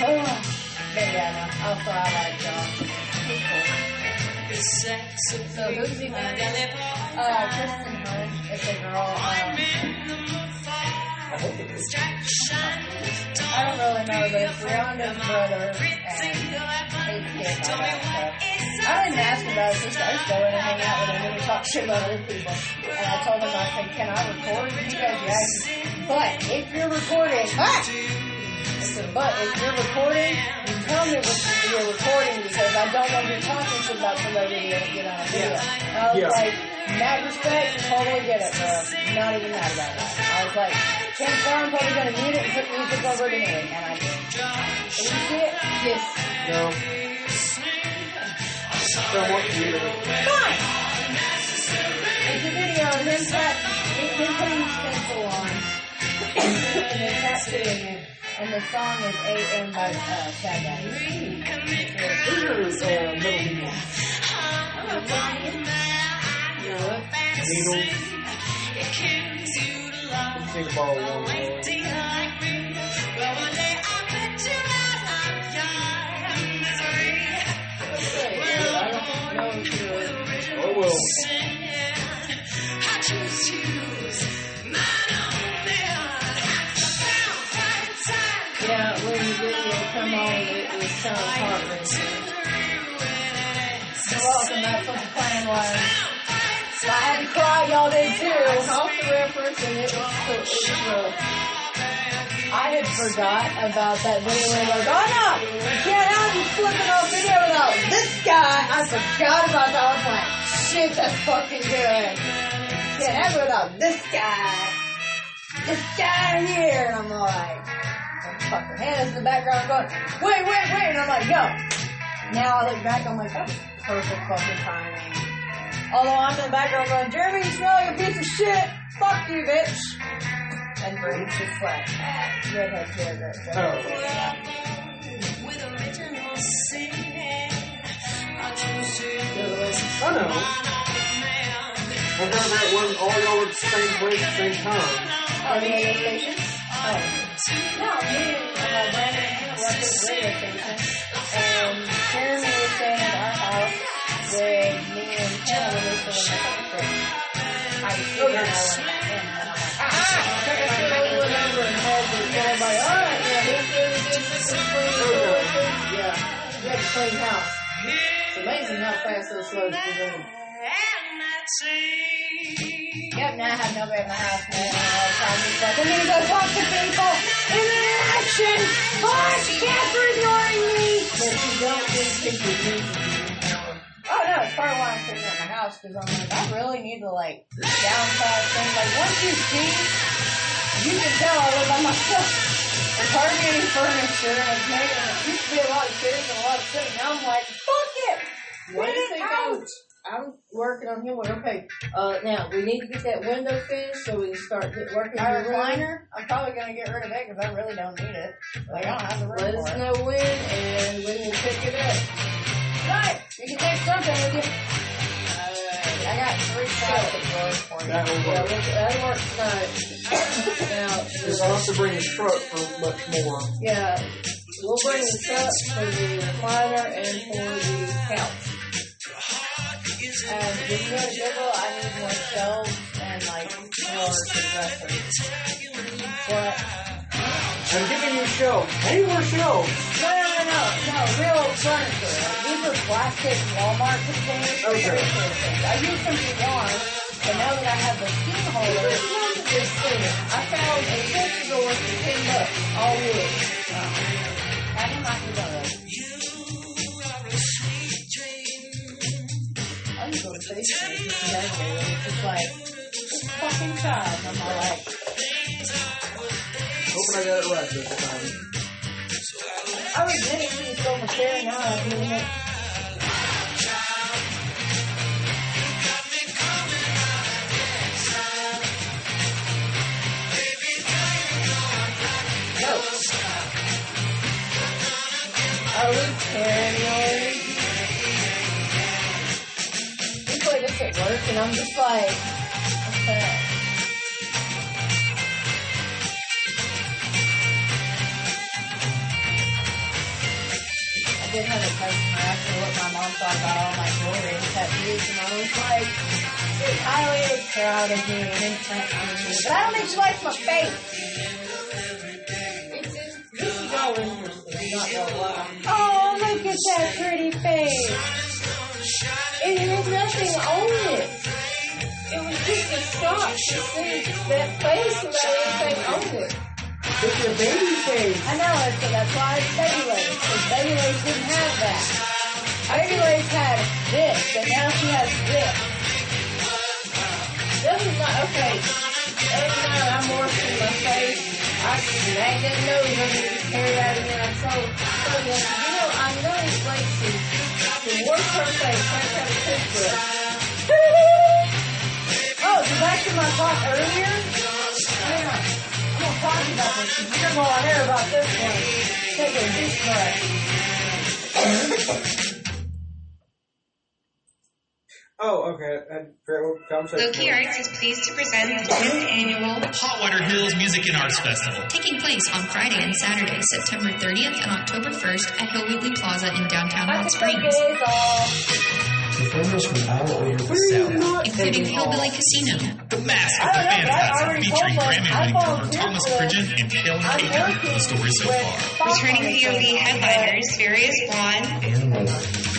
oh, Also, I like? Uh, Kristen. It's a girl. Um, I don't really know, but it's Rhonda's brother and. I didn't ask about it. Just I just go in and hang out with him and we talk shit about other people. And I told him, I said, can I record? He goes, yes. But if you're recording, ah! I said, but if you're recording, you tell me what you're recording because I don't want you talking shit about somebody to get on video. And I was Yeah. like, in that respect, totally get it, bro. Not even mad about that. I was like, chances are I'm probably gonna mute it and put music over it anyway, and I did. Did you see it? Yes. No. don't want to either. Fine. It's a video of him tap, him putting his pencil on, and then tattooing it. And the song is A.M. by uh, Sad Guy. These are middle people. Needles. Think about one. more. Oh well. Yeah, when the video come on, it was of heart-wrenching. You're welcome, that's what the plan was. I had to cry, y'all did too. Off the reference, and it was, it was rough. I had forgot about that video when like, oh no, can't have you flipping off video without this guy. I forgot about that. I was like, shit, that's fucking good. Have it without this guy. This guy here. And I'm like, fucking Hannah's in the background going, wait, wait, wait. And I'm like, yo. Now I look back, I'm like, that was perfect fucking timing. Although I'm in the background going, Jeremy, you smell like a piece of shit. Fuck you, bitch. And Brady's just like, ah, redhead hair, I know. I heard that when all y'all at the same place at the same time. Oh, the radio station? No, me and uh, Brandon were at radio station. And Jeremy was staying at our house with me and Hannah when we were still in the grade. I was sitting there I went and went alright, yeah. Yeah, we had to clean house. It's amazing how fast those slugs can Yep, now I have nobody in my house, man. I'm gonna go talk to people in action. Oh, cats are ignoring me. But you don't think people need to Oh no, it's part of why I'm sitting at my house because I'm like, I really need to like downsize things. Like once you see, you can tell I live by myself. It's hardly any furniture and it's and it used to be a lot of chairs and a lot of sitting. Now I'm like, fuck it. What Get do you it think out. I'm working on him. Okay, uh, now we need to get that window finished so we can start get working My on the room. recliner, I'm probably gonna get rid of it because I really don't need it. Like I don't have the room Let for us it. know when, and we will pick it up. Right, you can take something with you. I got three plastic drawers for you. That will Yeah, work. we'll, that'll work tonight. now, Because I'll have to bring his truck for much more. yeah, we'll bring the truck for the recliner and for the couch. And go to I need more shelves and like more compressors. But I'm giving you shelves. Any more shelves? no, no, no, no, no, real furniture. Like, these are plastic Walmart containers. Okay. I used them for yarn, but now that I have the steam holder, it's cleaner. I found a door for ten bucks, all wood. Uh, I didn't like to go I just go to Facebook and just measure, and it's like, this fucking. And I'm like, Hoping I got it right this time. I was so much there now, I'm doing it. No. Are paranoid? We play this at and I'm just like, that? I did have a customer ask me what my mom thought about all my jewelry and tattoos, and I was like, she's highly proud of me and impressed with me, but I don't think she likes my face. This is all interesting, not gonna. Oh, look at that pretty face. And there's nothing on it. It was just a shock to see that face without anything on it. It's your baby face. I know, it's, that's why it's baby lace, because baby lace didn't have that. Baby lace had this, and now she has this. This is not, okay. Every night I'm washing my face. I snag that nose under the carry out and then I told, told them, you know, Worst birthday, Frank out of Pittsburgh. oh, my talk earlier. On. I'm gonna talk about this. You're gonna want to hear about this one. Take a deep breath. Oh, okay. I forgot what conversation. Low Key Arts is pleased to present the 10th annual Hot Water Hills Music and Arts Festival. taking place on Friday and Saturday, September 30th and October 1st at Hill Wheatley Plaza in downtown Hot Springs, The Performers from all over the South. including Hillbilly Casino, The Mask of the Phantasm featuring Grammy-winning drummer Thomas Pridgen and Helen Cater. The story so far. returning VOV headliners Furious Blonde, And more.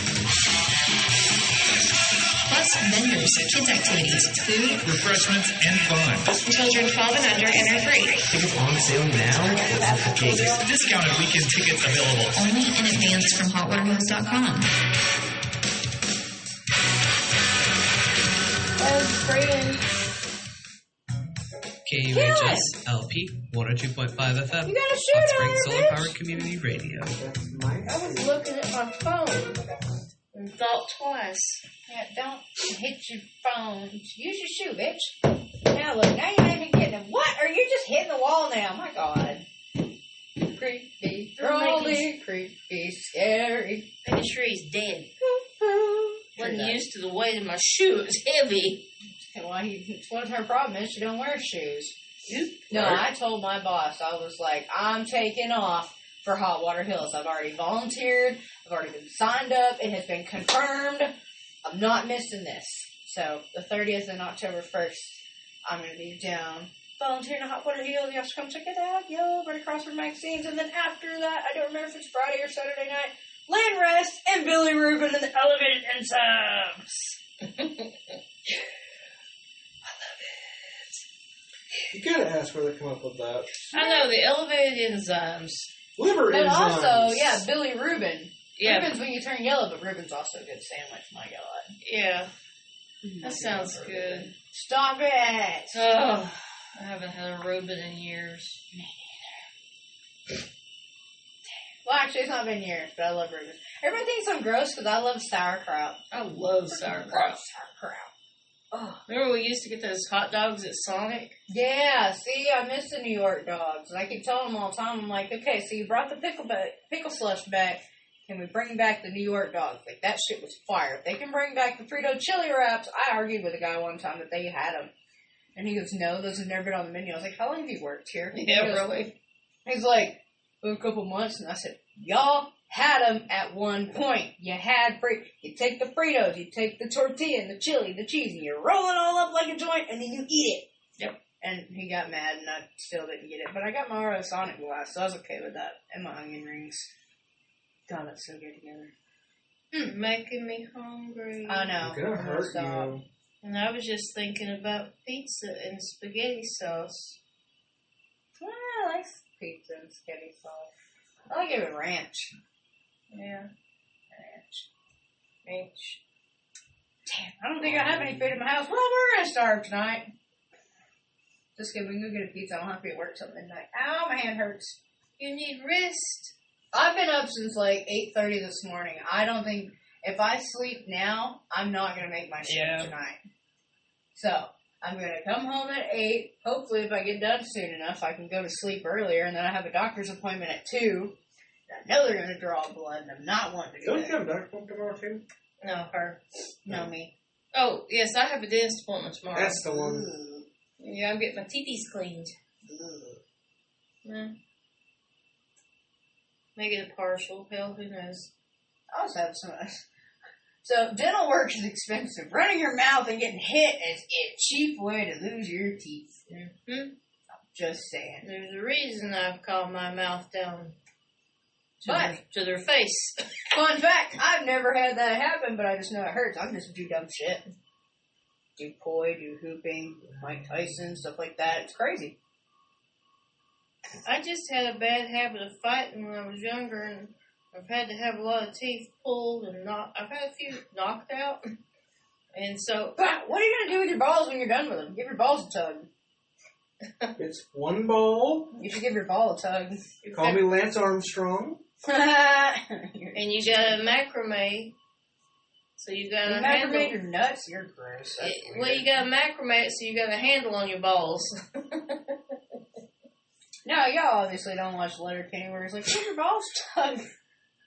Plus vendors, kids activities, food, Refreshments and fun. children 12 and under enter free, Tickets on sale now or at the gate. Discounted weekend tickets available. only in advance from hotwaterhills.com. KUHS LP 102.5 FM. You gotta Hot shoot Springs her, Solar bitch. Power Community Radio. I was looking at my phone and thought twice. Yeah, don't hit your phone. Use your shoe, bitch. Now look, now you're not even getting it. What? Are you just hitting the wall now? My God. Creepy, crawly, creepy, scary. Making sure he's dead. Wasn't used to the weight of my shoe. It was heavy. Well, he, what her problem is she don't wear shoes. No, I told my boss, I was like, I'm taking off for Hot Water Hills. I've already volunteered. I've already been signed up. It has been confirmed. I'm not missing this. So the 30th and October 1st, I'm going to be down volunteering at Hot Water Hills. You have to come check it out. Yo, right across from magazines. And then after that, I don't remember if it's Friday or Saturday night, Land Rest and Billy Rubin and the Elevated Enzymes. You gotta ask where they come up with that. I know the elevated enzymes. Liver But enzymes. also, yeah, Billy Rubin. Yeah. Reuben's when you turn yellow, but Reuben's also a good sandwich. My God. Yeah. Mm-hmm. That sounds good. Stop it. Oh, I haven't had a Reuben in years. Me neither. Well, actually, it's not been years, but I love Rubin. Everybody thinks I'm gross because I love sauerkraut. I love sauerkraut. sauerkraut. Oh, remember we used to get those hot dogs at Sonic? Yeah, see, I miss the New York dogs. And I keep telling them all the time, I'm like, okay, so you brought the pickle back, pickle slush back. Can we bring back the New York dogs? Like, that shit was fire. If they can bring back the Frito chili wraps, I argued with a guy one time that they had them. And he goes, no, those have never been on the menu. I was like, how long have you worked here? He Yeah, goes- really. He's like, "For a couple months, and I said, y'all had them at one point. You had free. You take the Fritos, you take the tortilla and the chili, the cheese, and you roll it all up like a joint, and then you eat it. Yep. And he got mad, and I still didn't get it. But I got my Oro Sonic glass, so I was okay with that. And my onion rings. God, that's so good together. Hmm, making me hungry. I know. It's gonna I'm hurt you. And I was just thinking about pizza and spaghetti sauce. Well, I like pizza and spaghetti sauce. I like it with ranch. Yeah. Ranch. Ranch. Damn, I don't think I have any food in my house. Well, we're gonna starve tonight. Just kidding. We can go get a pizza. I don't have to be at work till midnight. Ow, my hand hurts. You need rest. I've been up since like eight thirty this morning. I don't think if I sleep now, I'm not gonna make my shift Yeah. tonight. So I'm gonna come home at eight. Hopefully, if I get done soon enough, I can go to sleep earlier, and then I have a doctor's appointment at two. I know they're gonna draw blood, and I'm not wanting to go. Don't you there. have a doctor appointment tomorrow too? No, her. No me. Oh, yes, I have a dentist appointment tomorrow. That's the one. Yeah, I'm getting my teethies cleaned. Yeah. Maybe a partial. Hell, who knows? I also have some. So dental work is expensive. Running your mouth and getting hit is a cheap way to lose your teeth. Mm-hmm. I'm just saying. There's a reason I've called my mouth down to, But- their, to their face. Fun fact: I've never had that happen, but I just know it hurts. I'm just do dumb shit. Do poi, do hooping, Mike Tyson, stuff like that. It's crazy. I just had a bad habit of fighting when I was younger, and I've had to have a lot of teeth pulled and knock. I've had a few knocked out, and so. But what are you gonna do with your balls when you're done with them? Give your balls a tug. It's one ball. You should give your ball a tug. Call me Lance Armstrong. and you got a macrame So you gotta You handle. macrame your nuts? You're gross. It- well, you gotta macrame it, so you well, you gotta macrame it, so you got a handle on your balls. No, y'all obviously don't watch Letterkenny where he's like, "Keep your balls stuck."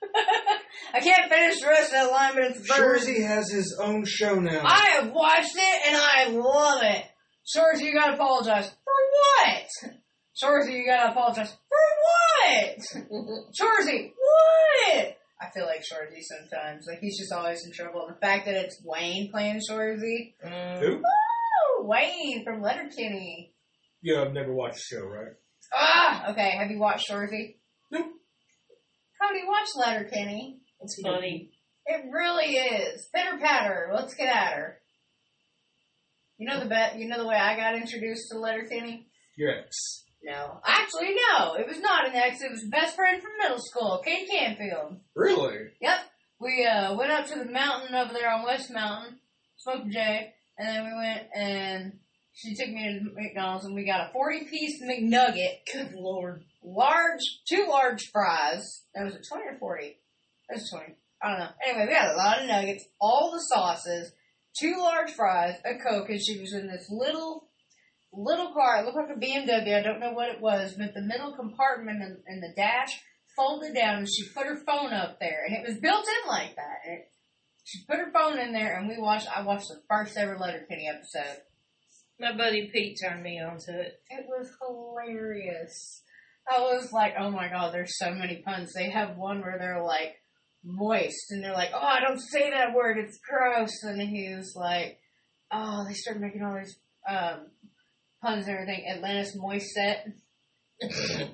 I can't finish the rest of that line, but it's a bird. Shorzy has his own show now. I have watched it and I love it. Shorzy, you gotta apologize. For what? Shorzy, you gotta apologize. For what? Shorzy, what? I feel like Shorzy sometimes. Like he's just always in trouble. And the fact that it's Wayne playing Shorzy. Mm. Who? Woo! Wayne from Letterkenny. Yeah, I've never watched the show, right? Ah! Okay, have you watched Shorzy? Nope. Cody, watch Letterkenny. It's funny. It really is. Pitter patter. Let's get at her. You know the bet. You know the way I got introduced to Letterkenny. Your ex. No, actually, no. It was not an ex. It was best friend from middle school, Katie Canfield. Really? Yep. We uh, went up to the mountain over there on West Mountain, smoked a J, and then we went and she took me to McDonald's and we got a 40 piece McNugget. Good lord. Large, two large fries. That was a 20 or 40? That was 20. I don't know. Anyway, we had a lot of nuggets, all the sauces, two large fries, a Coke, and she was in this little, little car. It looked like a BMW. I don't know what it was, but the middle compartment and, and the dash folded down and she put her phone up there. And it was built in like that. It, she put her phone in there and we watched, I watched the first ever Letterkenny episode. My buddy Pete turned me on to it. It was hilarious. I was like, oh my god, there's so many puns. They have one where they're like moist, and they're like, oh, I don't say that word, it's gross. And he was like, oh, they started making all these um, puns and everything. Atlantis moist set.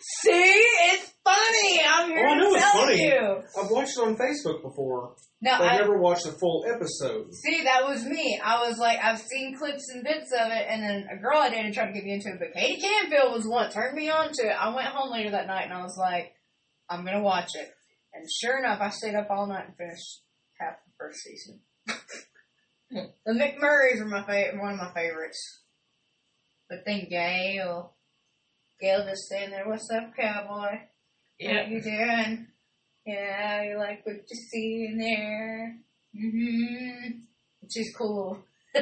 See, it's funny. I'm here Oh, I know to it's funny. you. I've watched it on Facebook before. No, but I've never watched a full episode. See, that was me. I was like, I've seen clips and bits of it, and then a girl I dated tried to get me into it, but Katie Canfield was the one turned me on to it. I went home later that night and I was like, I'm gonna watch it. And sure enough, I stayed up all night and finished half the first season. the McMurrays are my favorite, one of my favorites. But then Gail, Gail just standing there, "What's up, cowboy? Yeah. What you doing? Yeah, you like what you see in there? Mm-hmm. She's cool.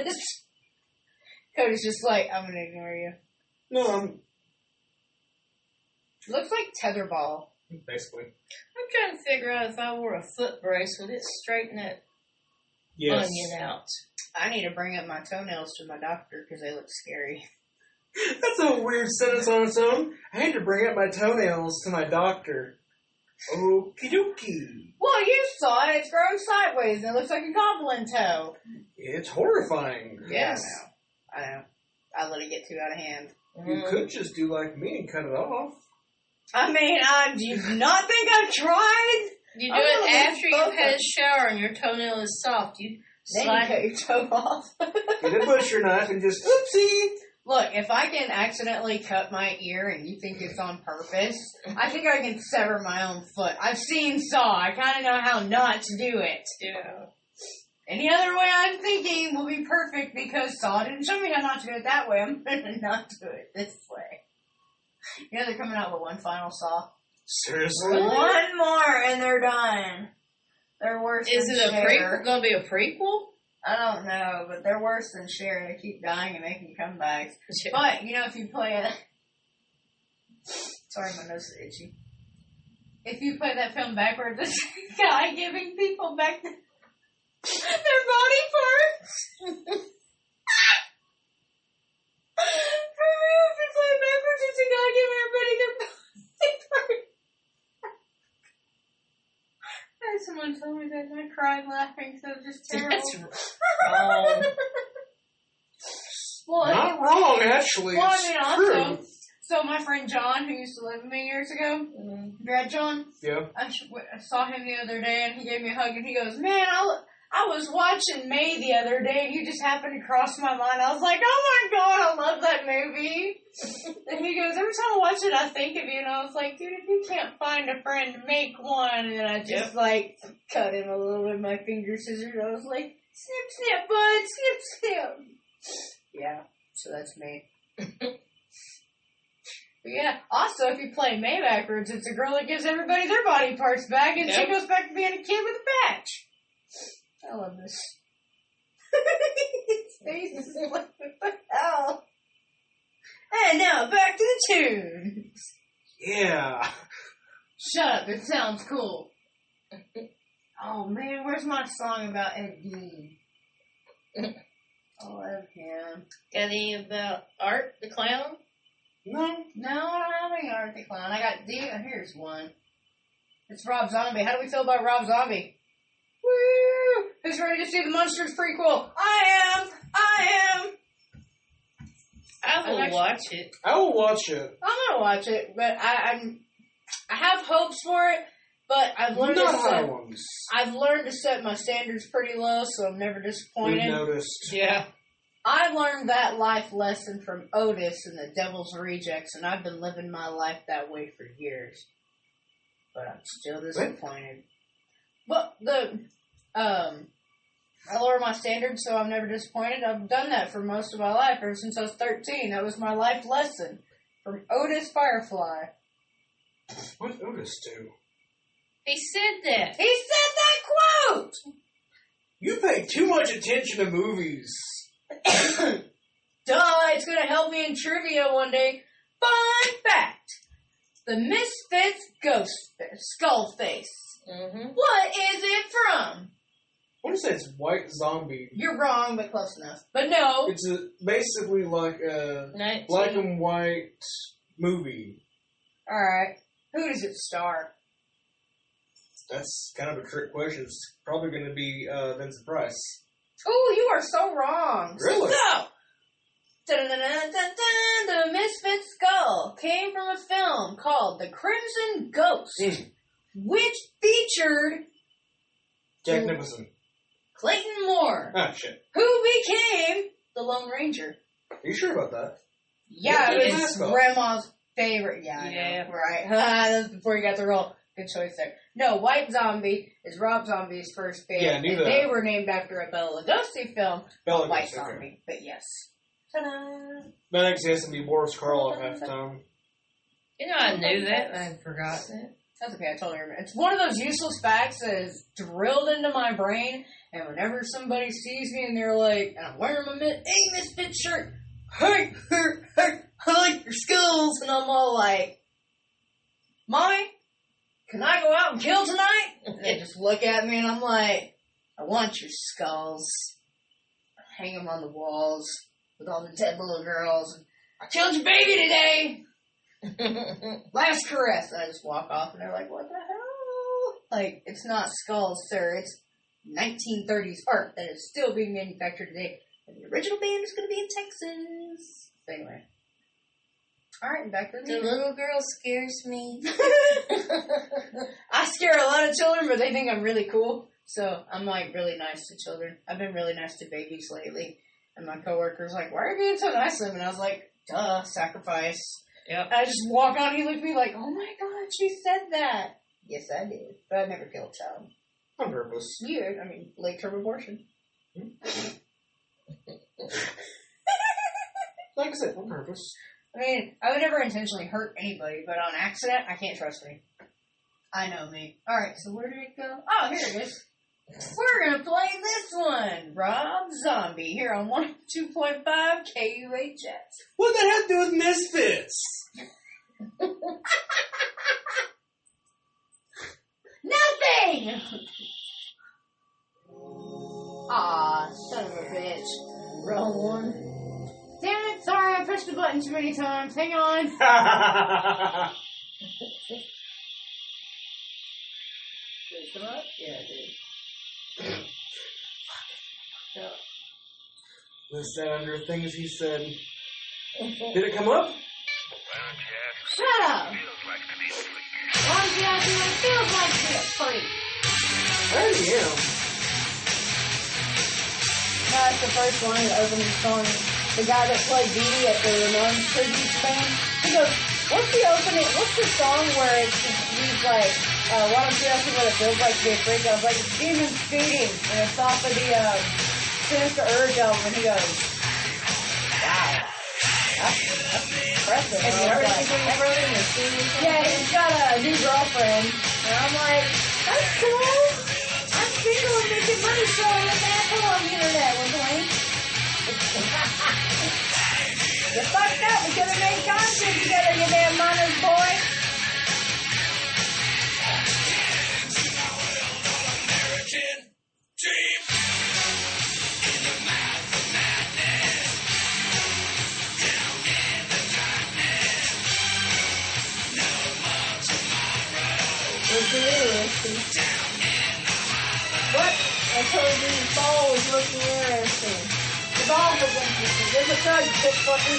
Cody's just like, I'm gonna ignore you. No, I'm Looks like tetherball. basically. I'm trying to figure out if I wore a foot brace, would it straighten that Yes. onion out? I need to bring up my toenails to my doctor because they look scary. That's a weird sentence on its own. I had to bring up my toenails to my doctor. Okie dokie. Well, you saw it. It's grown sideways and it looks like a goblin toe. It's horrifying. Yeah, I know. I know. I let it get too out of hand. You mm. could just do like me and cut it off. I mean, I do you not think I've tried? You do I'm it gonna after leave you've both had a shower and your toenail is soft. You Then you slide cut your toe off. Get a butcher knife and just oopsie. Look, if I can accidentally cut my ear and you think it's on purpose, I think I can sever my own foot. I've seen Saw. I kind of know how not to do it. Yeah. Any other way I'm thinking will be perfect because Saw didn't show me how not to do it that way. I'm going to not do it this way. You know they're coming out with one final Saw. Seriously? One more and they're done. They're worse Is than it a prequel? Going to be a prequel? I don't know, but they're worse than Cher. They keep dying and making comebacks. But you know, if you play it, sorry, my nose is itchy. If you play that film backwards, it's a guy giving people back their body parts. For real, if you play it backwards, it's a guy giving everybody their body parts. I had someone told me that and I cried laughing, so it was just terrible. That's wrong. well, Not it- wrong, actually. Well, I It's mean, also, true. so my friend John, who used to live with me years ago, mm-hmm. Grad John, Yeah. I, sh- I saw him the other day and he gave me a hug and he goes, "Man, I, I was watching May the other day and you just happened to cross my mind." I was like, "Oh my god, I love that movie." and he goes, "Every time I watch it, I think of you." And I was like, "Dude, if you can't find a friend, make one." And I just like cut him a little with my finger scissors. I was like, "Snip, snip, bud, snip, snip." Yeah, so that's me. But yeah. Also, if you play May backwards, it's a girl that gives everybody their body parts back, and she goes back to being a kid with a patch. I love this. His face is like, what the hell? And now back to the tunes. Yeah. Shut up, it sounds cool. oh man, where's my song about Ed Gein? I love him. Got any about Art the Clown? No. No, I don't have any Art the Clown. I got D. Here's one. It's Rob Zombie. How do we feel about Rob Zombie? Woo! Who's ready to see the Munsters prequel? I am. I am. I will actually- watch it. I will watch it. I'm gonna watch it, but I, I'm. I have hopes for it, but I've learned Not to set. ones. I've learned to set my standards pretty low, so I'm never We've disappointed. noticed. Yeah. I learned that life lesson from Otis and the Devil's Rejects, and I've been living my life that way for years. But I'm still disappointed. But the um, I lower my standards, so I'm never disappointed. I've done that for most of my life, ever since I was 13. That was my life lesson from Otis Firefly. What did Otis do? He said that. He said that quote. You pay too much attention to movies. Duh, it's gonna help me in trivia one day. Fun fact. The Misfits Ghost Skull Face. Mm-hmm. What is it from? I want to say it's White Zombie. You're wrong, but close enough. But no. It's a, basically like a Nineteen. black and white movie. Alright. Who does it star? That's kind of a trick question. It's probably going to be uh, Vincent Price. Oh, you are so wrong. Really? So, dun-dun-dun-dun-dun, the Misfit Skull came from a film called The Crimson Ghost, Mm. which featured Jack Mm. Nicholson. Clayton Moore, Ah, shit. who became the Lone Ranger. Are you sure about that? Yeah, Yeah, it it's was Mascot. grandma's favorite. Yeah, I know. Yeah. right. That's before you got the role. Good choice there. No, White Zombie is Rob Zombie's first band. Yeah, I knew and that. They were named after a Bela Lugosi film, Bela White Lugosi, okay. Zombie. But yes. Ta-da! That actually has to be Boris Karloff half the time. You know, I knew that. and I forgot that. That's okay, I totally remember. It's one of those useless facts that is drilled into my brain, and whenever somebody sees me and they're like, and I'm wearing my mi- hey, misfit shirt, I like your skills, and I'm all like, Mommy, can I go out and kill tonight? And they just look at me and I'm like, I want your skulls. Hang them on the walls with all the dead little girls. I killed your baby today! Last caress. And I just walk off and they're like, what the hell? Like, it's not skulls, sir. It's 1930s art that is still being manufactured today. And the original band is going to be in Texas. So anyway. Alright, back to the The little girl scares me. I scare a lot of children, but they think I'm really cool. So I'm like really nice to children. I've been really nice to babies lately. And my coworker's like, why are you being so nice to them? And I was like, duh, sacrifice. Yep. And I just walk on, he looked at me like, oh my god, she said that. Yes, I did. But I never killed a child. On purpose. Weird. I mean, late term abortion. Hmm. Like I said, on purpose. I mean, I would never intentionally hurt anybody, but on accident, I can't trust me. I know me. Alright, so where did it go? Oh, here it is. We're gonna play this one. Rob Zombie here on 102.5 KUHS. What the to do with Misfits? Nothing! Aw, son of a bitch. Wrong one. Damn it, sorry, I pushed the button too many times. Hang on. Did it come up? Yeah, it did. Listen under things he said. Did it come up? Shut up! Why don't you ask it feels like to be a freak? I already. That's the first line of the opening song. The guy that played Dee Dee at the Ramones tribute band, he goes, what's the opening, what's the song where it's, he's like, uh, why don't you ask me what it feels like to be a freak? I was like, it's Demon Speeding, and it's off of the, uh, Sinister Urge album, and he goes, wow. That's, that's impressive. You? Yeah, he's got a new girlfriend, and I'm like, that's cool. I'm single and making money showing us apple on the internet, one point. you fucked up. We could have made content together, you damn mama's boy. It's told you the ball was looking interesting. The ball was interesting. There's a third shit fucker.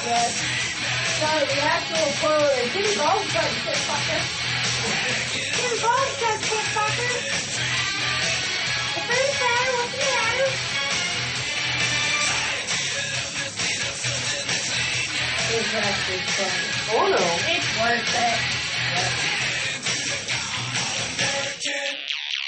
Yes. Sorry, the actual quote is Jimmy Ball's third shit fucker. Jimmy Ball's third shit fucker. The first matter, what's the matter? It's actually. Oh no. It's worth it.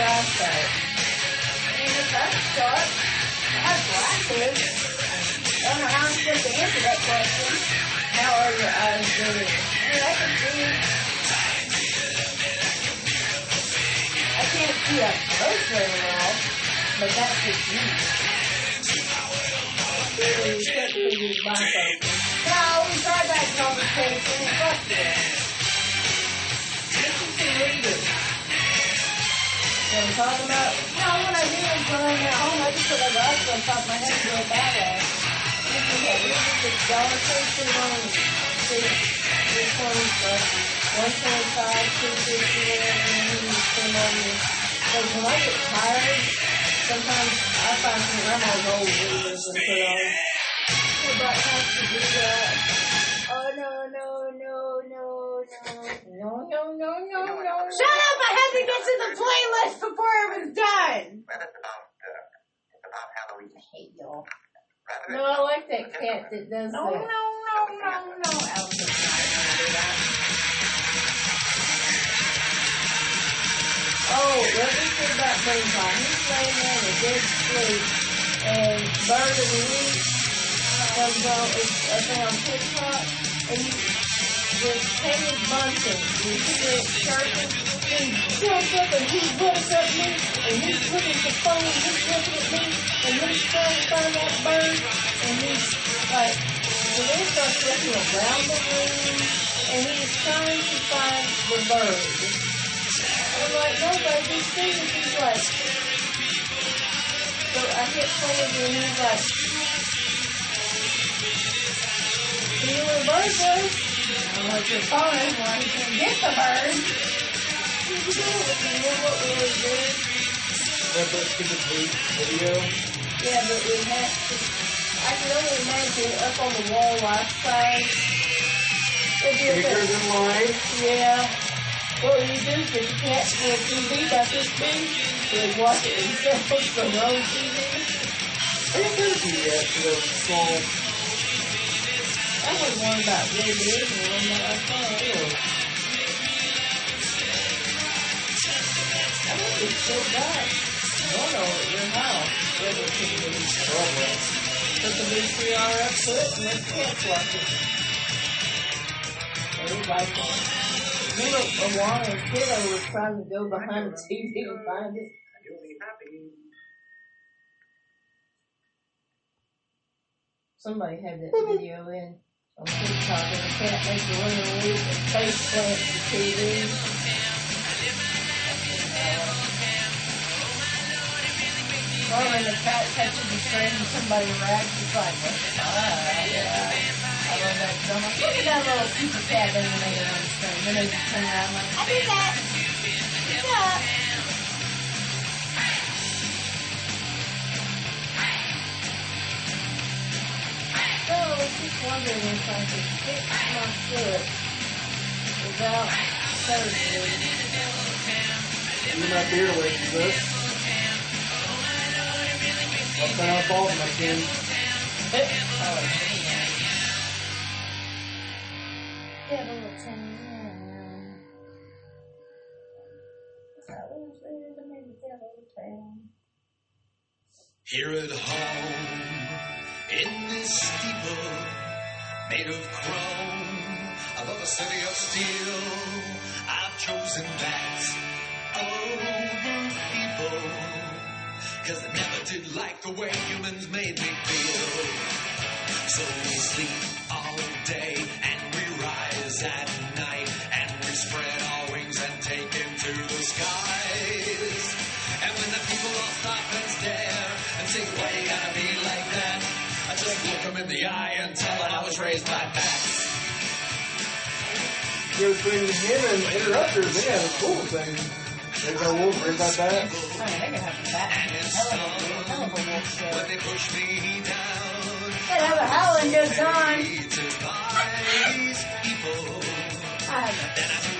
Eyesight. I if I have glasses. I don't know how I'm supposed to answer that question. How are your eyes doing? I I can see. I can't see up close very well, but that's just me. Really, we that what I'm talking about? You when I do it at home, I just put a rug on top of my head and do it that way. You can get rid of the dollar place and when I get tired, sometimes I find some grandma's old readers and put on. But I have to do that. Oh no no no no no no no no no no. Shut up! I had to get to the playlist before it was done. hate y'all. No, I like that cat that does No, that. no, no, no, no. Alice is not gonna do that. Oh, let me say about Boomba. He's laying there in a dead sleep, and Bird of the Week comes on, it's, I think on TikTok, and he was Taylor Bunting. You see the chirping? He jumps up and he looks at me, and he's looking the phone, and he's looking at me, and he's trying to find that bird, and he's like, so then he starts looking around the room, and he's trying to find the bird. I'm like, no, babe, these things, he's like, so I hit play and he's like, you were birdless, which is fine when you can get the bird. you know what really good? That Let's the Tape video? Yeah, but we had to, I can only imagine up on the wall outside. Bigger than mine? Yeah. What do you do you can't see a TV about this big? You'd watch it yourself from your own TV? I think there's a small I was have about Jay Big and one that I saw That I would have killed that. Bono at your house. Whether it could be Broadway. Put the big up it and then pants watch it. Everybody can. Remember a while a was trying to go behind the TV and find it? Somebody had that video in. I'm sick of talking. I can't make the winning week and face plant the TV. Or when the cat catches the string and somebody rags, it's like, what the fuck? I love that drum. Look at that little super cat animated on the screen. Then they just turn around like, I did that. What's up? Wondering if I could fix my foot without surgery. You might be here away from this. I'll cut out balls if I can. Devil town. I was ready to make a devil town. Here at home, in this steeple made of chrome, above a city of steel, I've chosen that over people. Cause I never did like the way humans made me feel. So we sleep all day and we rise at night and we spread our wings and take into the skies. And when the people all stop and stare and say, why you gotta be like that? I just look them in the eye and tell them I was raised by bats. Good thing again and interrupters, they have a cool thing. They go wolf, right about that. I mean, they could have a bat. Hell of a, hell of a wolf show. When they push me down, They'd have a howling good time. to these people. I have Then I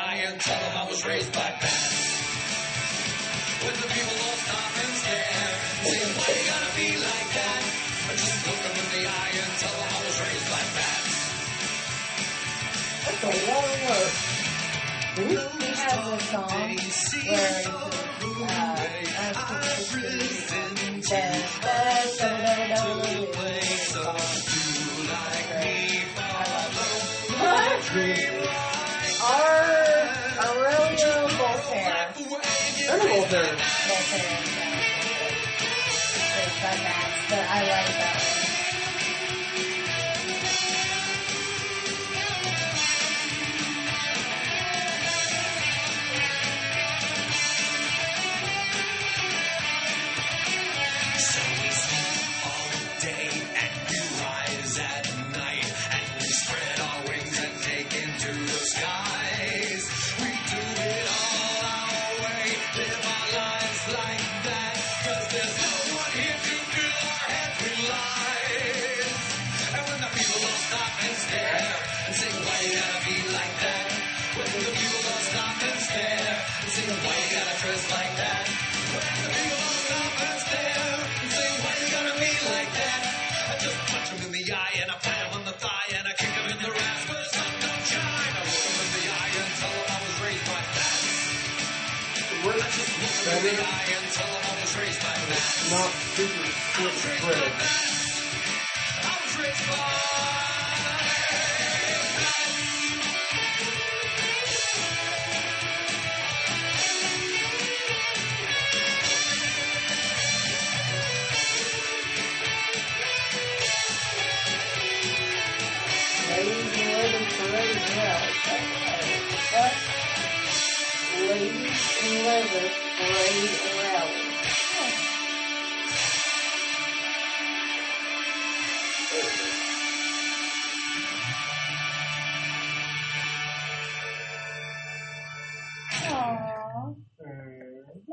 them in the eye and tell them I was raised by bats. When the people all stop and stare and say, why you gotta be like that? I just look them in the eye and tell them I was raised by bats. That's a long word. He has a song where he says, uh, as people sing, says, "There's so many Our There's a wolf there. Voltaire. It's by Max, but I like that one.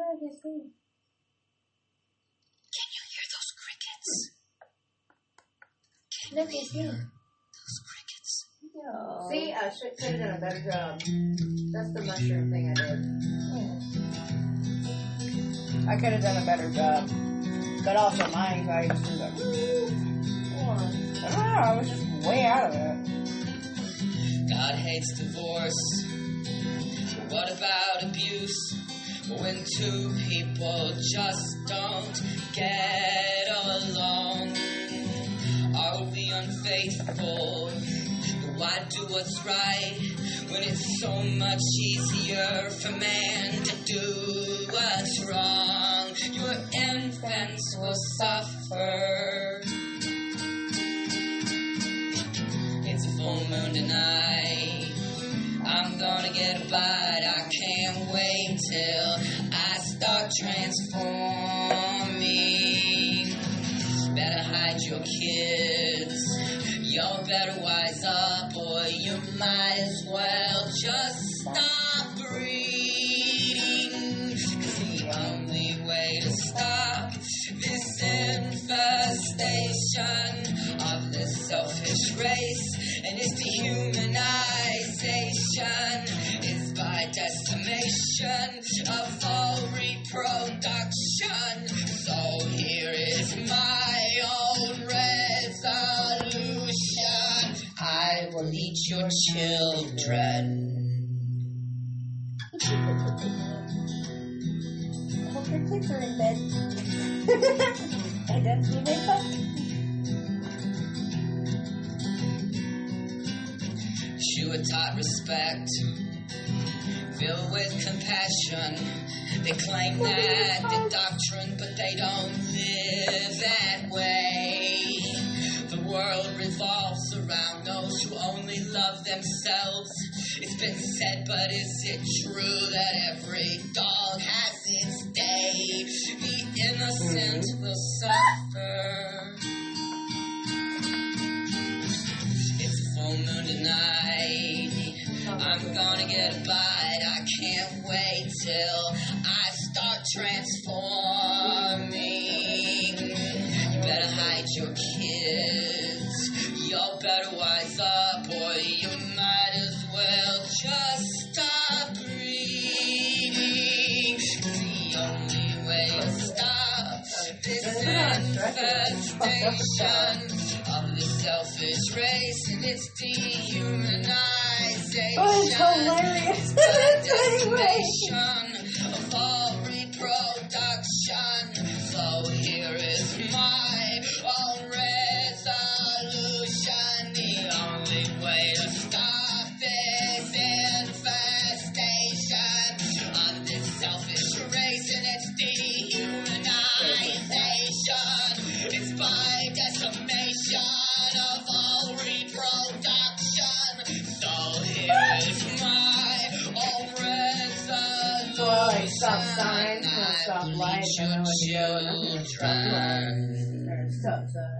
Legacy. Can you hear those crickets? Look at you. Those crickets. No. See, I should could have done a better job. That's the mushroom thing I did. I could have done a better job. But also my anxiety was too like, I don't know, I was just way out of it. God hates divorce. What about abuse? When two people just don't get along, are we unfaithful? Why do what's right when it's so much easier for man to do what's wrong. Your infants will suffer. It's a full moon tonight. I'm gonna get a bite. I can't wait till I start transforming. Better hide your kids. Y'all better wise up, or you might as well just stop breeding. 'Cause the only way to stop this infestation of this selfish race and its dehumanization is by decimation of all reproduction. So here is my own resolution. I will eat your children. Hope your kids are in bed. and that's when they fuck. You are taught respect, filled with compassion. They claim that the doctrine, but they don't live that way. The world revolves around those who only love themselves. It's been said, but is it true that every dog has its day? The innocent will suffer. Full moon tonight. I'm gonna get a bite. I can't wait till I start transforming. You better hide your kids. Y'all better wise up, or you might as well just of the selfish race and its dehumanization. Oh, it's hilarious. stop signs and stop lights and I know when to go and I'm gonna stop lights or stop sign.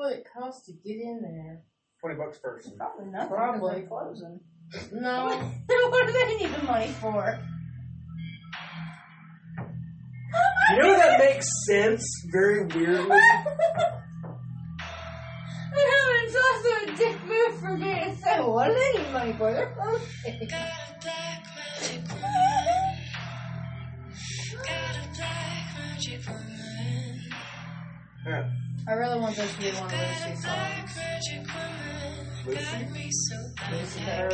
And? Wonder what it costs to get in there. 20 bucks per person. Probably nothing. Probably closing. No. what do they need the money for? You know that makes sense very weirdly? I know, it's also a dick move for me to say, what do they need money for? They're closing. Yeah. I really want this to be one of Lucy's songs. Lucy? Lucy the Herb.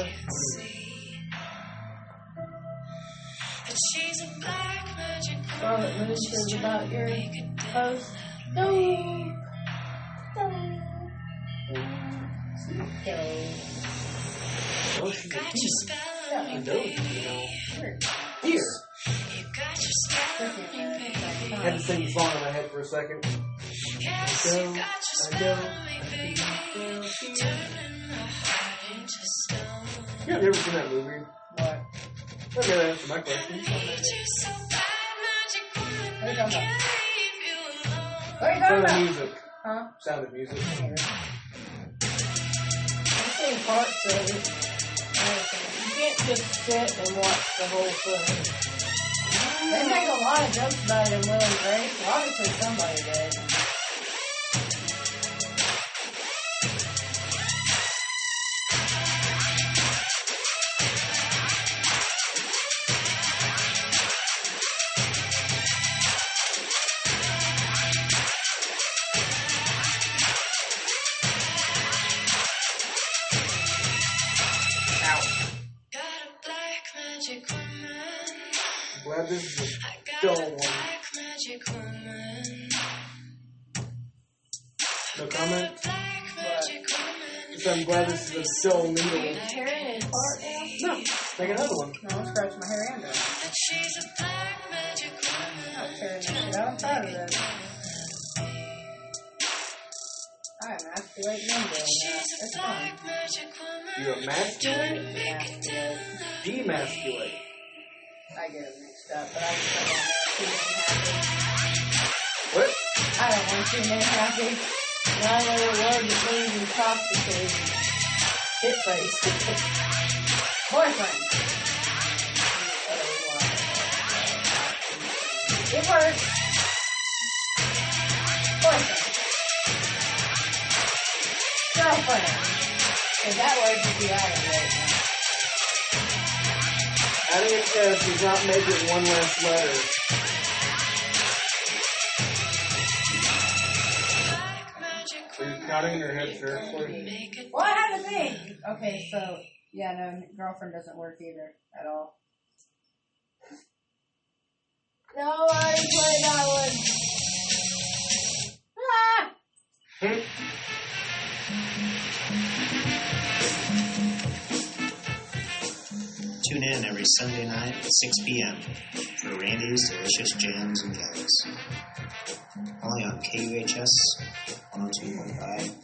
Charlotte Moon says about your post. No. No. Okay. Oh, she's a teacher. I know, you know. Here. I had to sing the song in my head for a second. I go, I go. You have never seen that movie? What? Okay, that answer my question. What are you talking about? What are you talking Sound of about? music. Huh? Sound of music. I've seen parts of it. You can't just sit and watch the whole thing. They make a lot of jokes about it in Will and Grace, so obviously somebody did. Still needle. No, make another one. No, I'm scratching my hair and it. I'm not tearing this shit out. I'm proud of this. I emasculate men doing that. It's fun. You emasculate, Emasculate. demasculate. I get it mixed up, but I just don't want too men happy. What? I don't want too men happy. And I know the word that means intoxicated. Shit faced. Boyfriend. It works. Boyfriend. Girlfriend. Because that word should be added right now. Adding an S does not make it one less letter. Nodding your head seriously? Well, I had to think. Okay, so yeah, no, girlfriend doesn't work either at all. No, I didn't play that one. Ah! Tune in every Sunday night at 6 p.m. for Randy's Delicious Jams and Jellies. Only on KUHS 102.5.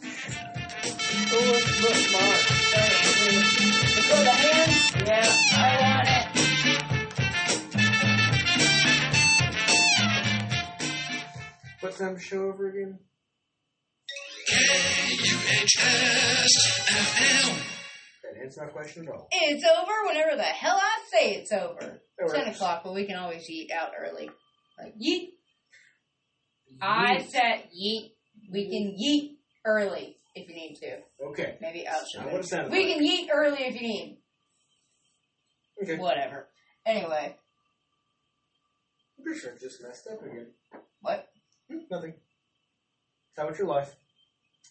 Coolest bookmark. Before the hand? Yeah, I want it. What's that show over again? That answers my question at all. It's over whenever the hell I say it's over. It Ten o'clock, but we can always eat out early. Like yeet. I said yeet. We can yeet early if you need to. Okay. Maybe show Now, what that We like? can yeet early if you need. Okay. Whatever. Anyway, I'm pretty sure I just messed up again. what? Hmm, Nothing. Is that what your life?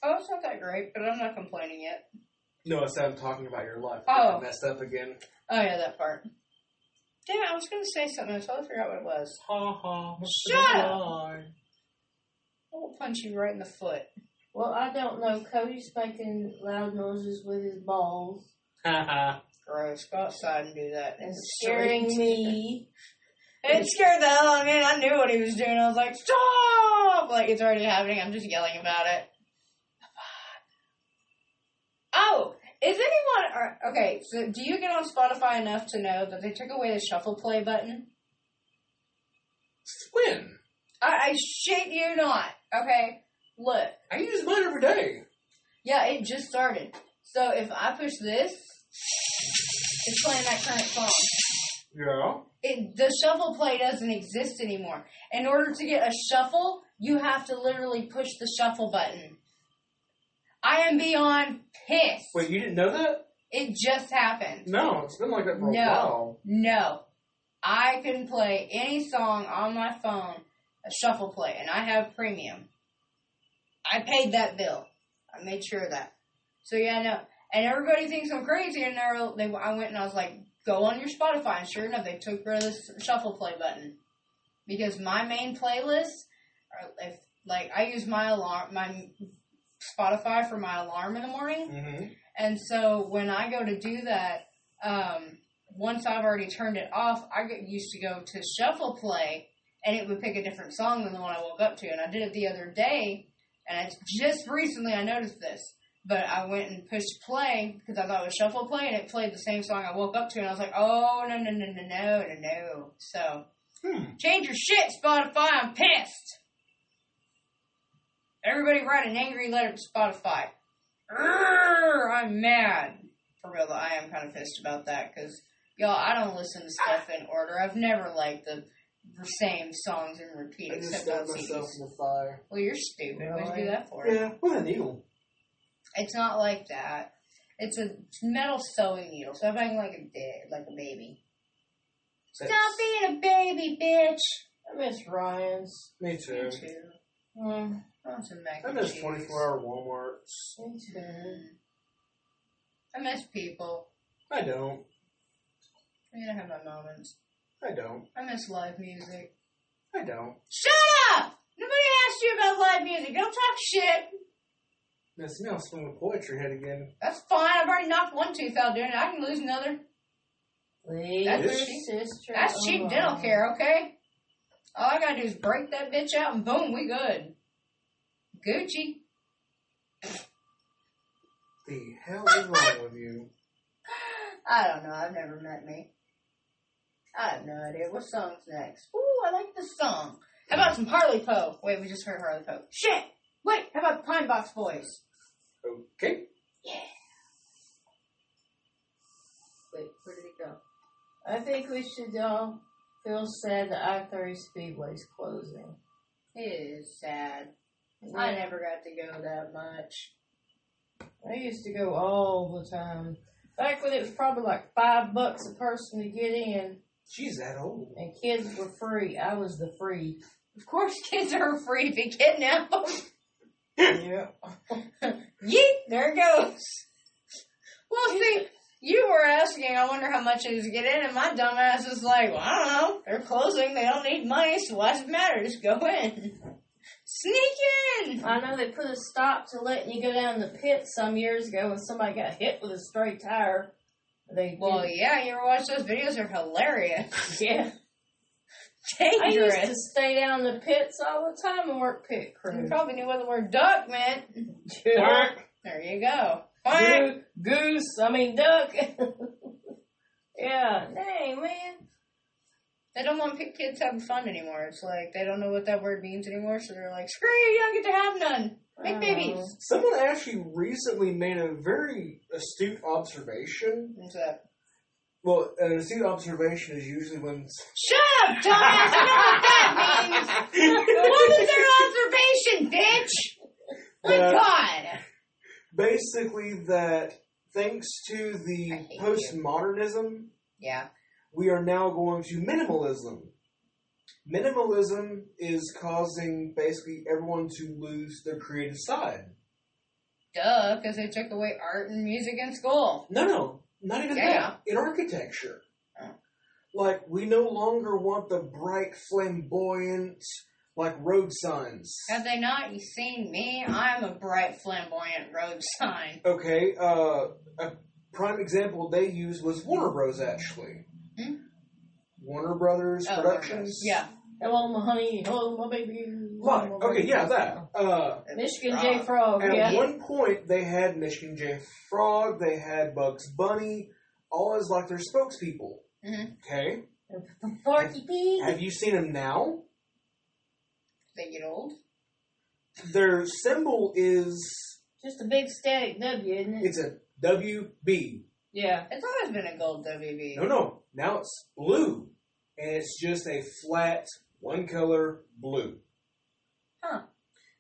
Oh, it's not that great, but I'm not complaining yet. No, I said I'm talking about your life. Oh. I messed up again. Oh yeah, that part. Damn it, I was gonna say something. I totally forgot what it was. Ha ha. Shut up! I will punch you right in the foot. Well, I don't know. Cody's making loud noises with his balls Ha ha. Gross. Go outside and do that. and scaring me. It scared the hell out of me. I knew what he was doing. I was like, stop! Like, it's already happening. I'm just yelling about it. Oh, is anyone. Okay, so do you get on Spotify enough to know that they took away the shuffle play button? When? I, I shit you not. Okay, look. I use mine every day. Yeah, it just started. So if I push this, it's playing that current song. Yeah. It, the shuffle play doesn't exist anymore. In order to get a shuffle, you have to literally push the shuffle button. I am beyond pissed. Wait, you didn't know that? It just happened. No, it's been like that for a No, while. no. I can play any song on my phone, a shuffle play, and I have premium. I paid that bill. I made sure of that. So yeah, no. And everybody thinks I'm crazy, and they're, they, I went and I was like, go on your Spotify, and sure enough, they took rid of this shuffle play button because my main playlists are if like I use my alarm, my Spotify for my alarm in the morning. Mm-hmm. And so when I go to do that, um, once I've already turned it off, I get used to go to shuffle play, and it would pick a different song than the one I woke up to. And I did it the other day, and it's just recently I noticed this. But I went and pushed play because I thought it was shuffle play, and it played the same song I woke up to, and I was like, oh no no no no no no no. So change your shit, Spotify. I'm pissed. Everybody write an angry letter to Spotify. Urgh, I'm mad. For real though, I am kind of pissed about that because y'all, I don't listen to stuff in order. I've never liked the same songs in repeat I just except on myself CDs. in the fire. Well, you're stupid. What'd you do that for? Yeah, with a needle. It's not like that. It's a metal sewing needle, so I'm acting like a dead, like a baby. Stop being a baby, bitch. I miss Ryan's. Me too. Me too. Mm, I want some mac I and miss cheese. 24 hour Walmarts. Me too. I miss people. I don't. I mean, I have my moments. I don't. I miss live music. I don't. Shut up! Nobody asked you about live music. Don't talk shit. Yes, me, I'll swing a poetry head again. That's fine. I've already knocked one tooth out doing it. I can lose another. Please, That's cheap. cheap. That's cheap dental care, okay? All I gotta do is break that bitch out and boom, we good. Gucci. The hell is wrong with you? I don't know. I've never met me. I have no idea. What song's next? Ooh, I like this song. How about some Harley Poe? Wait, we just heard Harley Poe. Shit! Wait, how about Pine Box Boys? Okay. Yeah. Wait, where did he go? I think we should all feel sad that I-30 Speedway's closing. It is sad. I never got to go that much. I used to go all the time. Back when it was probably like five bucks a person to get in. She's that old. And kids were free. I was the free. Of course, kids are free if you kidnap them. yeah. Yeet, there it goes. Well, see, you were asking, I wonder how much it is to get in, and my dumb ass is like, well, I don't know. They're closing, they don't need money, so what's the matter? Just go in. Sneak in! I know they put a stop to letting you go down the pit some years ago when somebody got hit with a stray tire. They Well, did- yeah, you ever watch those videos? They're hilarious. yeah. Dangerous. I used to stay down the pits all the time and work pit crew. You probably knew what the word duck meant. Quack. There you go. Goo- Goose, I mean duck. yeah, dang man. They don't want kids having fun anymore. It's like they don't know what that word means anymore, so they're like, screw you, you don't get to have none. Make oh. babies. Someone actually recently made a very astute observation. What's that? Well, an astute observation is usually when Shut up, dumbass! You know what that means. what was their observation, bitch? My That- God. basically that thanks to the postmodernism, Yeah. We are now going to minimalism. Minimalism is causing basically everyone to lose their creative side. Duh, because they took away art and music in school. No, no, not even Yeah. that. In architecture. Oh. Like, we no longer want the bright, flamboyant, like road signs. Have they not? You seen me? I'm a bright, flamboyant road sign. Okay, uh, a prime example they used was Warner Bros. Actually, Hmm? Warner Brothers Oh, Productions. Yeah. Hello, my honey. Hello, my baby. Right. Okay. Yeah. That. Uh, Michigan J. Frog. at yeah. one point, they had Michigan J. Frog. They had Bugs Bunny, all as like their spokespeople. Mhm. Okay. Porky Pig. Have you seen them now? They get old. Their symbol is Just a big static W, isn't it? it's a WB. yeah. It's always been a gold WB. No, no. Now it's blue, and it's just a flat one color blue. Huh.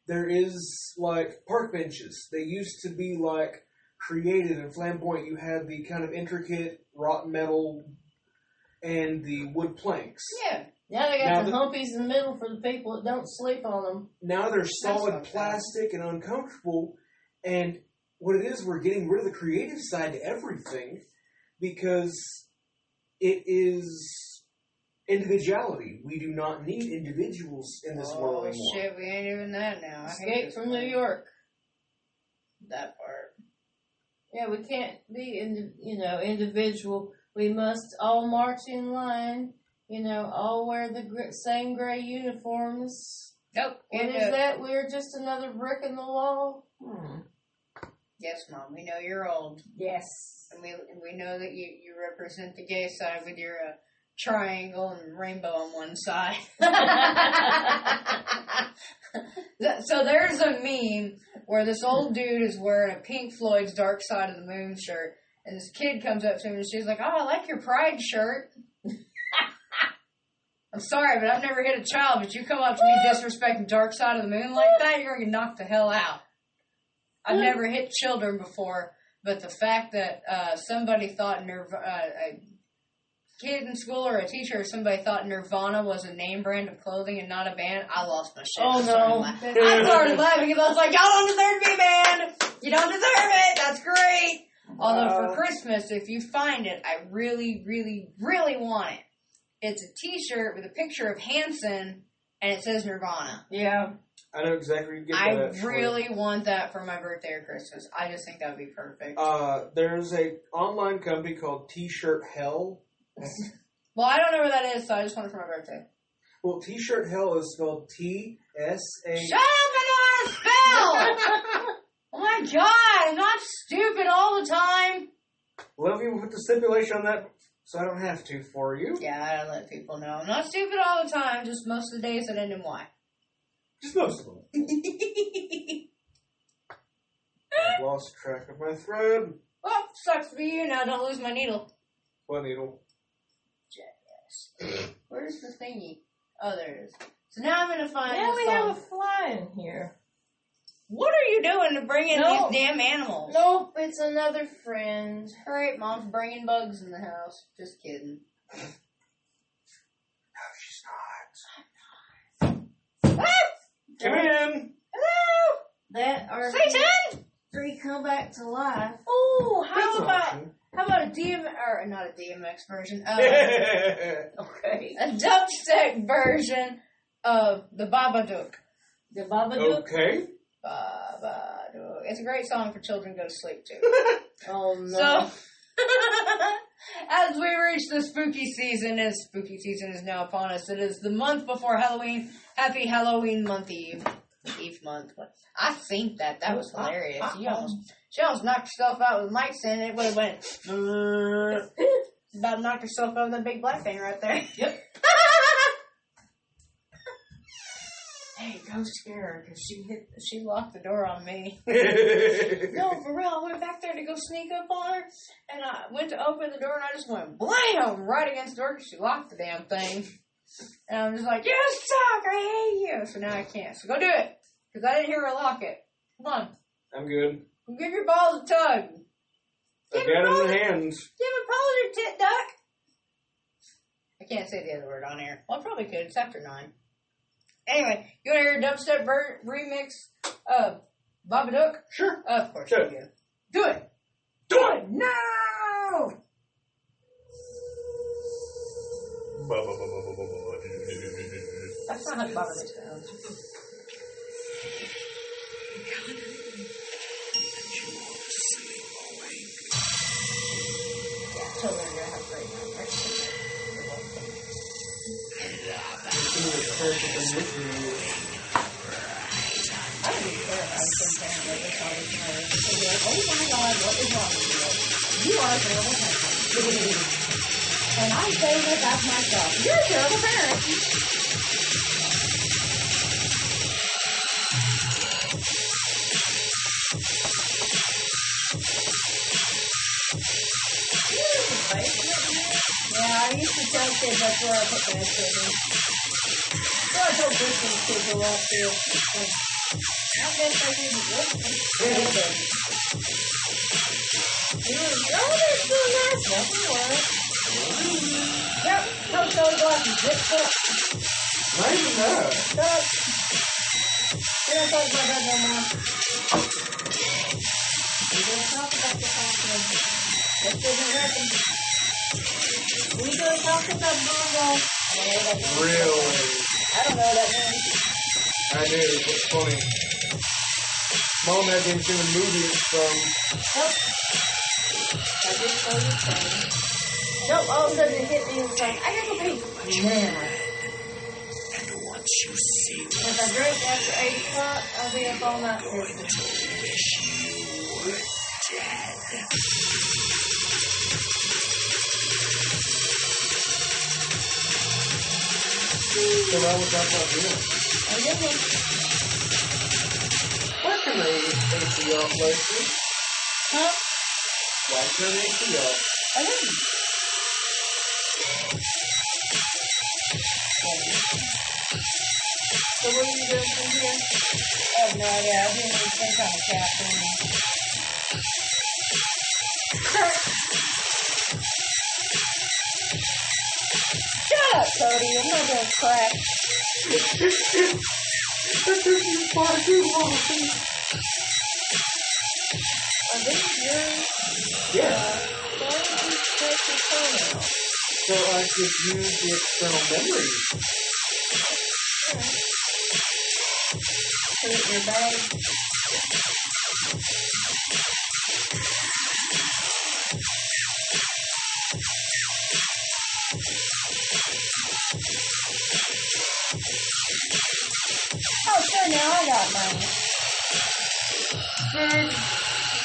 There is like park benches. They used to be like creative and flamboyant. You had the kind of intricate rotten metal and the wood planks. Yeah. Now they got Now the, the- humpies in the middle for the people that don't sleep on them. Now they're solid plastic and uncomfortable. And what it is, we're getting rid of the creative side to everything because it is individuality. We do not need individuals in this world Oh anymore. shit, we ain't even that now. Escape from place. New York. That part. Yeah, we can't be, indi- you know, individual. We must all march in line. You know, all wear the gr- same gray uniforms. Nope. What can't is do that? We're just another brick in the wall. Hmm. Yes, mom. We know you're old, Yes. and we and we know that you you represent the gay side with your uh, triangle and rainbow on one side. So there's a meme where this old dude is wearing a Pink Floyd's Dark Side of the Moon shirt, and this kid comes up to him and she's like, "Oh, I like your Pride shirt." I'm sorry, but I've never hit a child. But you come up to me disrespecting Dark Side of the Moon like that, you're gonna get knocked the hell out. I've never hit children before, but the fact that uh, somebody thought Nirv- uh, a kid in school or a teacher or somebody thought Nirvana was a name brand of clothing and not a band, I lost my shit. Oh, I started no. I started laughing because I was like, y'all don't deserve to be banned. You don't deserve it. That's great. Although Uh. for Christmas, if you find it, I really, really, really want it. It's a T-shirt with a picture of Hanson and it says Nirvana. Yeah. I know exactly where you get I that. for. really want that for my birthday or Christmas. I just think that would be perfect. Uh, there's a online company called T-shirt Hell. well, I don't know where that is, so I just want it for my birthday. Well, T-shirt Hell is spelled T S A. Shut up! I know how to spell. oh my god! I'm not stupid all the time. Let you put the stipulation on that, so I don't have to for you. Yeah, I don't let people know. I'm not stupid all the time. Just most of the days that end in Y. Just most of them. I've lost track of my thread. Well, sucks for you. Now don't lose my needle. What needle? Jackass. Where's the thingy? Oh, there it is. So now I'm gonna find. Now this we have a fly in here. What are you doing to bring in No. these damn animals? Nope, it's another friend. Alright, mom's bringing bugs in the house. Just kidding. Come in. Hello! That are Satan! three come back to life. Oh, how That's about option. how about a DM or not a DMX version? Uh, Okay. a dubstep version of the Babadook. The Babadook. okay. Babadook. It's a great song for children to go to sleep to. Oh no. So, as we reach the spooky season, and spooky season is now upon us, it is the month before Halloween. Happy Halloween month Eve. Eve month. I think that. That was hilarious. You almost, she almost knocked herself out with Mike saying it would have went. About knocked herself out with that big black thing right there. Yep. Hey, go scare her because she hit. She locked the door on me. No, for real. I went back there to go sneak up on her, and I went to open the door, and I just went blam right against the door because she locked the damn thing. And I'm just like, you suck! I hate you! So now I can't. So go do it because I didn't hear her lock it. Come on, I'm good. give your balls a tug. I've got it in the hands. Give it balls tit duck. I can't say the other word on air. Well, I probably could. It's after nine. Anyway, you want to hear a dubstep ver- remix of Babadook? Sure. Of course Sure. you do. Do it. Do it. No! That's not how Babadook sounds. I don't even care if I'm parent that this all the time. Like, oh my god, what is wrong with you? You are a terrible parent. and I say that that's myself. You're a terrible parent. Yeah, I used to tell kids that's where I put bad children. So I told Christian kids a lot too. I guess I didn't listen. He was, oh, they're so nice. Yes, were. Yep, no color glasses. Zip foot. Not even that. Stop. We don't talk about that no more. We don't talk about the confidence. That doesn't happen. We don't talk about Bongo. Really? I don't know what that means. I do. It's funny. Mom had been seeing a movie it's from. Nope. I just saw you saying. Nope, all of a sudden it hit me and was like, I gotta go pee. Now. And once you see If I drink after 8 o'clock, I'll be up all night listening. wish you were dead. So that was that's not doing. I one. Why can they? Huh? Why can they? I didn't. So what are you doing from here? I have no idea. I didn't even think on Up, Cody. I'm not doing crack. Are these yours? Yeah. Why did you take your phone out? So I could use the external memory. put it in your bag. Now I got money. Food.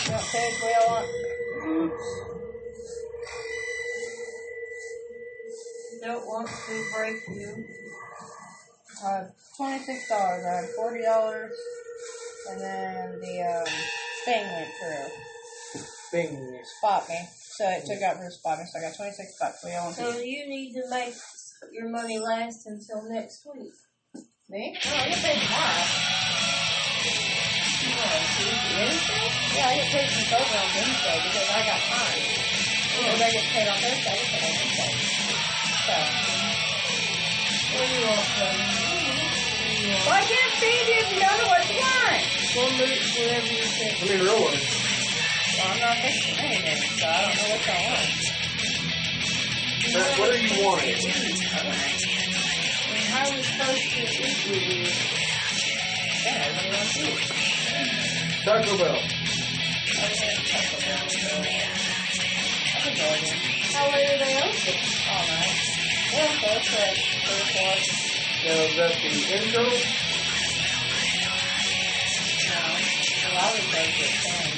You want food? We all want. Don't want to break you. Uh, twenty-six dollars. I had forty dollars, and then the um, thing went through. Thing. Spot me. So it took out for the spot me. So I got twenty-six bucks. We all So you need to make your money last until next week. Me? No, I get paid tomorrow. Wednesday? Yeah, I get paid from Cobra on Wednesday because I got time. Because I get paid on Thursday, I get paid on Wednesday. So. What do you want, buddy? Well, I can't feed you if you don't know what you want. One minute, whatever you think. I mean, real one. Well, I'm not fixing anything, so I don't know what y'all want. Matt, what are you wanting? How are we supposed to eat with you? Yeah, what do you want to eat? Taco Bell. I can go again. How late are they open? All night. Yeah, so it's like three o'clock. Now, is that the intro? No. A lot of things at ten.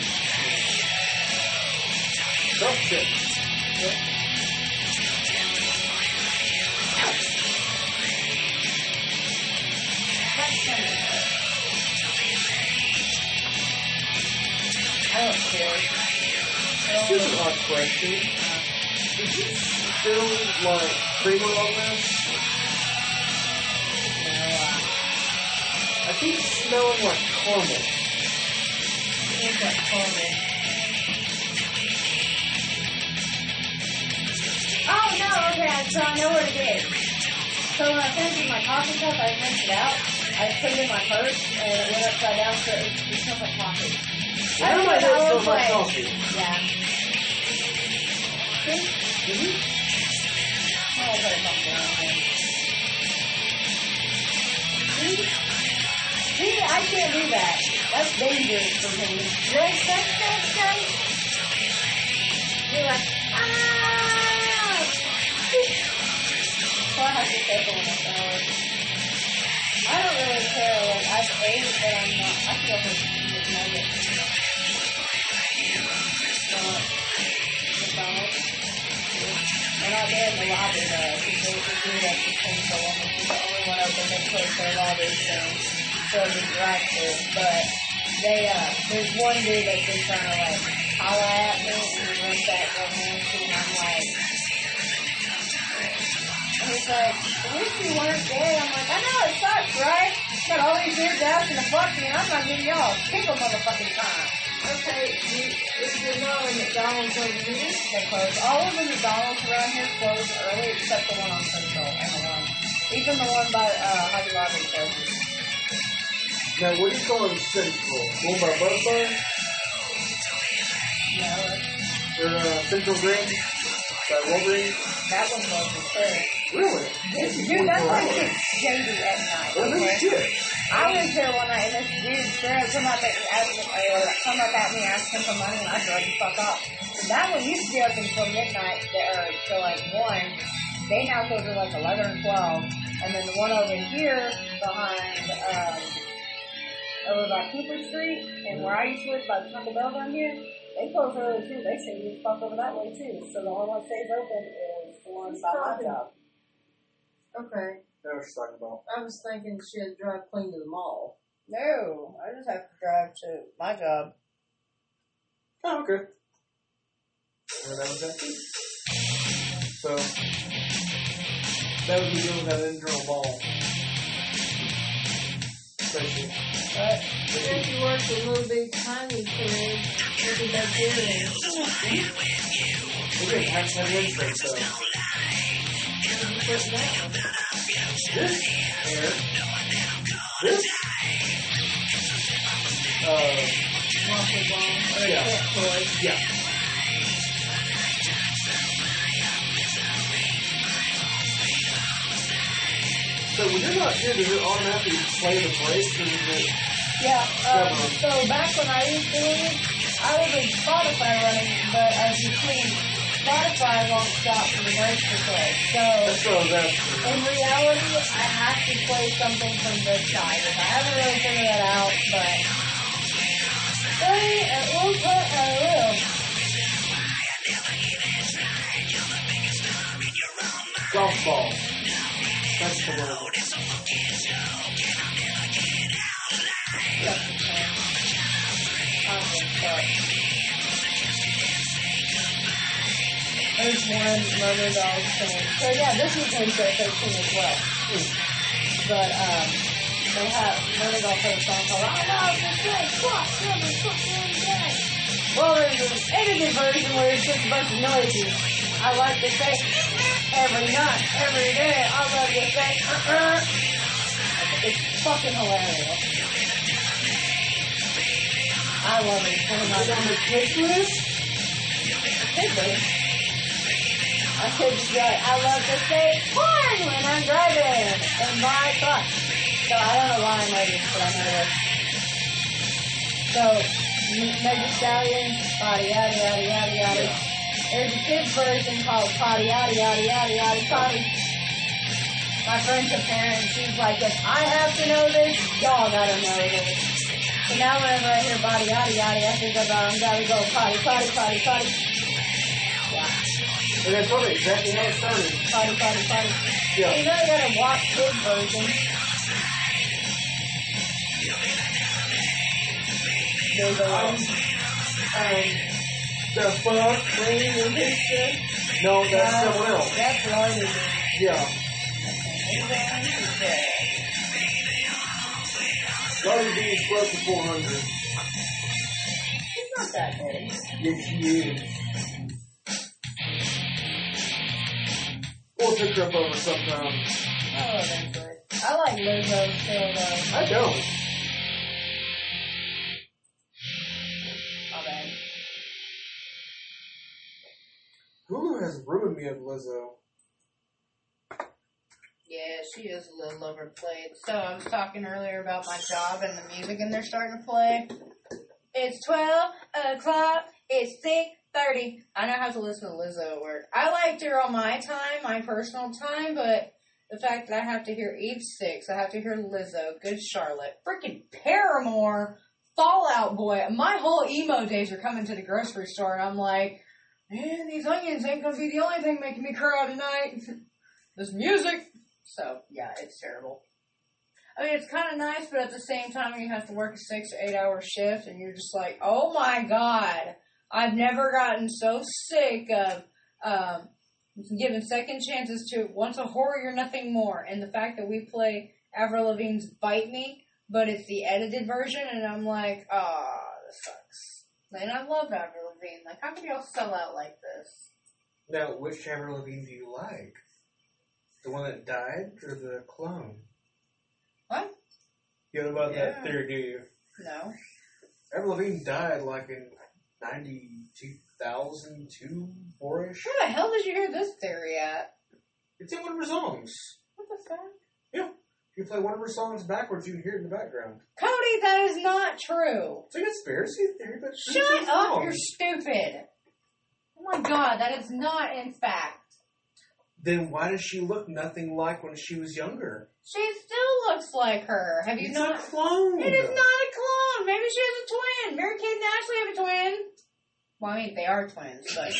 Drop chips. I don't care. Here's an odd question. Did you spill like creamer on this? I keep smelling like caramel. It's like caramel. Oh no, okay, so I know what it is. So when I finished with my coffee cup, I rinsed it out. I put it in my purse and it went upside down so it, it smells like coffee. I don't my know, was smells like like, coffee. yeah. Mm-hmm. Oh, I better calm down. See? See, I can't do that. That's dangerous for me. Right. You're like, ah! So I have to myself. I don't really care. Like, I've ate, but I'm not. I feel like it's nuggets. Not there in the lobby, though, because they just do that things so long. She's the only one open that closed their lobby, so so the drive through. But they, uh, there's one dude that's been trying to like holla at me and run back on him, and I'm like, he's like, I wish you weren't gay. I'm like, I know it sucks, right? Got all these dudes asking to fuck me, and I'm not giving y'all a pickle motherfucking time. Okay, you, if you're not a McDonald's over here, They close. All of the McDonald's around here close early except the one on Central and the one. Even the one by uh, Hobby Lobby closes. Now, what do you call it central? One by Buzz Bar? No, Or uh, Central Green? By Wolverine? that one closes too. Really? Dude, that place is shady at night. Well, okay? shit. I was there one night and this dude up come up at me, asked me, or come up at me asking for money and I the fuck off. So that one used to be open until midnight or till like one. They now close at like eleven or twelve. And then the one over here behind um over by Cooper Street and where I used to live by the Taco Bell down here, they close early too. They say you fuck over that way too. So the only one that stays open is the one by my job. Okay. That's what she's talking about. I was thinking she had to drive clean to the mall. No, I just have to drive to my job. Oh, okay. Well, that was that. So, that would be doing that internal ball. Especially. But if you work a little bit tiny crib, you can make it We didn't have some intro, so. Put down. This here. This. Uh, Waffle bomb or Yeah. yeah. So when you're not here, does it automatically play the break, or does it Yeah. Um, so back when I used to leave, I was in Spotify running, but as you see, Spotify won't stop for the to play. So So in reality, I have to play something from this side. I haven't really figured that out, but hey, it will put I will. golf ball. That's the word. There's one Murderdolls thing. So yeah, this is Wednesday 13 as well. But um, they have Murderdolls has a song called I love the day, fuck every fucking day. Well, there's an edited version where it's just a bunch of noises. I like to say every night, every day. I love to say. Uh-uh. It's fucking hilarious. I love it. It's one of my favorite Could be. I could I love to say corn when I'm driving in my truck. So I don't know why I know this, but I know this. So, Megan Stallion, body yada yada yada yada. There's a kid's version called potty yada yada yada yada potty. My friend's a parent, she's like, if I have to know this, y'all gotta know this. So now whenever I hear body yada yada, I think about I'm gotta go potty, potty, potty, potty. And that's probably exactly how it started. Potty, potty, potty. Yeah. You really gotta watch kid version. There's a Um, um, the fuck clean and this shit? No, that's Uh, someone else. That's Lardy. Yeah. Lardy B's close to 400. It's not that big. Yes, she is. We'll pick her up over sometime. I love Emperor. I like Lizzo still though. I don't. My bad. Hulu has ruined me of Lizzo. Yeah, she is a little overplayed. So I was talking earlier about my job and the music, and they're starting to play. It's twelve o'clock. It's six thirty. I don't have to listen to Lizzo at work. I liked her on my time, my personal time, but the fact that I have to hear Eve Six, I have to hear Lizzo, Good Charlotte, freaking Paramore, Fallout Boy. My whole emo days are coming to the grocery store, and I'm like, man, these onions ain't gonna be the only thing making me cry tonight. this music. So yeah, it's terrible. I mean, it's kind of nice, but at the same time, you have to work a six or eight hour shift, and you're just like, oh my god, I've never gotten so sick of um, giving second chances to once a horror, you're nothing more, and the fact that we play Avril Lavigne's "Bite Me," but it's the edited version, and I'm like, ah, this sucks. And I love Avril Lavigne. Like, how can y'all sell out like this? Now, which Avril Lavigne do you like? The one that died or the clone? What? You know about Yeah. that theory, do you? No. Avril Lavigne died like in 92,002, 4-ish. Where the hell did you hear this theory at? It's in one of her songs. What the fuck? Yeah. If you play one of her songs backwards, you can hear it in the background. Cody, that is not true. It's a conspiracy theory, but Shut up, you're stupid. Oh my god, that is not in fact. Then why does she look nothing like when she was younger? She still looks like her. Have you It's not? a clone. It is not a clone. Maybe she has a twin. Mary Kate and Ashley have a twin. Well, I mean, they are twins, but.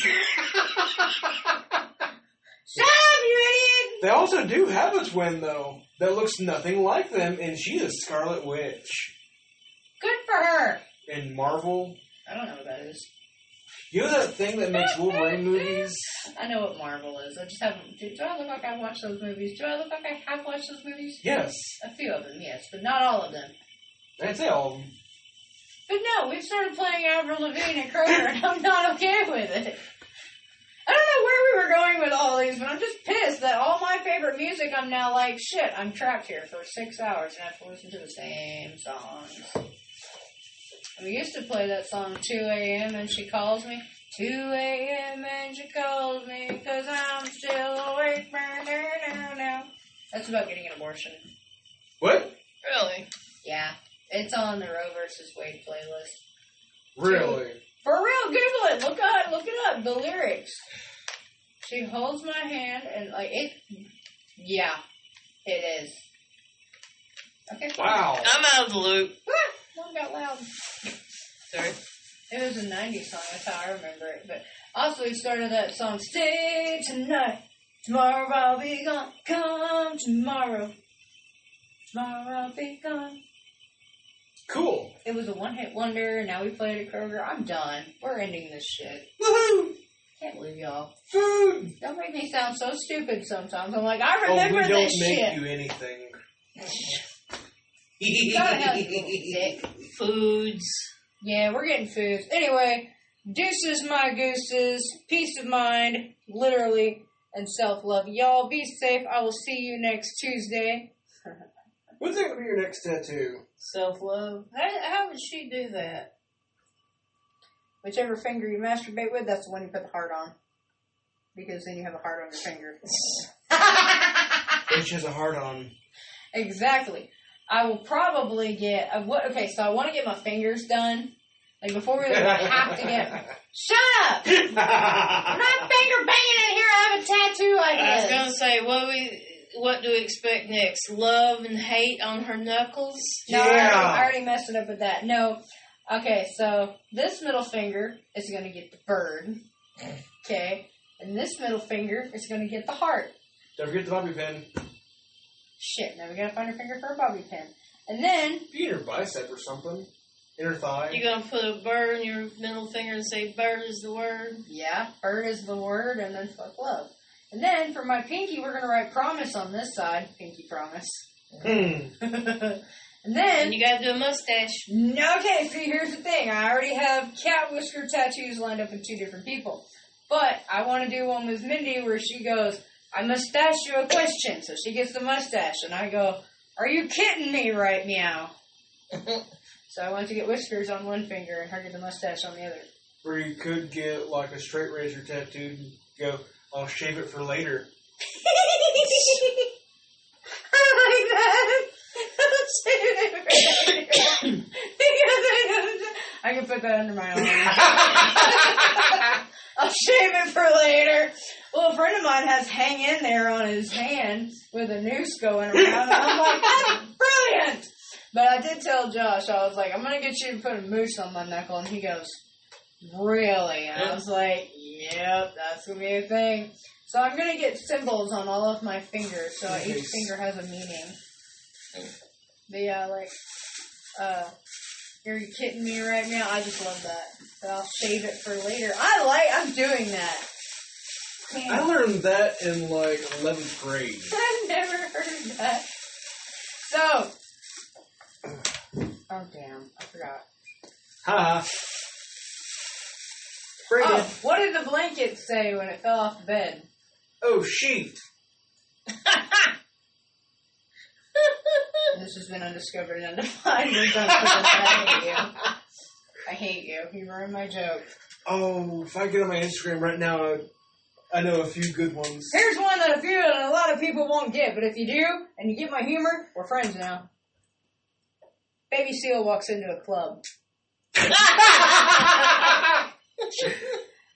Shut up, you idiot! They also do have a twin, though, that looks nothing like them, and she is Scarlet Witch. Good for her. In Marvel, I don't know what that is. You know that thing that makes Wolverine movies? I know what Marvel is. I just haven't. Do, do I look like I've watched those movies? Do I look like I have watched those movies? Yes. A few of them, yes, but not all of them. I'd say all of them. But no, we've started playing Avril Lavigne at Kroger, and I'm not okay with it. I don't know where we were going with all these, but I'm just pissed that all my favorite music, I'm now like, shit, I'm trapped here for six hours and I have to listen to the same songs. We used to play that song 2 a.m. and she calls me. 2 a.m. and she calls me because I'm still awake. That's about getting an abortion. What? Really? Yeah. It's on the Roe versus Wade playlist. Really? For real, Google it. Look up, look it up. The lyrics. She holds my hand and like it. Yeah, it is. Okay. Wow. I'm out of the loop. One got loud. Sorry. It was a '90s song. That's how I remember it. But also, he started that song. Stay tonight. Tomorrow I'll be gone. Come tomorrow. Tomorrow I'll be gone. Cool. It was a one-hit wonder. Now we play it at Kroger. I'm done. We're ending this shit. Woohoo! Can't believe y'all. Food. Don't make me sound so stupid sometimes. I'm like, I remember Oh, we don't this make shit. you anything. You gotta have dick. Foods. Yeah, we're getting foods. Anyway, deuces, my gooses, peace of mind, literally, and self love. Y'all be safe. I will see you next Tuesday. What's that going to be your next tattoo? Self love. How, how would she do that? Whichever finger you masturbate with, that's the one you put the heart on. Because then you have a heart on your finger. Which has a heart on. Exactly. I will probably get uh, what? Okay, so I want to get my fingers done. Like before we leave, I have to get. Shut up! I'm not finger banging in here. I have a tattoo like I was this. gonna say, what we, what do we expect next? Love and hate on her knuckles? No, I, already, I already messed it up with that. No. Okay, so this middle finger is going to get the bird. Okay. And this middle finger is going to get the heart. Don't forget the bobby pin. Shit, now we got to find a finger for a bobby pin. And then, Be in her bicep or something. In her thigh. You gonna put a bird in your middle finger and say bird is the word? yeah, bird is the word, and then fuck love. And then for my pinky, we're going to write promise on this side. Pinky promise. Hmm. And then And you gotta do a mustache. Okay, see, here's the thing. I already have cat whisker tattoos lined up in two different people. But I want to do one with Mindy where she goes, I must ask you a question. So she gets the mustache, and I go, Are you kidding me right meow? so I want to get whiskers on one finger and her get the mustache on the other. Or you could get like a straight razor tattooed and go, I'll shave it for later. I like that. because I don't. I can put that under my arm. I'll shave it for later. Well, a friend of mine has hang in there on his hand with a noose going around, and I'm like, that's brilliant. But I did tell Josh, I was like, I'm gonna get you to put a moose on my knuckle, and he goes, really? And I was like, yep, that's gonna be a thing. So I'm gonna get symbols on all of my fingers, so each finger has a meaning. But yeah, like, uh, are you kidding me right now? I just love that. But I'll save it for later. I like, I'm doing that. I learned that in like 11th grade. I've never heard that. So, oh damn, I forgot. Ha Brandon. Oh, what did the blanket say when it fell off the bed? Oh, sheet. This has been undiscovered and undefined. We're done for this. I hate you. I hate you. You ruined my joke. Oh, if I get on my Instagram right now, I, I know a few good ones. Here's one that a few and a lot of people won't get, but if you do and you get my humor, we're friends now. Baby Seal walks into a club.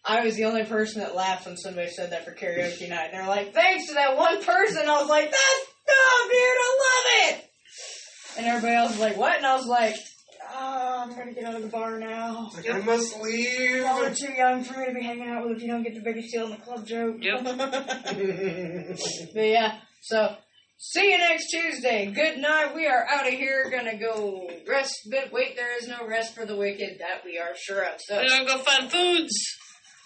I was the only person that laughed when somebody said that for karaoke night. And they're like, thanks to that one person. I was like, that's dumb, dude. I love it. And everybody else was like, what? And I was like, oh, I'm going to get out of the bar now. Like, I must leave. Y'all are too young for me to be hanging out with if you don't get the baby seal in the club joke. Yep. but yeah, so see you next Tuesday. Good night. We are out of here. Gonna go rest. But wait, there is no rest for the wicked. That we are sure of. So We're gonna go find foods.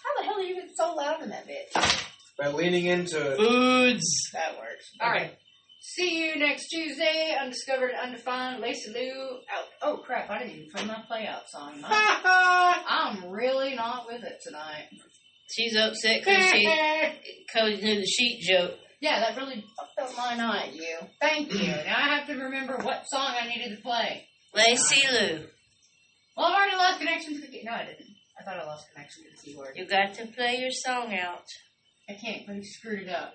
how the hell are you even so loud in that bitch? By leaning into it. Foods. That works. All right. See you next Tuesday. Undiscovered, undefined. Lacey Lou out. Oh crap! I didn't even play my play out song. I'm, I'm really not with it tonight. She's upset because she Cody knew the sheet joke. Yeah, that really fucked up my night, you. Thank you. Now I have to remember what song I needed to play. Lacey Lou. Well, I've already lost connection to the keyboard. No, I didn't. I thought I lost connection to the keyboard. You got to play your song out. I can't, but he screwed it up.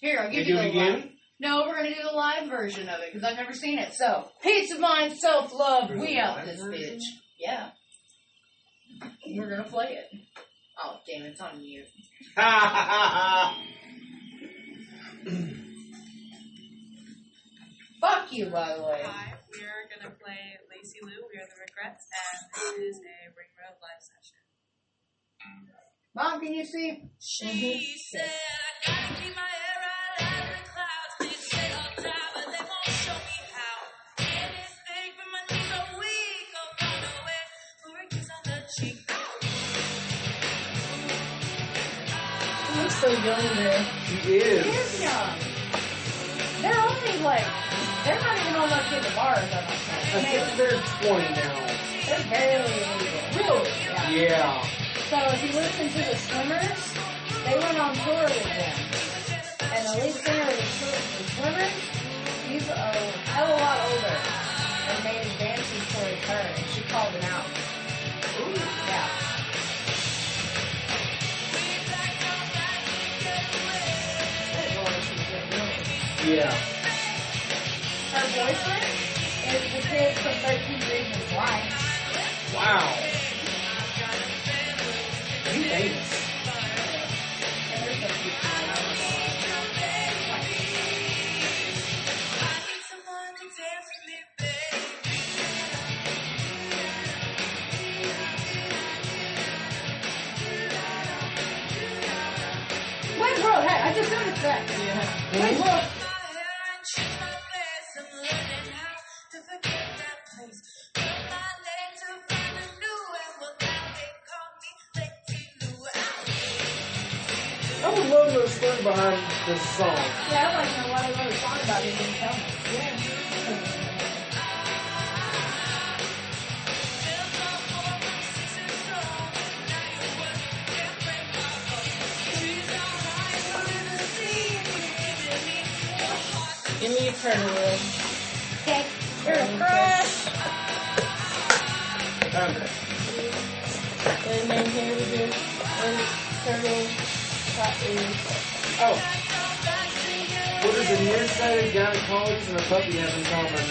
Here, I'll give You you, do the line. again? No, we're gonna do the live version of it because I've never seen it. So, peace of mind, self love. We out this bitch. Yeah. We're gonna play it. Oh damn, it's on mute. Fuck you, by the way. Hi, we are going to play Lacey Lou. We are the Regrets, and this is a Ring Road live session. Mom, can you see? She mm-hmm. said, I gotta keep my hair so young there. He He is. is young. They're only like, they're not even old enough to get the bars, I don't think. I think. they're 20 now. They're barely legal. Really? Yeah. Yeah. So if you listen to the Swimmers, they went on tour with them. And the lead singer of the, the Swimmers, he's a hell of a lot older. And made advances towards her, and she called him out. Ooh. Yeah. Yeah. Her boyfriend is the kid from 13 Reasons Why. Wow. You famous. And they're so cute. I don't know. Someone to dance with me, babe. Wait, bro, hey, I just noticed that. Yeah. Wait, bro. Love to know the story behind this song. Yeah, I'd like to know why they wrote a song about it. Didn't tell me. Yeah. Give me a turtle roll. Okay. You're a crush. Okay. Wait a minute, here we go. One turtle top is. Oh. What does a nearsighted gynecologist and a puppy have in common?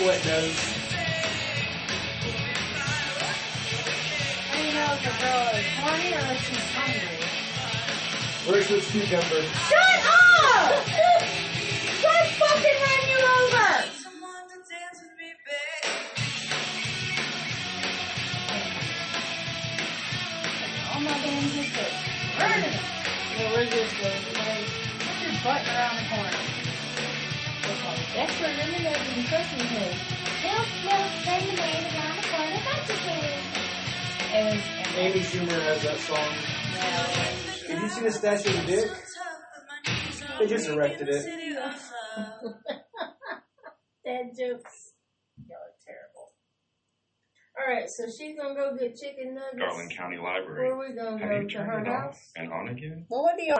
What does? How do you know if a girl is horny or if she's hungry? Where's this cucumber? Shut up! Don't fucking run you over! It. Well, we're just going to play. Put your butt around the corner. That's what Lemonade and Crushing says. Milk, milk, send the man around the corner, got you can. It was. Amy Schumer has that song. Have you seen the statue of Dick? They just erected it. Dad jokes. Y'all are terrible. Alright, so she's gonna go get chicken nuggets. Garland County Library. Where are we gonna Have go? you To turned her it house? off and on again? Well, what do y'all